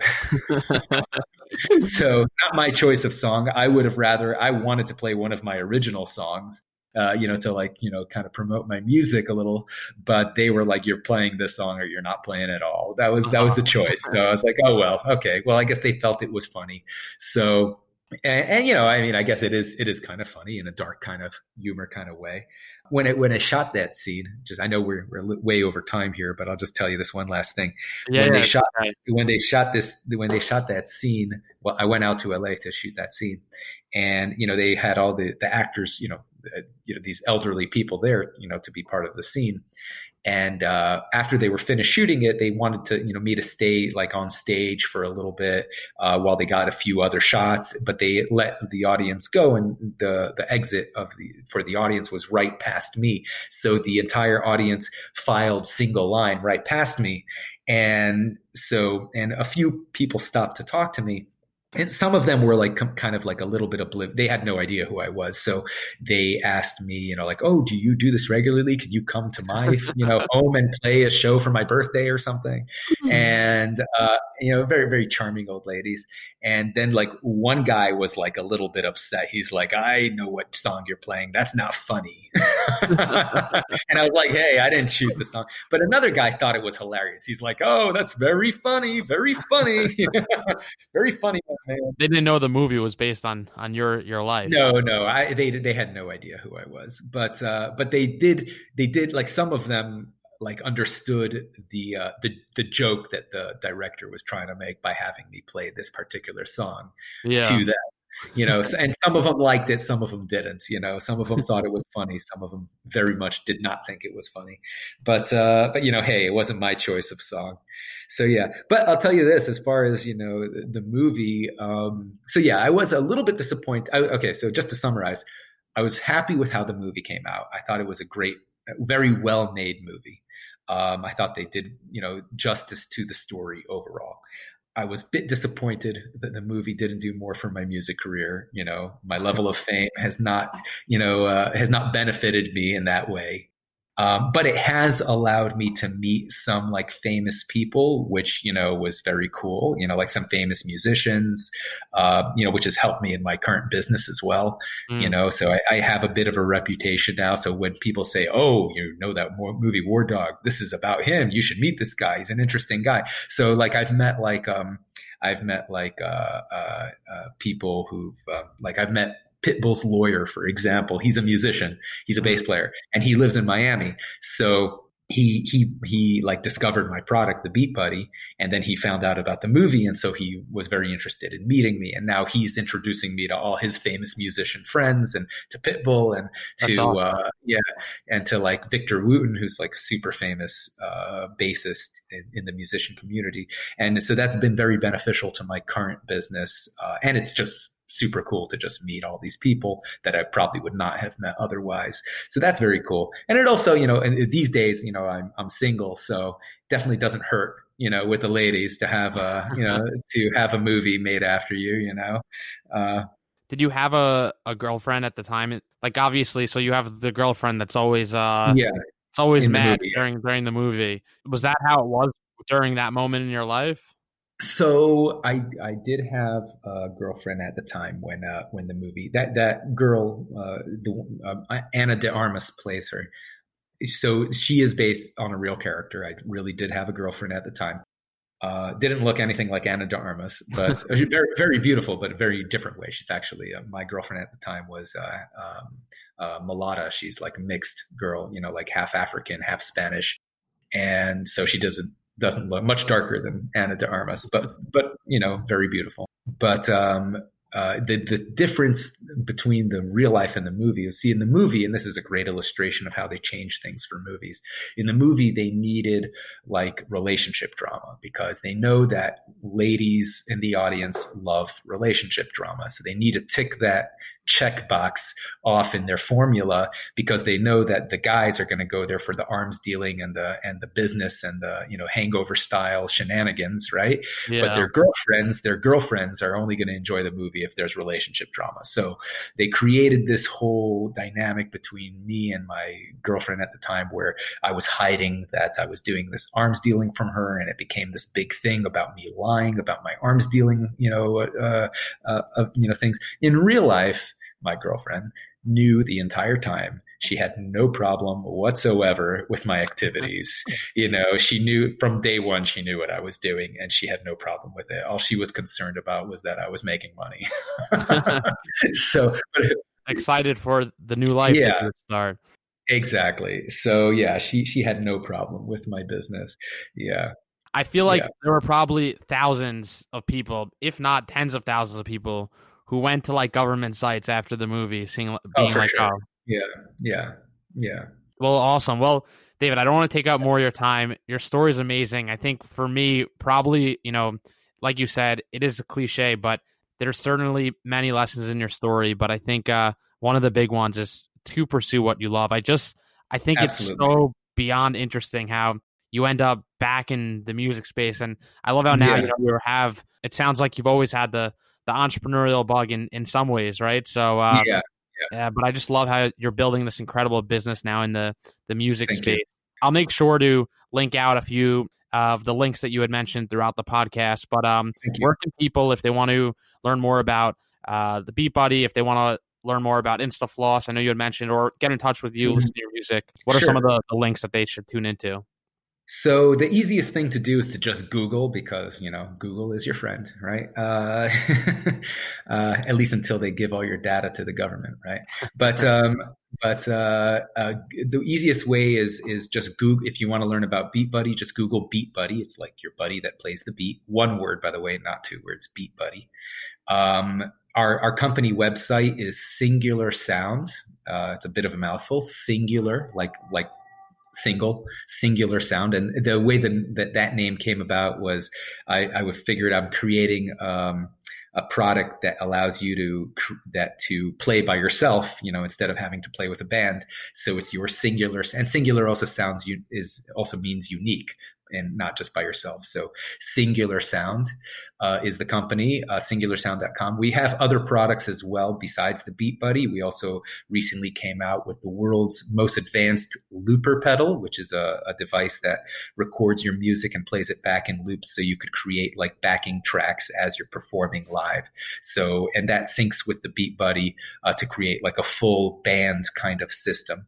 so not my choice of song. I would have rather I wanted to play one of my original songs uh, you know, to like, you know, kind of promote my music a little, but they were like, you're playing this song or you're not playing at all. That was, that was the choice. So I was like, oh, well, okay. Well, I guess they felt it was funny. So, and, and, you know, I mean, I guess it is, it is kind of funny in a dark kind of humor kind of way. When it, when I shot that scene, just, I know we're, we're way over time here, but I'll just tell you this one last thing. Yeah, when yeah, they shot, right. when they shot this, when they shot that scene, well, I went out to LA to shoot that scene and, you know, they had all the, the actors, you know, uh, you know these elderly people there you know to be part of the scene and uh, after they were finished shooting it they wanted to you know me to stay like on stage for a little bit uh, while they got a few other shots. But they let the audience go and the the exit of the for the audience was right past me. So the entire audience filed single line right past me. And so and a few people stopped to talk to me and some of them were like kind of like a little bit oblivious. They had no idea who I was, so they asked me, you know, like, "Oh, do you do this regularly? Can you come to my, you know, home and play a show for my birthday or something?" Mm-hmm. And uh, you know, very very charming old ladies. And then like one guy was like a little bit upset. He's like, "I know what song you're playing. That's not funny." and I was like, "Hey, I didn't choose the song." But another guy thought it was hilarious. He's like, "Oh, that's very funny, very funny, very funny." They didn't know the movie was based on on your your life. No, no, I they they had no idea who I was, but uh, but they did they did like some of them like understood the uh, the the joke that the director was trying to make by having me play this particular song yeah. to them you know and some of them liked it some of them didn't you know some of them thought it was funny some of them very much did not think it was funny. But uh but you know hey it wasn't my choice of song. So yeah. But i'll tell you this as far as you know the, the movie um so yeah i was a little bit disappointed I, okay so just to summarize i was happy with how the movie came out. I thought it was a great very well made movie. Um, I thought they did, you know, justice to the story overall. I was a bit disappointed that the movie didn't do more for my music career. You know, my level of fame has not, you know, uh, has not benefited me in that way. Um, but it has allowed me to meet some like famous people, which, you know, was very cool, you know, like some famous musicians, uh, you know, which has helped me in my current business as well, mm. you know, so I, I, have a bit of a reputation now. So when people say, oh, you know that movie War Dogs, this is about him, you should meet this guy. He's an interesting guy. So like I've met like, um, I've met like uh, uh, uh, people who've uh, like I've met Pitbull's lawyer, for example. He's a musician. He's a bass player, and he lives in Miami. So he he he like discovered my product, the Beat Buddy, and then he found out about the movie, and so he was very interested in meeting me. And now he's introducing me to all his famous musician friends, and to Pitbull, and to awesome. uh, yeah, and to like Victor Wooten, who's like super famous uh, bassist in, in, the musician community. And so that's been very beneficial to my current business, uh, and it's just super cool to just meet all these people that I probably would not have met otherwise. So that's very cool. And it also, you know, and these days, you know, I'm, I'm single, so definitely doesn't hurt, you know, with the ladies to have a, you know, to have a movie made after you, you know. Uh, did you have a, a girlfriend at the time? Like obviously, so you have the girlfriend that's always uh yeah, it's always mad movie, during yeah. during the movie. Was that how it was during that moment in your life? So I I did have a girlfriend at the time when uh, when the movie that that girl uh, the, uh, Ana de Armas plays her. So she is based on a real character. I really did have a girlfriend at the time. Uh, didn't look anything like Ana de Armas, but very very beautiful, but a very different way. She's actually uh, my girlfriend at the time was uh, um, uh. She's like a mixed girl, you know, like half African, half Spanish, and so she doesn't doesn't look much darker than Ana de Armas, but but you know, very beautiful. But um, uh, the the difference between the real life and the movie. You see, in the movie, and this is a great illustration of how they change things for movies. In the movie, they needed like relationship drama because they know that ladies in the audience love relationship drama, so they need to tick that checkbox off in their formula because they know that the guys are going to go there for the arms dealing and the and the business and the you know hangover style shenanigans, right? Yeah. But their girlfriends, their girlfriends are only going to enjoy the movie if there's relationship drama. So they created this whole dynamic between me and my girlfriend at the time where I was hiding that I was doing this arms dealing from her, and it became this big thing about me lying about my arms dealing, you know, uh, uh, uh, you know things. In real life, my girlfriend, knew the entire time. She had no problem whatsoever with my activities. You know, she knew from day one, she knew what I was doing and she had no problem with it. All she was concerned about was that I was making money. so excited for the new life yeah, start. Exactly. So yeah, she she had no problem with my business. Yeah. I feel like yeah. there were probably thousands of people, if not tens of thousands of people who went to like government sites after the movie, seeing oh, being oh, like, sure. oh, yeah, yeah, yeah. Well, awesome. Well, David, I don't want to take up more of your time. Your story is amazing. I think for me, probably, you know, like you said, it is a cliche, but there's certainly many lessons in your story. But I think uh, one of the big ones is to pursue what you love. I just, I think Absolutely. it's so beyond interesting how you end up back in the music space, and I love how now yeah. you know you have. It sounds like you've always had the the entrepreneurial bug in in some ways, right? So uh, yeah, yeah. but I just love how you're building this incredible business now in the the music Thank space. You. I'll make sure to link out a few of the links that you had mentioned throughout the podcast. But um, where can people, if they want to learn more about uh, the Beat Buddy, if they want to learn more about InstaFloss, I know you had mentioned, or get in touch with you, mm-hmm. listen to your music. What sure. are some of the, the links that they should tune into? So the easiest thing to do is to just Google because you know Google is your friend, right? Uh, uh, at least until they give all your data to the government, right? But um, but uh, uh, the easiest way is is just Google. If you want to learn about Beat Buddy, just Google Beat Buddy. It's like your buddy that plays the beat. One word, by the way, not two words. Beat Buddy. Um, our our company website is Singular Sound. Uh, it's a bit of a mouthful. Singular, like like single singular sound. And the way that that, that name came about was i i would figured i'm creating um, a product that allows you to that to play by yourself you know instead of having to play with a band. So it's your singular and singular also sounds is also means unique and not just by yourself. So Singular Sound uh, is the company, uh, singularsound.com. We have other products as well besides the Beat Buddy. We also recently came out with the world's most advanced looper pedal, which is a, a device that records your music and plays it back in loops so you could create like backing tracks as you're performing live. So, and that syncs with the Beat Buddy uh, to create like a full band kind of system.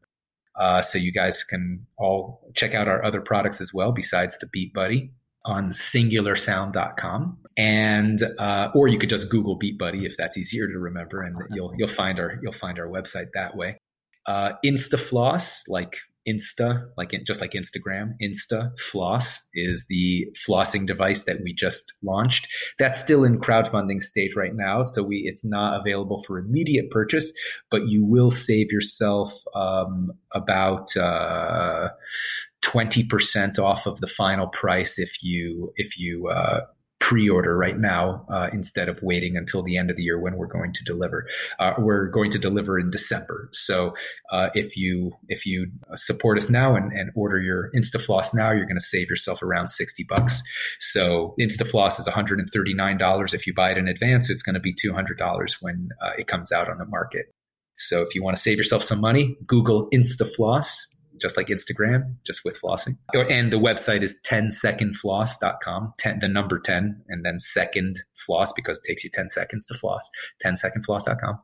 Uh, so you guys can all check out our other products as well besides the Beat Buddy on singularsound.com and uh, or you could just google beat buddy if that's easier to remember and you'll you'll find our you'll find our website that way. Uh, instafloss like Insta, like in, just like Instagram, Insta Floss is the flossing device that we just launched. That's still in crowdfunding stage right now, so we it's not available for immediate purchase, but you will save yourself um, about uh, twenty percent off of the final price if you if you uh, pre-order right now uh, instead of waiting until the end of the year when we're going to deliver. Uh, we're going to deliver in December. So uh, if you if you support us now and, and order your InstaFloss now, you're going to save yourself around sixty bucks. So InstaFloss is one hundred and thirty nine dollars if you buy it in advance. It's going to be two hundred dollars when uh, it comes out on the market. So if you want to save yourself some money, Google InstaFloss just like Instagram, just with flossing. And the website is 10secondfloss.com, 10, the number 10, and then second floss because it takes you 10 seconds to floss, 10secondfloss.com.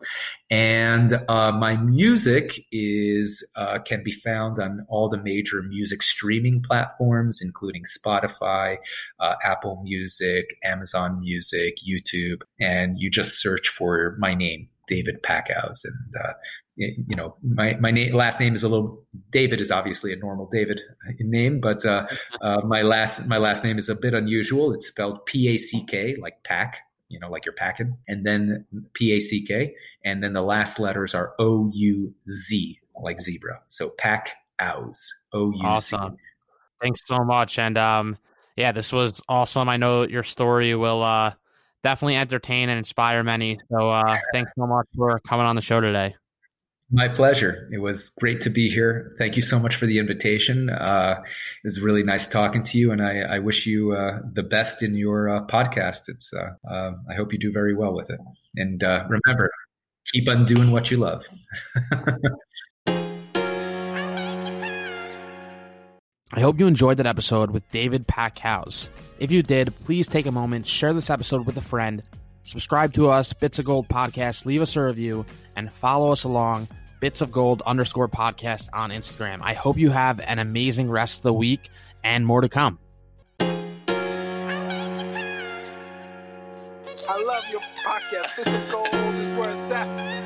And uh, my music is uh, can be found on all the major music streaming platforms, including Spotify, uh, Apple Music, Amazon Music, YouTube, and you just search for my name, David Packouz, and uh, you know, my my name, last name is a little. David is obviously a normal David name, but uh, uh, my last my last name is a bit unusual. It's spelled P A C K, like pack, you know, like you're packing, and then P A C K, and then the last letters are O U Z, like zebra. So pack ows, O U Z. Awesome. Thanks so much, and um, yeah, this was awesome. I know your story will uh definitely entertain and inspire many. So uh, thanks so much for coming on the show today. My pleasure. It was great to be here. Thank you so much for the invitation. Uh, it was really nice talking to you, and I, I wish you uh, the best in your uh, podcast. It's uh, um, I hope you do very well with it. And uh, remember, keep on doing what you love. I hope you enjoyed that episode with David Packouz. If you did, please take a moment, share this episode with a friend Subscribe to us, Bits of Gold Podcast. Leave us a review and follow us along, Bits of Gold underscore podcast on Instagram. I hope you have an amazing rest of the week and more to come. I love your podcast. Bits of Gold is where it's at.